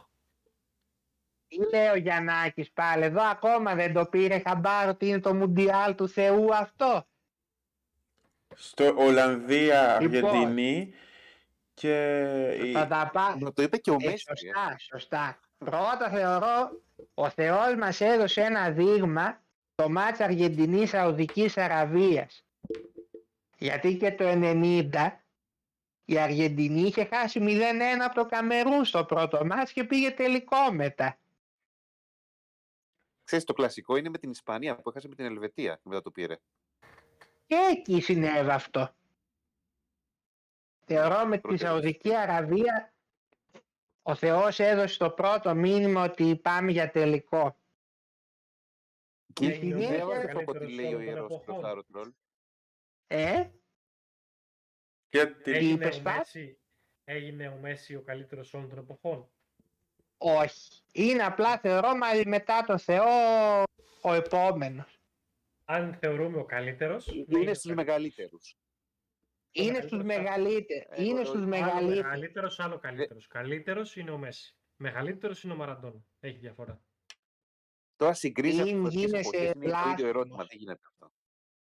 Τι λέει ο Γιαννάκης πάλι; Εδώ ακόμα δεν το πήρε χαμπάρο ότι είναι το Μουντιάλ του Θεού αυτό. Στο Ολλανδία, Λοιπόν. Αργεντινή και η- Θα τα πά... Μα το είπε και ο Ε, Μέση. ε. σωστά, σωστά. Πρώτα θεωρώ ο Θεός μας έδωσε ένα δείγμα το μάτς Αργεντινής Σαουδικής Αραβίας. Γιατί και το 90 η Αργεντινή είχε χάσει 0-1 από το Καμερούν στο πρώτο μάτς και πήγε τελικό μετά. Ξέρεις, το κλασικό είναι με την Ισπανία που έχασε με την Ελβετία και μετά το πήρε. Και εκεί συνέβη αυτό. Θεωρώ με τη Πρώτη Σαουδική Αραβία ο Θεός έδωσε το πρώτο μήνυμα ότι πάμε για τελικό. Και Ναι, η είναι ο διάβαζε καλύτερος από τι λέει ο όλων των ιερός εποχών. Κλωσάρο Τρόλ. Ε, γιατί Έγινε, είπες, ο Πα; Μέση, έγινε ο Μέση ο καλύτερος όλων των εποχών. Όχι. Είναι απλά θεωρώ μα μετά το Θεό ο επόμενος. Αν θεωρούμε ο καλύτερος, ναι, Είναι ο στους καλύτερος. μεγαλύτερους. Είναι στους μεγαλύτερους. Ε, Είναι ο- στους ο- Άλλο μεγαλύτερους. μεγαλύτερος, άλλο καλύτερος. Καλύτερος είναι ο Μέση. Μεγαλύτερος είναι ο Μαραντόνα. Έχει διαφορά. Τώρα συγκρίζει Μην αυτές τις γίνεσαι εποχές. Είναι το ίδιο μπλάσφημος. ερώτημα. Δεν γίνεται αυτό.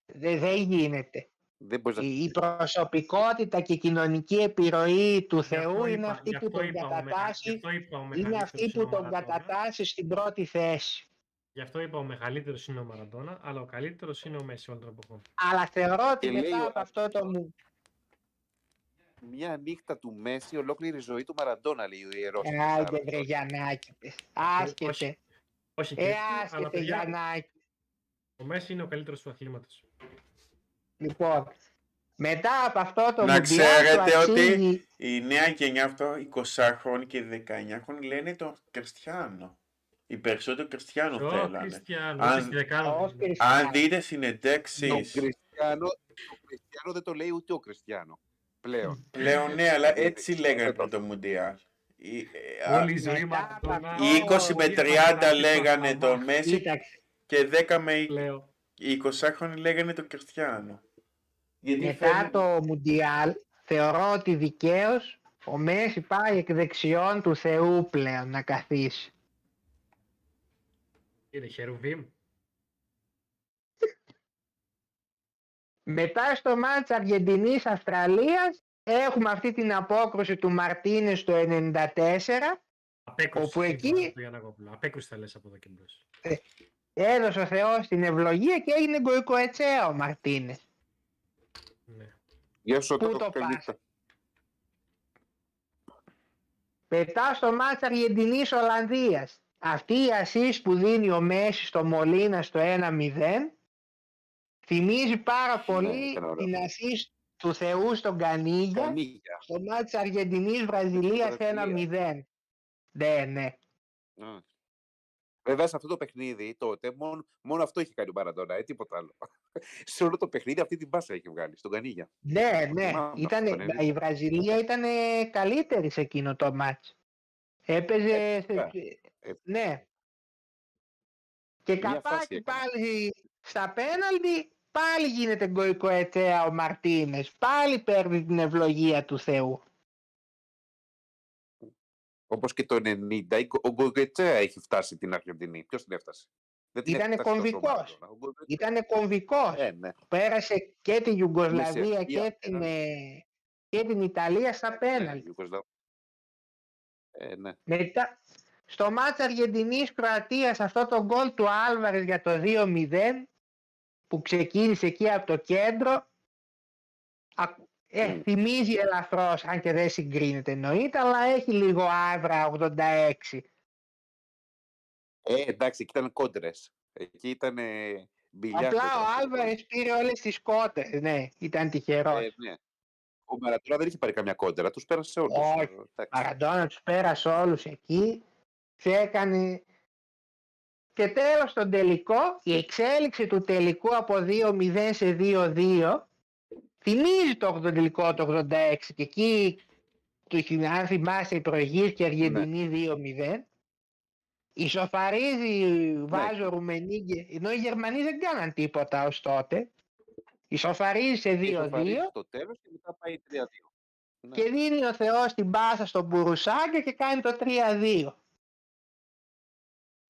Δεν, δεν γίνεται. Δεν μπορείς να Η, η προσωπικότητα και η κοινωνική επιρροή του Γι' Θεού αυτό είναι είπα- αυτή γι' που αυτό τον είπα ο μεγα- γι' κατατάσσει, αυτό είπα ο είναι μεγαλύτερος αυτή που είναι ο τον Μαραντόνα. κατατάσσει στην πρώτη θέση. Γι' αυτό είπα ο μεγαλύτερος είναι ο Μαραντόνα, αλλά ο καλύτερος είναι ο Μέση όλων των εποχών. Αλλά θεωρώ ότι Και λέει μετά ο από αυτό το μου... Μια νύχτα του Μέση, ολόκληρη ζωή του Μαραντόνα, λέει ο ιερός. Ε, Κλωσάρο Άιντε βρε Τρόλ. Γιαννάκη. Άσχετε. Όχι Όχι και Ε, έτσι, αλλά άσχετε παιδιά, Γιαννάκη. ο Μέση είναι ο καλύτερος του αθλήματος. Λοιπόν, μετά από αυτό το Να Μουντιάλ ξέρετε του ότι- αξίζει- η νέα γενιά αυτό, 20χρονοι και 19χρονοι λένε το Κριστιανό. Οι περισσότεροι Κριστιανό Ο θέλανε. Κριστιανό, Αν- όχι στη δεκάδα. ως δηλαδή. Κριστιανός; Αν δείτε Το συνεντεύξεις, Κριστιανό, το Κριστιανό δεν το λέει ούτε ο Κριστιανό. Πλέον. πλέον ναι, αλλά έτσι Δεν λέγανε το- πριν το Μουντιάλ. Οι- ε, α, Όλη η ζωή μετά από Μαραντόνα. αυτό- Οι 20 με όλοι 30 επαναλάβει λέγανε το τον Μέση Κοίταξε, και 10 με Λέω. οι 20χρονοι λέγανε τον Κριστιανό. Γιατί μετά φαίνεται- το Μουντιάλ θεωρώ ότι δικαίως ο Μέση πάει εκ δεξιών του Θεού πλέον να καθίσει. Είναι χερουβίμ. Μετά στο μάτς Αργεντινής Αυστραλίας Έχουμε αυτή την απόκρουση του Μαρτίνες το 94 Απέκρουση. Όπου εκεί- σύμφωνα με τον Γιαννακόπουλο. Απέκρουση θα λες από εδώ και μπρος. έδωσε ο Θεός την ευλογία και έγινε γκοϊκοετσέα ο Μαρτίνες. Ναι. Γεια σου, Πού Κάτω, το καλή πας; νύχτα. Πετά στο μάτς Αργεντινής Ολλανδίας. Αυτή η ασίς που δίνει ο Μέση στο Μολίνα στο 1-0 θυμίζει πάρα πολύ Ναι, ήταν ωραίο. την ασίς του Θεού στον Κανίγια Κανίγια. στο μάτς Αργεντινής Βραζιλίας Βραζιλία. 1-0. Ναι, ναι. Α. Βέβαια, σε αυτό το παιχνίδι τότε μόνο, μόνο αυτό είχε κάνει ο Μαραντόνα, ε, τίποτα άλλο. *laughs* σε όλο το παιχνίδι αυτή την πάσα έχει βγάλει, στον Κανίγια. Ναι, ναι. Θυμάμαι Ήτανε, αυτό, ναι. η Βραζιλία ήταν καλύτερη σε εκείνο το μάτς. Έπαιζε... Ε, σε- βέβαια. Ε, ναι. Και Μια φάση καπάκι έκανε. πάλι στα πέναλτι, πάλι γίνεται γκοϊκοετσέα ο Μαρτίνες. Πάλι παίρνεις την ευλογία του Θεού. Όπως και το 90, η Γκο- ο Γκογκετσέα έχει φτάσει την Αργεντινή. Ποιος την έφτασε; Δεν την Ήτανε έχει φτάσει τόσο ο κομβικός. Μαραντόνα. Ο Γκογκετσέα. Ήτανε κομβικός. Ε, ναι. Πέρασε και την Ιουγκοσλαβία Μεσαιωνία, και την, έναν. ε, και την Ιταλία στα Ε, πέναλτι. Ιουγκοσλαβ- Ε, ναι. Μετά, στο μάτς Αργεντινής Κροατίας αυτό το γκολ του Άλβαρες για το 2-0 που ξεκίνησε εκεί από το κέντρο α- ε, Μμ. θυμίζει ελαφρώς αν και δεν συγκρίνεται εννοείται αλλά έχει λίγο άβρα 86 Ε, εντάξει, εκεί ήταν κόντρες. Εκεί ήταν μπιλιάρντο. απλά ο τώρα, αυτό το Άλβαρες πήρε όλες τις κότες ναι ήταν τυχερός Ε, ναι. Ο Μαραντόνα δεν είχε πάρει καμιά κόντρα, τους πέρασε όλους. Όχι. Μαραντόνα τους πέρασε όλους εκεί και έκανε και τέλος τον τελικό η εξέλιξη του τελικού από 2-0 σε 2-2 θυμίζει το 8 τελικό το 86 και εκεί του αν θυμάσαι η προηγής και Αργεντινή 2-0 ισοφαρίζει βάζει ο Ρουμενίγκε ενώ οι Γερμανοί δεν κάναν τίποτα ως τότε ισοφαρίζει σε 2-2 Στο τέλος και μετά πάει 3-2. Ναι. και δίνει ο Θεός την πάσα στον Μπουρουσάκα και κάνει το 3-2.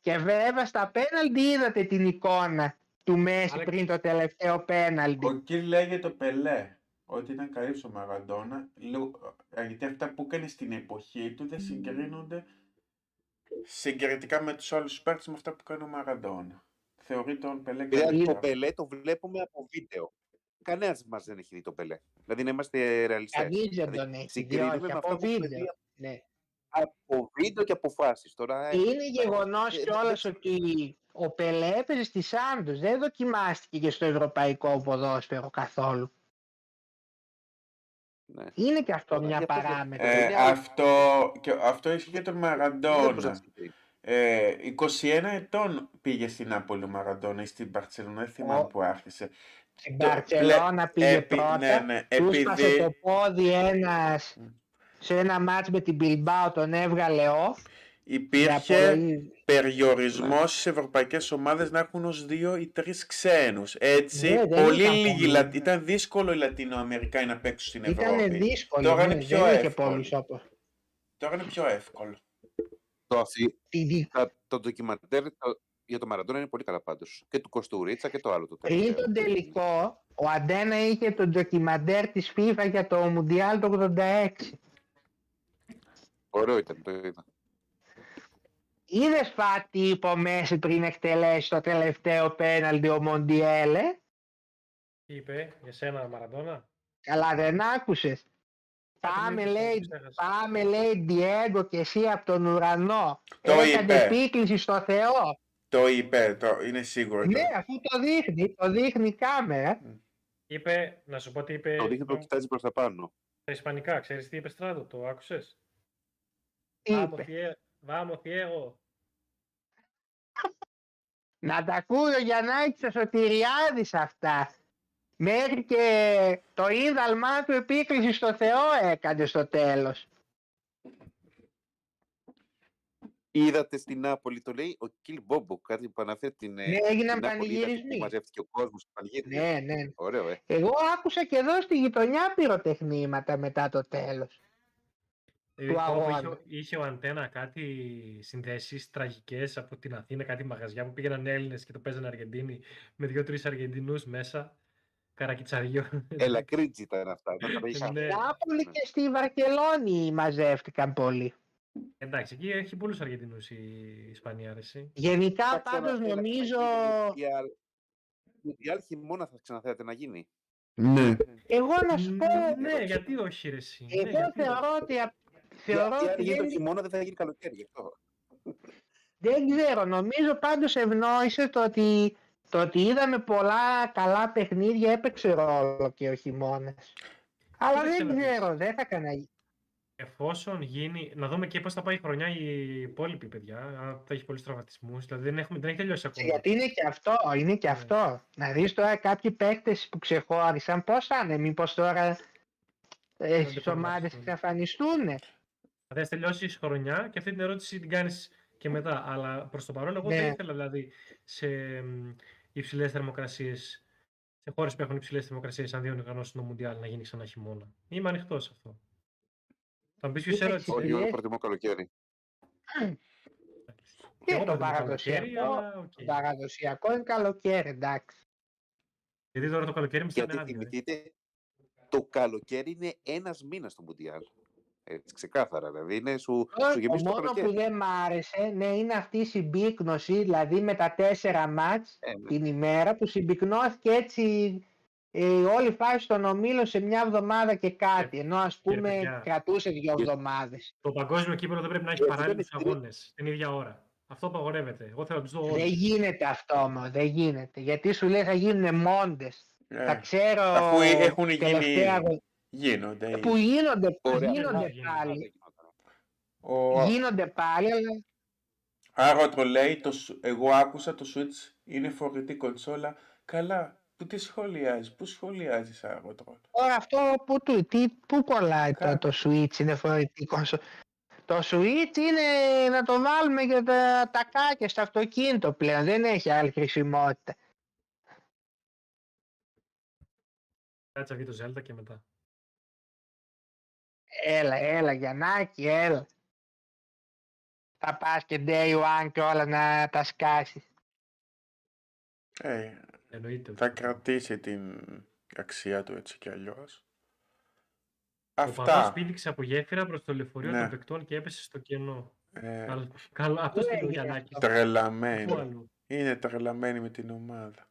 Και βέβαια στα πέναλτι είδατε την εικόνα του Μέση Αλλά- πριν το τελευταίο πέναλτι. Ο Κιλ λέγε το Πελέ ότι ήταν καλή ο Μαραντόνα, λου- ε, γιατί αυτά που έκανε στην εποχή του δεν συγκρίνονται συγκριτικά με τους άλλους παίκτες με αυτά που κάνει ο Μαραντόνα. Θεωρεί τον Πελέ Παιδιά, καλύτερο. το Πελέ το βλέπουμε από βίντεο. Κανένας μας δεν έχει δει το Πελέ. Δηλαδή να είμαστε ρεαλιστές. Κανείς δεν τον έχει δει, συγκρίνουμε όχι, με από αυτά που έχουμε βίντεο. δει Ναι. Από βίντεο και αποφάσεις. Τώρα, Και είναι γεγονός ε, κιόλας δεν- ότι ο Πελέ έπαιζε στη Σάντος, δεν δοκιμάστηκε και στο ευρωπαϊκό ποδόσφαιρο καθόλου. Ναι. Είναι και αυτό Τώρα, μια για πες, παράμετρο. Ε, Είναι αυτό, και αυτό ισχύει για τον δεν μπορείς να Μαραντόνα. συγκρίνεις. Ε, 21 ετών πήγε στην Νάπολη ο Μαραντόνα ή στην Μπαρτσελόνα, δεν θυμάμαι Ο- που άρχισε. Στην το- Μπαρτσελώνα πήγε Επί- πρώτα. ναι, ναι, Του σπάσε επειδή το πόδι ένας Μμ. Σε ένα μάτς με την Bilbao τον έβγαλε off. για υπήρχε πολύ- περιορισμός στις ευρωπαϊκές ομάδες να έχουν ως δύο ή τρεις ξένους. Έτσι, Ναι, δεν πολύ ήταν λίγοι, πολύ. Λα- ήταν δύσκολο οι Λατινοαμερικάνοι να παίξουν στην Ήταν Ευρώπη. δύσκολο, Τώρα ναι, είναι πιο δεν είχε εύκολο. πολλούς όπως. Τώρα είναι πιο εύκολο. Το, αφι- Τη δι- τα- το ντοκιμαντέρ το- για το Μαραντόνα είναι πολύ καλά πάντως. Και του Κοστουρίτσα και το άλλο το Πριν τελευταίο. τον τελικό, ο Αντένα είχε το ντοκιμαντέρ της FIFA για το Μουντιάλ το 86. Ωραίο ήταν, το είδα. Είδες φάτη είπε ο Μέση πριν εκτελέσει το τελευταίο πέναλτι ο Μοντιέλε; Τι είπε για σένα Μαραντόνα. Καλά δεν άκουσες. Κάτι Πάμε μου είπε, λέει, το ξέχασα. πάμε λέει Διέγκο και εσύ από τον ουρανό. Το Έκανε είπε. επίκληση στο Θεό. Το είπε, το, είναι σίγουρο. Ναι, το- αφού το δείχνει, το δείχνει η κάμερα. Είπε, να σου πω τι είπε Το δείχνει το κοιτάζει προς τα πάνω. στα Ισπανικά. Ξέρεις τι είπε Στράτο, το άκουσες; Τι Vamos, είπε; Fie- Vamos, Diego. Να τα ακούει ο Γιαννάκης ο Σωτηριάδης αυτά. Μέχρι και το ίδαλμά του επίκληση στο Θεό έκανε στο τέλος. Είδατε στην Νάπολη, το λέει ο Κιλ Μπόμπο, κάτι που αναφέρει την. ε, Ναι, έγιναν την Νάπολη, είδατε πανηγυρισμοί. που Μαζεύτηκε ο κόσμος στο πανηγύρι. Ναι, ναι. Ωραίο, ε. Εγώ άκουσα και εδώ στη γειτονιά πυροτεχνήματα μετά το τέλος. Δηλαδή, Του όπου αγώνα. είχε, ο- είχε ο Αντένα κάτι συνδέσεις τραγικές από την Αθήνα, κάτι μαγαζιά που πήγαιναν Έλληνες και το παίζανε Αργεντίνοι με δύο-τρεις Αργεντινούς μέσα. καρακιτσαριό. Έλα, κρίντζ ήταν αυτά. να τα είχα. Ναι. Νάπολη και στη Βαρκελόνη μαζεύτηκαν πολύ. Εντάξει, εκεί έχει πολλούς Αργεντινούς η Ισπανία, ρε, εσύ. Γενικά Θα ξανα- πάντως έλα, νομίζω, Μουντιάλ. Μουντιάλ χειμώνα θα ξαναθέατε να γίνει. Ναι. εγώ να σου πω, Ναι, γιατί όχι, ρε, εσύ. Ναι, εγώ γιατί όχι. θεωρώ ότι, α- θεωρώ Γιατί αν ότι γίνει το δεν, χειμώνα δεν θα γίνει καλοκαίρι γι' αυτό. δεν ξέρω, νομίζω πάντως ευνόησε το ότι, το ότι είδαμε πολλά καλά παιχνίδια έπαιξε ρόλο και ο χειμώνας. Αλλά Κοίταξε δεν να δεις. ξέρω, δεν θα έκανα. Εφόσον γίνει, να δούμε και πώς θα πάει η χρονιά η υπόλοιπη, παιδιά. Αν θα έχει πολλούς τραυματισμούς. Δηλαδή δεν, έχουμε, δεν έχει τελειώσει ακόμα. Γιατί είναι και αυτό, είναι και Ναι. αυτό. Να δεις τώρα κάποιοι παίκτες που ξεχώρισαν, πώς θα είναι, μήπως τώρα ε, δεν στις το ομάδες μάθουν. εξαφανιστούν. Θα θες τελειώσεις η χρονιά και αυτή την ερώτηση την κάνεις και μετά. Αλλά προς το παρόν εγώ Ναι. δεν ήθελα δηλαδή σε μ, υψηλές θερμοκρασίες, σε χώρες που έχουν υψηλές θερμοκρασίες αν δεν οργανώσουν το Μουντιάλ να γίνει ξανά χειμώνα. Είμαι ανοιχτός σε αυτό. Θα μου πεις ποιος Κοίταξε, ερώτηση. Όχι, Ψηλές. εγώ προτιμώ καλοκαίρι. Και Εγώ το προτιμώ καλοκαίρι, παραδοσιακό, αλλά οκ. το παραδοσιακό είναι καλοκαίρι, εντάξει. Γιατί τώρα το καλοκαίρι μου στέλνει Γιατί άδεια. ρε. θυμηθείτε, το καλοκαίρι είναι ένας μήνας στο Μουντιάλ. Έτσι, ξεκάθαρα. Δηλαδή είναι σου, σου Το γεμίζει το μόνο που καλοκαίρι. δεν μ' άρεσε ναι, είναι αυτή η συμπίκνωση, δηλαδή με τα τέσσερα μάτς Ε, ναι. την ημέρα που συμπυκνώθηκε έτσι ε, όλη η φάση των ομίλων σε μια εβδομάδα και κάτι, ενώ ας κύριε πούμε παιδιά, κρατούσε δύο και- εβδομάδες. Το παγκόσμιο κύπελο δεν πρέπει να έχει Γιατί δεν παράλληλους είναι- αγώνες την ίδια ώρα. Αυτό απαγορεύεται. Εγώ θέλω να τους δω Δεν όλους. γίνεται αυτό όμως, δεν γίνεται. Γιατί σου λέει θα γίνουν μόντες. Ε, Θα ξέρω Αφού έχουν γίνει τελευταία αγω- Γίνονται. που γίνονται, Ωραία, γίνονται δεν γίνεται. πάλι. Ο... Γίνονται πάλι, αλλά Άρα το λέει, το, σου- εγώ άκουσα το Switch είναι φορητή κονσόλα. Καλά, που τι σχολιάζεις, πού σχολιάζεις Άρωτρο. τώρα αυτό που, του, τι, που κολλάει το, Κάτω. το Switch είναι φορητικό. σου- Το Switch είναι να το βάλουμε για τα, τα κάκια στο αυτοκίνητο πλέον. Δεν έχει άλλη χρησιμότητα. Κάτσε να βγει το Zelda και μετά. Έλα, έλα, Γιαννάκη, έλα. Θα πας και day one και όλα να τα σκάσεις. Ε, Εννοείται. ότι θα κρατήσει την αξία του έτσι κι αλλιώς. Ο παδός Αυτά. πήδηξε από γέφυρα προς το λεωφορείο Ναι. των παικτών και έπεσε στο κενό. Ε, Καλό, καλό, αυτός Πού πήγε ο έγινε Γιαννάκης. αυτό; Πού τρελαμένοι. αλλού. Είναι τρελαμένοι με την ομάδα.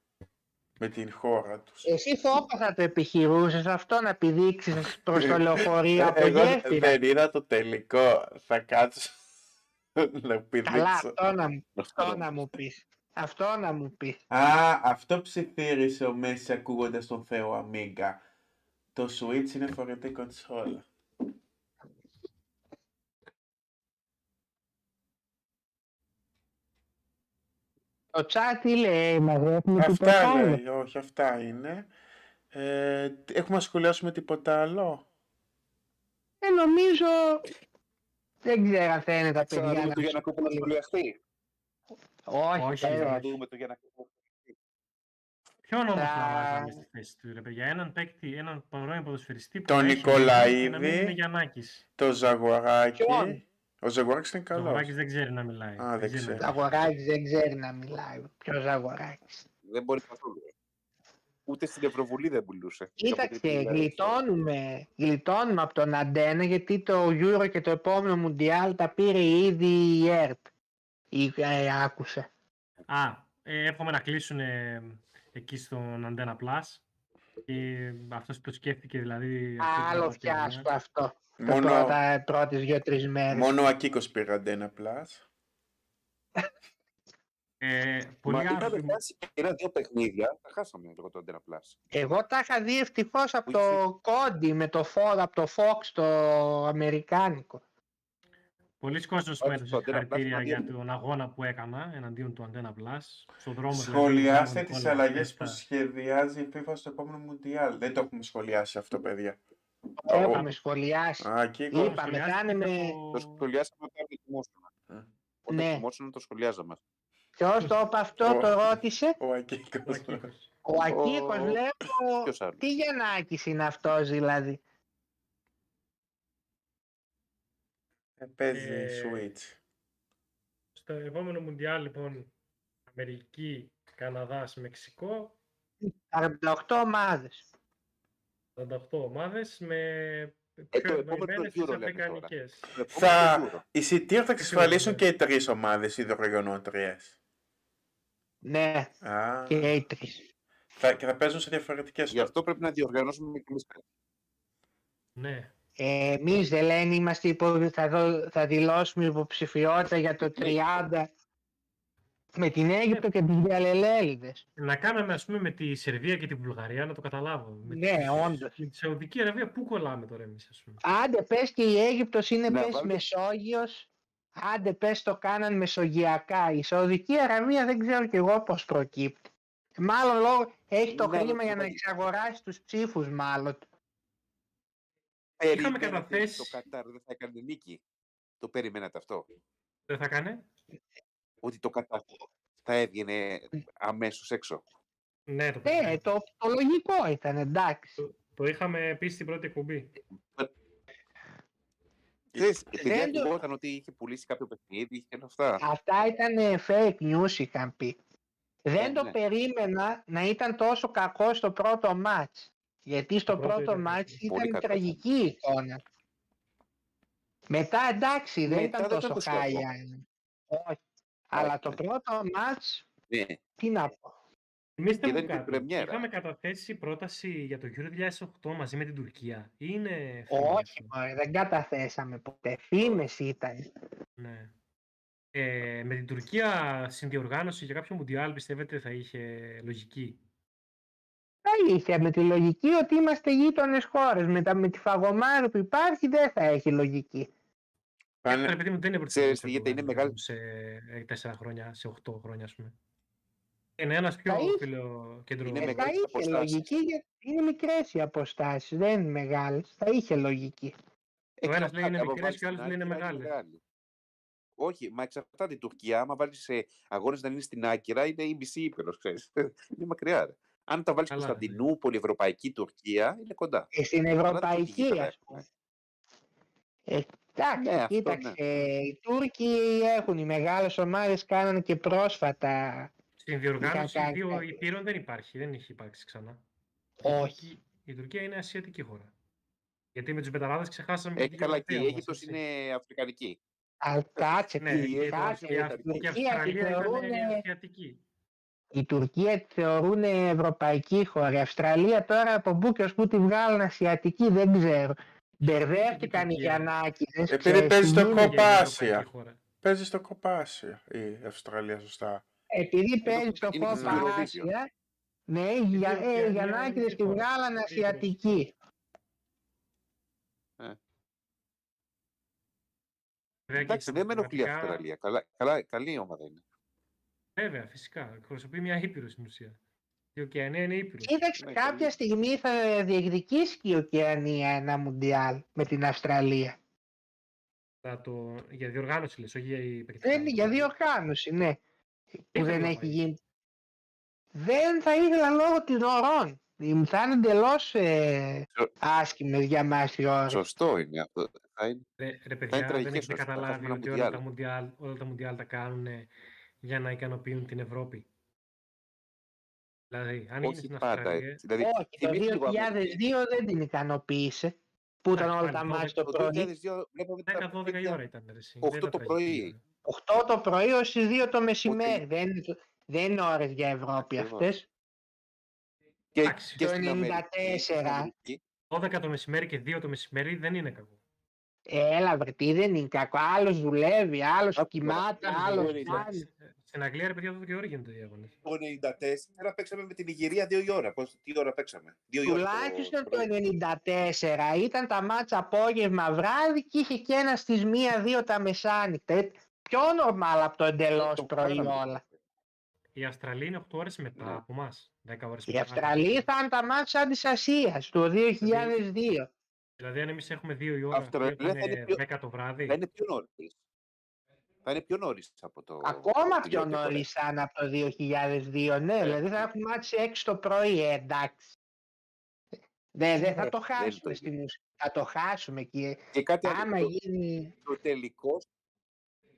Με την χώρα τους. Εσύ φόβο θα το επιχειρούσες αυτό να πηδήξεις προς το λεωφορείο από Ε, Εγώ γέφυρα. δεν είδα το τελικό. Θα κάτσω *laughs* να Καλά, πηδήξω. αυτό να, μου- αυτό να μου πεις. Αυτό να μου πεις. Α, αυτό ψιθύρισε ο Μέση ακούγοντας τον Θεό Αμίγκα. Το Switch είναι φορητή κονσόλα. Το chat τι λέει, μαζεύουμε Αυτά τίποτα άλλο. λέει, όχι, αυτά είναι. Ε, τι- έχουμε να σχολιάσουμε τίποτα άλλο; Ε, νομίζω, δεν ξέρω αν θέλουν τα παιδιά Ξαναδούμε να το Γιανακόπουλο να σχολιαστεί; Όχι, Όχι, τέλος. όχι. Ξαναδούμε το Γιανακόπουλο. Ποιον όμως Θα- να βάζαμε στη θέση του, ρε παιδιά; Έναν παίκτη, έναν πρώην ποδοσφαιριστή που Τον να έχει Νικολαίδη. και να μην είναι Γιαννάκης. Το Ζαγοράκι. Ποιον; Ο Ζαγοράκης είναι Ο καλός. Ζαγοράκης δεν ξέρει να μιλάει. Α, δεν ξέρει να ξέρει. μιλάει. Αγοράκης δεν ξέρει να μιλάει. Ποιος Αγοράκης. Δεν μπορεί καθόλου. Ούτε στην Ευρωβουλή δεν πουλούσε. Κοίταξε, γλιτώνουμε, γλιτώνουμε από τον Αντένα γιατί το Euro και το επόμενο Μουντιάλ τα πήρε ήδη η ΕΡΤ. Ή ε, άκουσε. Α, ε, εύχομαι να κλείσουν ε, εκεί στον Antenna Plus. Και αυτός το σκέφτηκε δηλαδή. αυτή την Άλλο τελευταία φιάσκο αυτό. Τα Μόνο, πρώτα, πρώτες δύο-τρεις μέρες. μόνο ο Ακίκος πήρε αντένα πλάς. Ε, Μα πολύ είχαμε άσχημο. χάσει και ένα-δύο παιχνίδια. Τα χάσαμε λίγο το Αντένα Plus. Εγώ τα είχα δει ευτυχώς από Που το κόντι με το φόρο από το Fox το αμερικάνικο. Πολλοί κόσμος Όχι, μου έδωσε το Antenna Plus συγχαρητήρια για εναντίον τον αγώνα που έκανα εναντίον του Antenna Plus. Στον δρόμο δηλαδή, Σχολιάστε κάναμε τις όλα αλλαγές αυτά. που σχεδιάζει η FIFA στο επόμενο Μουντιάλ. Δεν το έχουμε σχολιάσει αυτό, παιδιά. Το έχουμε σχολιάσει. Α, Ακίκο. Είπα. Είπαμε, θα είναι με- Το σχολιάσαμε όταν ετοιμόσαμε. Ε. Όταν Ναι. ετοιμόσαμε το σχολιάζαμε. Ποιος το είπε αυτό, Ο- το ρώτησε; Ο Ο Ακίκος. Ακίκος. Ο Ακίκος Ο- βλέπω. Ποιος άλλος; Τι Γιαννάκης είναι αυτός δηλαδή. Παίζει Ε, Switch. Στο επόμενο Μουντιάλ, λοιπόν, Αμερική, Καναδάς, Μεξικό, 48 ομάδες. 48 ομάδες με Ε, το πιο επόμενο ευνοημένες Euro τις λέμε τώρα. αφρικανικές. Το επόμενο Θα... Euro. Οι εισιτήρια θα εξασφαλίσουν ναι. και οι τρεις ομάδες οι διοργανώτριε. Ναι, Α, και οι τρεις. θα, και θα παίζουν σε διαφορετικές Γι' αυτό πρέπει να διοργανώσουμε και εμείς κάτι. Ναι. Ε, εμείς δεν λένε είμαστε υπο... θα, δω- θα δηλώσουμε υποψηφιότητα για το 30 με την Αίγυπτο και τις Διαλελέλιδες. Να κάναμε ας πούμε με τη Σερβία και τη Βουλγαρία να το καταλάβω. Με Ναι, τη- όντως. Με τη Σαουδική Αραβία πού κολλάμε τώρα εμείς ας πούμε. Άντε πες και η Αίγυπτος είναι Να πες βάλουμε- Μεσόγειος. Άντε πες το κάναν μεσογειακά. Η Σαουδική Αραβία δεν ξέρω κι εγώ πώς προκύπτει. Μάλλον λόγω έχει το Ναι, χρήμα ναι, για να ναι. εξαγοράσει τους ψήφους μάλλον. Είχαμε Περιμένατε καταθέσει- ότι Το Κατάρ δεν θα έκανε νίκη. Το περιμένατε αυτό; Δεν θα κάνει. Ότι το Κατάρ θα έβγαινε αμέσως έξω; Ναι, το, Ναι, περιμένω. το, το λογικό ήταν εντάξει. το, το είχαμε πει στην πρώτη εκπομπή. Ξέρεις, επειδή δεν το- ακουγόταν ότι είχε πουλήσει κάποιο παιχνίδι και όλα αυτά. Αυτά ήταν fake news είχαν πει. Δεν Ναι, το ναι. περίμενα να ήταν τόσο κακό στο πρώτο μάτς. Γιατί στο Το πρώτο πρώτο ήταν μάτς κακό. Πολύ ήταν κακό. τραγική η εικόνα. Μετά εντάξει δεν Μετά ήταν δεν ήταν τόσο τόσο κακό. χάλια. Όχι. Αλλά το ναι. πρώτο μάτς, Ναι. τι να πω. Εμείς δεν δεν είναι και πρεμιέρα. Είχαμε καταθέσει πρόταση για το Euro 2008 μαζί με την Τουρκία. Ή Είναι φήμη Όχι, αυτό; μωρέ, δεν καταθέσαμε ποτέ. Φήμες ήταν. Ναι. Ε, με την Τουρκία συνδιοργάνωση για κάποιο Μουντιάλ πιστεύετε θα είχε λογική; Θα είχε με τη λογική ότι είμαστε γείτονες χώρες. Με, τα- με τη φαγωμάρα που υπάρχει δεν θα έχει λογική. Πάνε... Ρε παιδί μου, δεν είναι Ξέρεις πρωτοβουλία τι, γιατί είναι μεγάλη- σε ε, τέσσερα χρόνια, σε 8 χρόνια, ας πούμε. Είναι ένας πιο Θα είχε. φίλο κέντρο. Είναι Ε, θα μεγάλες είχε αποστάσεις. λογική γιατί είναι μικρές οι αποστάσεις, δεν είναι μεγάλες. Θα είχε λογική. Ο ένας λέει είναι άμα μικρές βάλεις και ο άλλος την λέει είναι Άγκυρα, μεγάλες. Όχι, μα εξαρτάται η Τουρκία. Άμα βάλεις αγώνες να είναι στην Άκυρα, είναι η μισή ύπηρο, ξέρεις. *laughs* είναι μακριά. Ρε. Αν τα βάλεις Καλά, ναι. Κωνσταντινούπολη, Ευρωπαϊκή Τουρκία, είναι κοντά. Και στην Αλλά δεν Ευρωπαϊκή, γήπεδα ας έχουμε. πούμε. Ε, εντάξει, Ναι, αυτό, κοίταξε. Οι Τούρκοι έχουν, οι μεγάλες ομάδες κάνανε και πρόσφατα. Στην διοργάνωση κάνει δύο κάτι. υπήρων δεν υπάρχει, δεν έχει υπάρξει ξανά. Όχι. Η Τουρκία είναι ασιατική χώρα. Γιατί με του μεταλλάδε ξεχάσαμε Έχει την καλά και η γεωγραφία μας, Αίγυπτος έτσι. είναι Αφρικανική. Αλλά κάτσε, Ναι, η και, το- κάτσε. και, η η Η Αυ- και η Τουρκία τη Αυστραλία ήταν θεωρούν, ασιατική. Η Τουρκία τη θεωρούν ευρωπαϊκή χώρα. Η Αυστραλία τώρα από πού και ως πού τη βγάλουν ασιατική δεν ξέρω. Μπερδεύτηκαν οι Τουρκία. Γιαννάκηδες. Επειδή ξέρεις παίζει τι στο γίνεται. κοπά. Για Κοπάσια. ευρωπαϊκή χώρα. Παίζει στο κοπάσιο η Αυστραλία, σωστά. Επειδή παίζει στο είναι και στην κόπα Eurovision. Άσια, ναι, οι Για- δύο- ε, οι μια- Γιαννάκηδες μια τη χώρα. βγάλαν Δύο ασιατική. Βέβαια, και Εντάξει, δεν με ενοχλεί η πραγματικά- Αυστραλία. Καλά, καλά, καλή η ομάδα είναι. Βέβαια, φυσικά. Εκπροσωπεί μια ήπειρος στην ουσία. Η Οκεανία είναι ήπειρος. Κοίταξε, Ναι, κάποια καλή. στιγμή θα διεκδικήσει και η Οκεανία ένα Μουντιάλ με την Αυστραλία. Το... Για διοργάνωση λες, όχι για η Δεν είναι για διοργάνωση, ναι. Που ήθελε δεν να έχει πάει. γίνει. Δεν θα ήθελα λόγω των ωρών. Θα είναι εντελώς ε, Σω- άσχημε για μας οι ώρε. Σωστό είναι αυτό. Θα είναι... Ρε, ρε είναι παιδιά, δεν τραγικές έχετε ώρες, θα καταλάβει έχουμε ένα ότι όλα τα, Μουντιάλ. μουντιάλ, όλα τα μουντιάλ τα κάνουν για να ικανοποιούν την Ευρώπη. Δηλαδή, αν είναι Όχι στην πάντα Αυστραλία, έτσι. Δηλαδή, Όχι, το θυμίσου λίγο 2002 δεν την ικανοποίησε. Που ήταν Εντάξει, όλα τα πάλι, μάτια το Το πρωί. 2002 βλέπαμε τα 10-12 η παιχνίδια. ώρα ήταν. Ρε, εσύ. 8 Δεν ήταν το τραγική πρωί. ώρα. 8 το πρωί ως τις 2 το μεσημέρι. Ούτε- Δεν, είναι το- δεν είναι ώρες για Ευρώπη Ακριβώς. αυτές. Και, Εντάξει, και το στην Αμερική. 94. στην Αμερική. 12 το μεσημέρι και 2 το μεσημέρι δεν είναι κακό. Έλα βρε, τι δεν είναι κακό. Άλλος δουλεύει, άλλος Άκου κοιμάται, τώρα, άλλος δεν είναι κάνει. Στην Αγγλία, ρε παιδιά, 12 ώρα γίνονται οι αγώνες. Το 94 παίξαμε με την Ιγυρία δύο η ώρα. Πώς, τι ώρα παίξαμε; Δύο η ώρα. το- Τουλάχιστον το το πρωί. 94 ήταν τα μάτσα απόγευμα βράδυ και είχε και ένα στις 1-2 τα μεσάνυχτα. Ε, Πιο normal από το εντελώς Το πρωί κάναμε. όλα. Η Αυστραλία είναι 8 ώρες μετά Ναι. από εμάς. 10 ώρες Οι μετά. Αυστραλοί θα είναι τα μάτσα της Ασίας το 2002. Δηλαδή, αν εμείς έχουμε 2 η ώρα, Αυστραλία αυτοί θα έχουν είναι πιο- 10 το βράδυ. Θα είναι πιο νωρίς. Θα είναι πιο νωρίς από το. Ακόμα από την πιο πρώτη φορά. νωρίς σαν από το 2002. Ναι, Ε, δηλαδή θα έχουμε μάτσει 6 το πρωί, ε, εντάξει. Ναι, δεν θα Ε, το δεν είναι το χάσουμε ίδιο. στην ουσία. Θα το χάσουμε και Και κάτι άλλο. άμα το- γίνει Ο τελικό.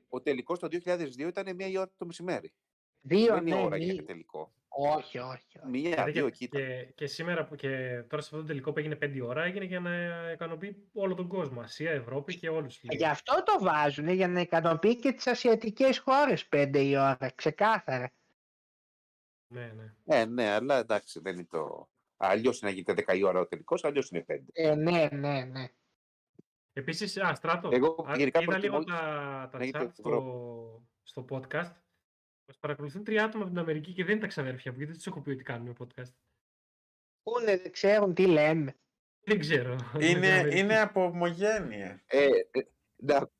Ο τελικός το 2002 ήταν μία η ώρα το μεσημέρι. δύο, Δεν είναι ναι, ώρα μη- για τελικό. Όχι, όχι. όχι. Μία, Δηλαδή δύο και, εκεί ήταν. και, και σήμερα που και τώρα σε αυτό το τελικό που έγινε 5 ώρα έγινε για να ικανοποιεί όλο τον κόσμο. Ασία, Ευρώπη και όλους. Γι' αυτό το βάζουν, για να ικανοποιεί και τις ασιατικές χώρες 5 η ώρα, ξεκάθαρα. Ναι, ναι. Ε, ναι, αλλά εντάξει, δεν είναι το. Αλλιώς είναι να γίνεται 10 η ώρα ο τελικός, αλλιώς είναι 5. Ε, ναι, ναι, ναι. Επίσης, α, στράτο. Εγώ α, γενικά είδα λίγο προτιμώ τα, τα να γίνεται chat στο, στο podcast. Μας παρακολουθούν τρία άτομα από την Αμερική και δεν είναι τα ξαδέρφια μου, γιατί δεν τους έχω πει ότι κάνουμε podcast. Πού είναι, δεν ξέρουν τι λέμε. Δεν ξέρω. *laughs* Είναι, είναι από ομογένεια. Ε, ε, να,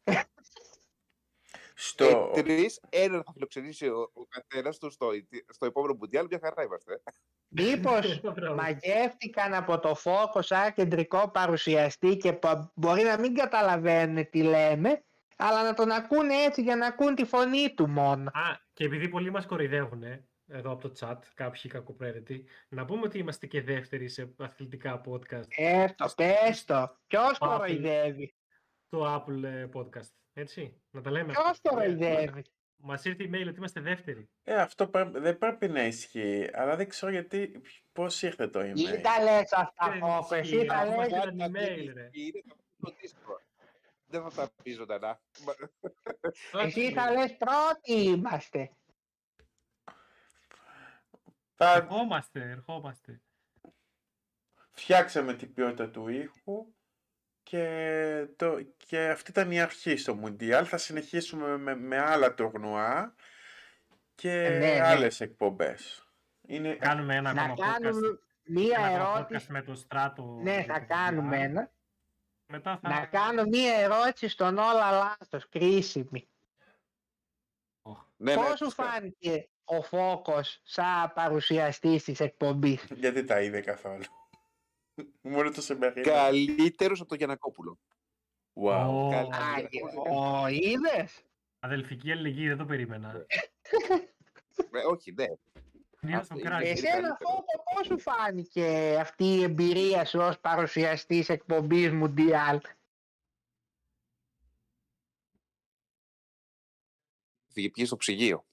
Στο... ε, Τρεις, έναν θα φιλοξενήσει ο, ο καθένας του στο, στο επόμενο Μουντιάλ. Μια χαρά είμαστε. Μήπως *laughs* Μπράβο. μαγεύτηκαν από το φόκο σαν κεντρικό παρουσιαστή και πο- μπορεί να μην καταλαβαίνουν τι λέμε, αλλά να τον ακούνε έτσι για να ακούν τη φωνή του μόνο. Α, και επειδή πολλοί μας κοροϊδεύουν εδώ από το chat, κάποιοι κακοπρέρετοι, να πούμε ότι είμαστε και δεύτεροι σε αθλητικά podcast. Έστω, πες το. Ποιος Πάω, κοροϊδεύει; Το Apple ε, podcast. Έτσι, να τα λέμε. Ποιος κοροϊδεύει; Μας ήρθε email ότι είμαστε δεύτεροι. Ε, αυτό πρέ- δεν πρέπει να ισχύει, αλλά δεν ξέρω γιατί, πώς ήρθε το Ή email. τα λες αυτά, Δεν Φόκο, ισχύει, εσύ τα αφού μας λες. στείλαν email, ρε. Είναι το Discord. Δεν θα τα πει ζωντανά. Εσύ θα λες πρώτοι είμαστε. Θα Ερχόμαστε, ερχόμαστε. φτιάξαμε την ποιότητα του ήχου και, το, και αυτή ήταν η αρχή στο Μουντιάλ. Θα συνεχίσουμε με, με άλλα τουρνουά και Ε, ναι, ναι. άλλες εκπομπές. Είναι, Κάνουμε ένα Να ακόμα podcast. κάνουμε μία ένα ακόμα ερώτηση. podcast με το στράτο. Ναι, για θα το κάνουμε Mundial. ένα. Μετά θα... Να κάνω μία ερώτηση στον όλα λάθος, κρίσιμη. ναι, Πώς ναι, σου φυσικά. φάνηκε ο Φόκος σαν παρουσιαστής της εκπομπής; γιατί τα είδε καθόλου. Μόνο το συμπεριέλαβε. Καλύτερος από τον Γιανακόπουλο. Wow. Ω, Καλή. Α, ο είδες; Αδελφική αλληλεγγύη, δεν το περίμενα. *laughs* Ε, όχι, ναι. Εσένα καλύτερο. Φόκο πώς σου φάνηκε αυτή η εμπειρία σου ως παρουσιαστής εκπομπής Μουντιάλ. Φύγε πήγε στο ψυγείο.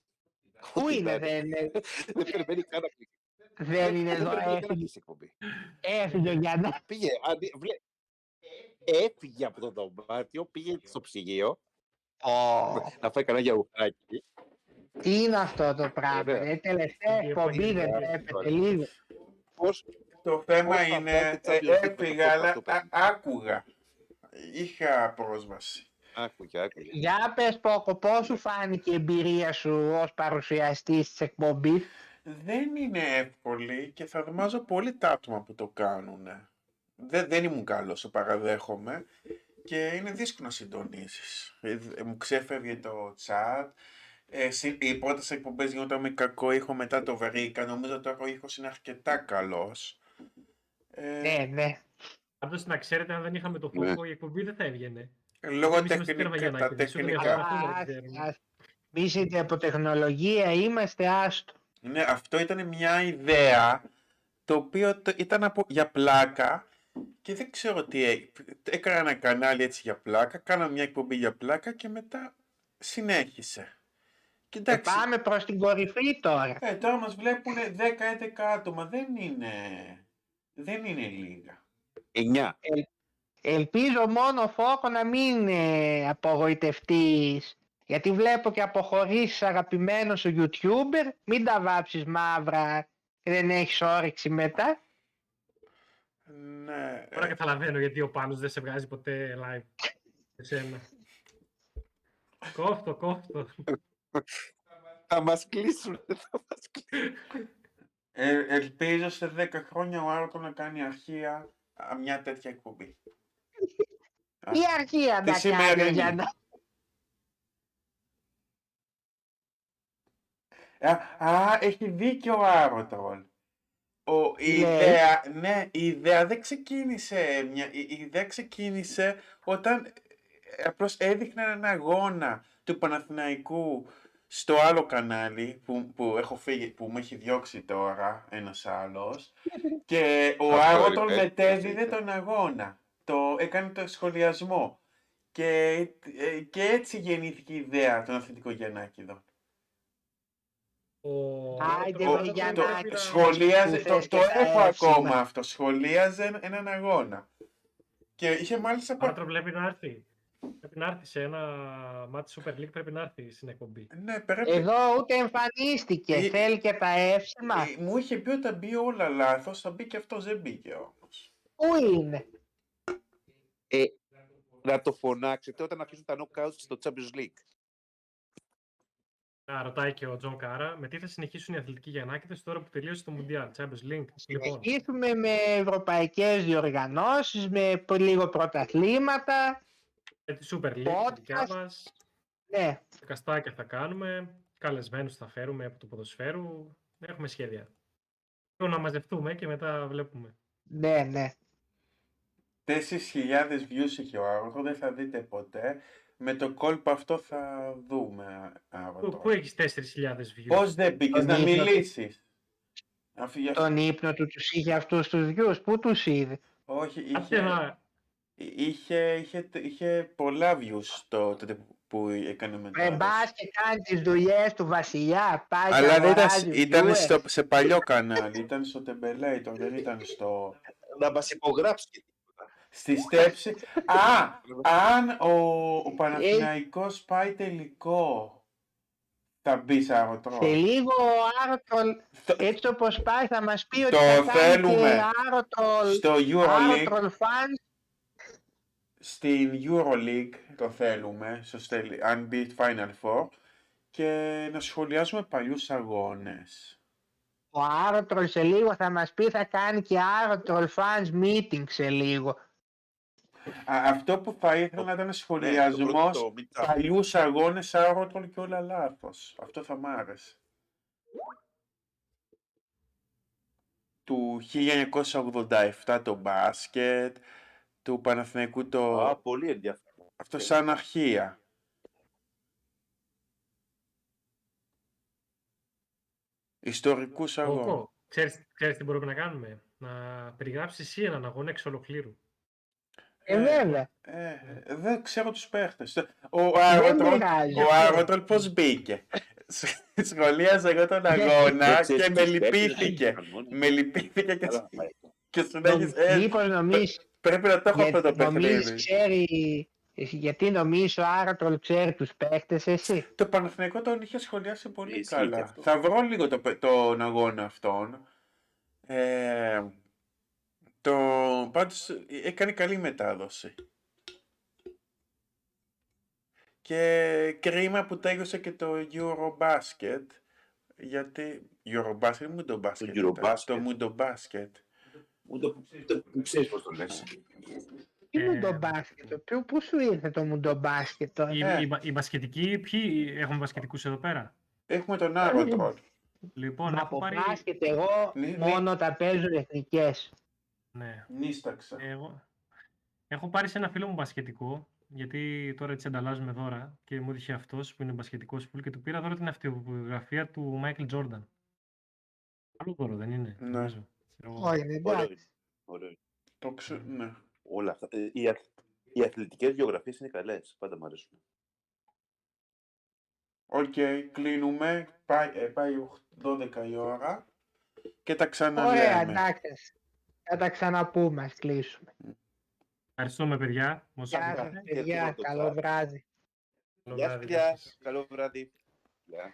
Πού Ό,τι είναι, να δεν είναι, *laughs* Δεν περιμένει καν να πει. δεν είναι εδώ, Δεν περιμένει καν να έφυγε, πει στην εκπομπή. έφυγε για να... Πήγε, αντί- βλέ- έφυγε από το δωμάτιο, πήγε στο ψυγείο να φάει κανένα γιαουράκι. Τι είναι αυτό το πράγμα, Ωραία. ε, τελευταία Η εκπομπή δεν εποχή, βλέπετε ωραία. λίγο. Πώς Το θέμα Πώς θα είναι, φάτε ε, Champions League με το έφυγα, αλλά αυτό α- άκουγα. Είχα πρόσβαση. άκουγε, άκουγε. Για πες Πόκο, πώς σου φάνηκε η εμπειρία σου ως παρουσιαστής της εκπομπής; Δεν είναι εύκολη και θα δοκιμάζω πολύ τα άτομα που το κάνουν. Δεν, δεν ήμουν καλός, το παραδέχομαι. Και είναι δύσκολο να συντονίσεις. Ε, δ- Μου ξέφευγε το chat. Ε, συ- οι πρώτες εκπομπές γινόταν με κακό ήχο, μετά το βρήκα. Νομίζω τώρα ο ήχος είναι αρκετά καλός. Ε, Ναι, ναι. Πάντως να ξέρετε, αν δεν είχαμε το Ναι. φόβο, η εκπομπή δεν θα έβγαινε. Λόγω Εμείς είμαστε τεχνικά, τα Καρβαγιανάκη, περισσότερο για τεχνικά. αυτό δεν Ας- ξέρουμε. ας- Εμείς είτε από τεχνολογία είμαστε άστο. Ναι, αυτό ήταν μια ιδέα το οποίο το- ήταν από, για πλάκα και δεν ξέρω τι έ- έκανα ένα κανάλι έτσι για πλάκα, κάνα μια εκπομπή για πλάκα και μετά συνέχισε. Και Ε, εντάξει, πάμε προς την κορυφή τώρα. ε, τώρα μας βλέπουν 10-11 άτομα, δεν είναι, δεν είναι λίγα. Εννιά. Ελπίζω μόνο Φόκο να μην ε, απογοητευτείς. Γιατί βλέπω και αποχωρήσεις αγαπημένος σου YouTuber. Μην τα βάψεις μαύρα και δεν έχεις όρεξη μετά. Ναι, Τώρα ε, καταλαβαίνω γιατί ο Πάνος δεν σε βγάζει ποτέ live. Εσένα. *laughs* Κόφτο, κόφτο. Θα μας κλείσουν. Θα μας κλείσουν. ε, ελπίζω σε 10 χρόνια ο Άρτο να κάνει αρχεία α, μια τέτοια εκπομπή. *laughs* Α, Τι αρχεία τη να κάνει σημερινή. για να... Α, α, έχει δίκιο ο Άρωτρολ. Ο, η, Ναι. ιδέα, ναι, η ιδέα δεν ξεκίνησε, μια, η, η ιδέα ξεκίνησε όταν ε, απλώς έδειχνε έναν αγώνα του Παναθηναϊκού στο άλλο κανάλι που, που, έχω φύγει, που μου έχει διώξει τώρα ένας άλλος *laughs* και ο Αυτό Άρωτολ είναι, μετέδιδε έτσι. τον αγώνα. Το, έκανε το σχολιασμό. Και, ε, και έτσι γεννήθηκε η ιδέα των αθλητικών γεννάκηδων. Ο Άιντε, Άρτρο βρε, θα για πρέπει να- να- Το, σχολίαζε, Που το, θες το και τα έχω εύσημα. ακόμα αυτό. Σχολίαζε έναν αγώνα. Και είχε μάλιστα. Ο πα- Άρτρο πρέπει να έρθει. Πρέπει να έρθει σε ένα μάτι Super League, πρέπει να έρθει στην εκπομπή. Ναι, πρέπει. Εδώ ούτε εμφανίστηκε. Ε, Θέλει και τα εύσημα. Ε, Μου είχε πει ότι θα μπει όλα λάθος, θα μπει και αυτός δεν μπήκε όμως. Πού είναι; Να το φωνάξετε όταν αρχίσουν τα knockouts στο Champions League. Να ρωτάει και ο Τζον Κάρα, με τι θα συνεχίσουν οι αθλητικοί Γιαννάκηδες τώρα που τελείωσε το Μουντιάλ, Champions League. Λοιπόν, Συνεχίσουμε με ευρωπαϊκές διοργανώσεις, με π- λίγο πρωταθλήματα. Με τη Super League, τη δικιά Podcast. μας, Ναι, καστάκια θα κάνουμε, καλεσμένους θα φέρουμε από το ποδοσφαίρου, έχουμε σχέδια. Λίγο να μαζευτούμε και μετά βλέπουμε. ναι, ναι. 4.000 views είχε ο Άρωτο, δεν θα δείτε ποτέ. Με το κόλπο αυτό θα δούμε Πού, Άρωτο. πού έχεις 4.000 views; Πώς δεν μπήκες Τον να ύπνο του. μιλήσεις. Αφού γι' αυτό- Τον ύπνο του τους είχε αυτούς τους γιους. Πού τους είδε; Όχι, Κάτσε είχε, να... είχε, είχε, είχε πολλά views το, τότε που έκανε Ρε μετάδοση. μπας και κάνεις τις δουλειές του βασιλιά. Πάει και Αλλά δεν ήταν, αγοράζει ήταν viewers. στο, σε παλιό κανάλι, ήταν στο Temperator, δεν ήταν στο... Να μας υπογράψει και τίποτα. Στη στέψη. Α! Αν ο, ο Παναθηναϊκός πάει τελικό, θα μπει σε αρωτρό. Σε λίγο ο Άρωτρολ, Στο, έτσι όπως πάει, θα μας πει ότι Το θα κάνει και θέλουμε. Άρωτρολ, στο Euroleague, Άρωτρολ fans. Στην Euroleague το θέλουμε, στο στέλι- αν μπει Final Four, και να σχολιάζουμε παλιούς αγώνες. Ο Άρωτρολ σε λίγο θα μας πει θα κάνει και Άρωτρολ fans meeting σε λίγο. Α, αυτό που θα ήθελα να ήταν Ναι, το σχολιασμός πρώτο meetup. παλιούς αγώνες άρωτολ και όλα λάθος. Αυτό θα μ' άρεσε. Του 1987 το μπάσκετ, του Παναθηναϊκού το... Α, πολύ ενδιαφέρον. Αυτό σαν αρχεία. Ιστορικούς αγώνες. Κόκο, ξέρεις, ξέρεις τι μπορούμε να κάνουμε; Να περιγράψεις εσύ έναν αγώνα εξ ολοκλήρου. Ε, βέβαια. Ε, δεν ξέρω τους παίχτες. Ο Δεν Άρωτολ, πειράζει. ο Άρωτολ πώς μπήκε; Σχολίαζα εγώ τον αγώνα Δεν ξέρεις και με τους παίκτες, λυπήθηκε. κανόνες. Με λυπήθηκε και, Καλά, και συνέχισε. Ε, Μήπως νομίζεις, πρέπει να το έχω αυτό το γιατί νομίζεις παιχνίδι. ξέρει, γιατί νομίζεις ο Άρωτρολ ξέρει τους παίχτες εσύ; Το Παναθηναϊκό τον είχε σχολιάσει πολύ Ισχύει καλά. και αυτό. Θα βρω λίγο το, παι- τον αγώνα αυτόν. Ε, το, πάντως έκανε καλή μετάδοση. Και κρίμα που τέλειωσε και το Eurobasket. Γιατί. Eurobasket, μου το μπάσκετ. ήταν. Eurobasket. Το μου το μπάσκετ. Ούτε ούτε- δεν ξέρεις πώς το λες. Τι Ε, μουντομπάσκετ, το ποιο- πού σου ήρθε το μουντομπάσκετ τώρα; Οι, Ε. οι, μπα- οι μπασκετικοί, ποιοι έχουν μπασκετικούς εδώ πέρα; Έχουμε τον Άρωτρολ. Λοιπόν, Μα έχω από πάρει... μπάσκετ εγώ Νι- νι- μόνο τα παίζουν εθνικές. Ναι. Νίσταξα. Εγώ... Έχω πάρει σε ένα φίλο μου μπασκετικό, γιατί τώρα έτσι ανταλλάζουμε δώρα και μου είχε αυτός που είναι μπασκετικός φουλ και του πήρα δώρο την αυτοβιογραφία του Μάικλ Τζόρνταν. Άλλο δώρο δεν είναι. Ναι. νομίζω. Ξέρω εγώ. Όχι, είναι Ωραίο εντάξει. είναι. Ωραίο είναι. Το ξε... ναι. Όλα αυτά. Ε, Οι, αθ... οι αθλητικές βιογραφίες είναι καλές. Πάντα μου αρέσουν. Οκ, κλείνουμε. Πάει, ε, πάει 12 η ώρα. Και τα Ωραία, ξαναλέμε. εντάξει. Θα τα ξαναπούμε, ας κλείσουμε. Ευχαριστούμε, παιδιά. Μας Γεια ακούσατε. σας, Και παιδιά. εγώ το Καλό τσάπ. βράδυ. Καλό Γεια βράδυ, σας, γεια παιδιά. σας. Καλό βράδυ. Γεια.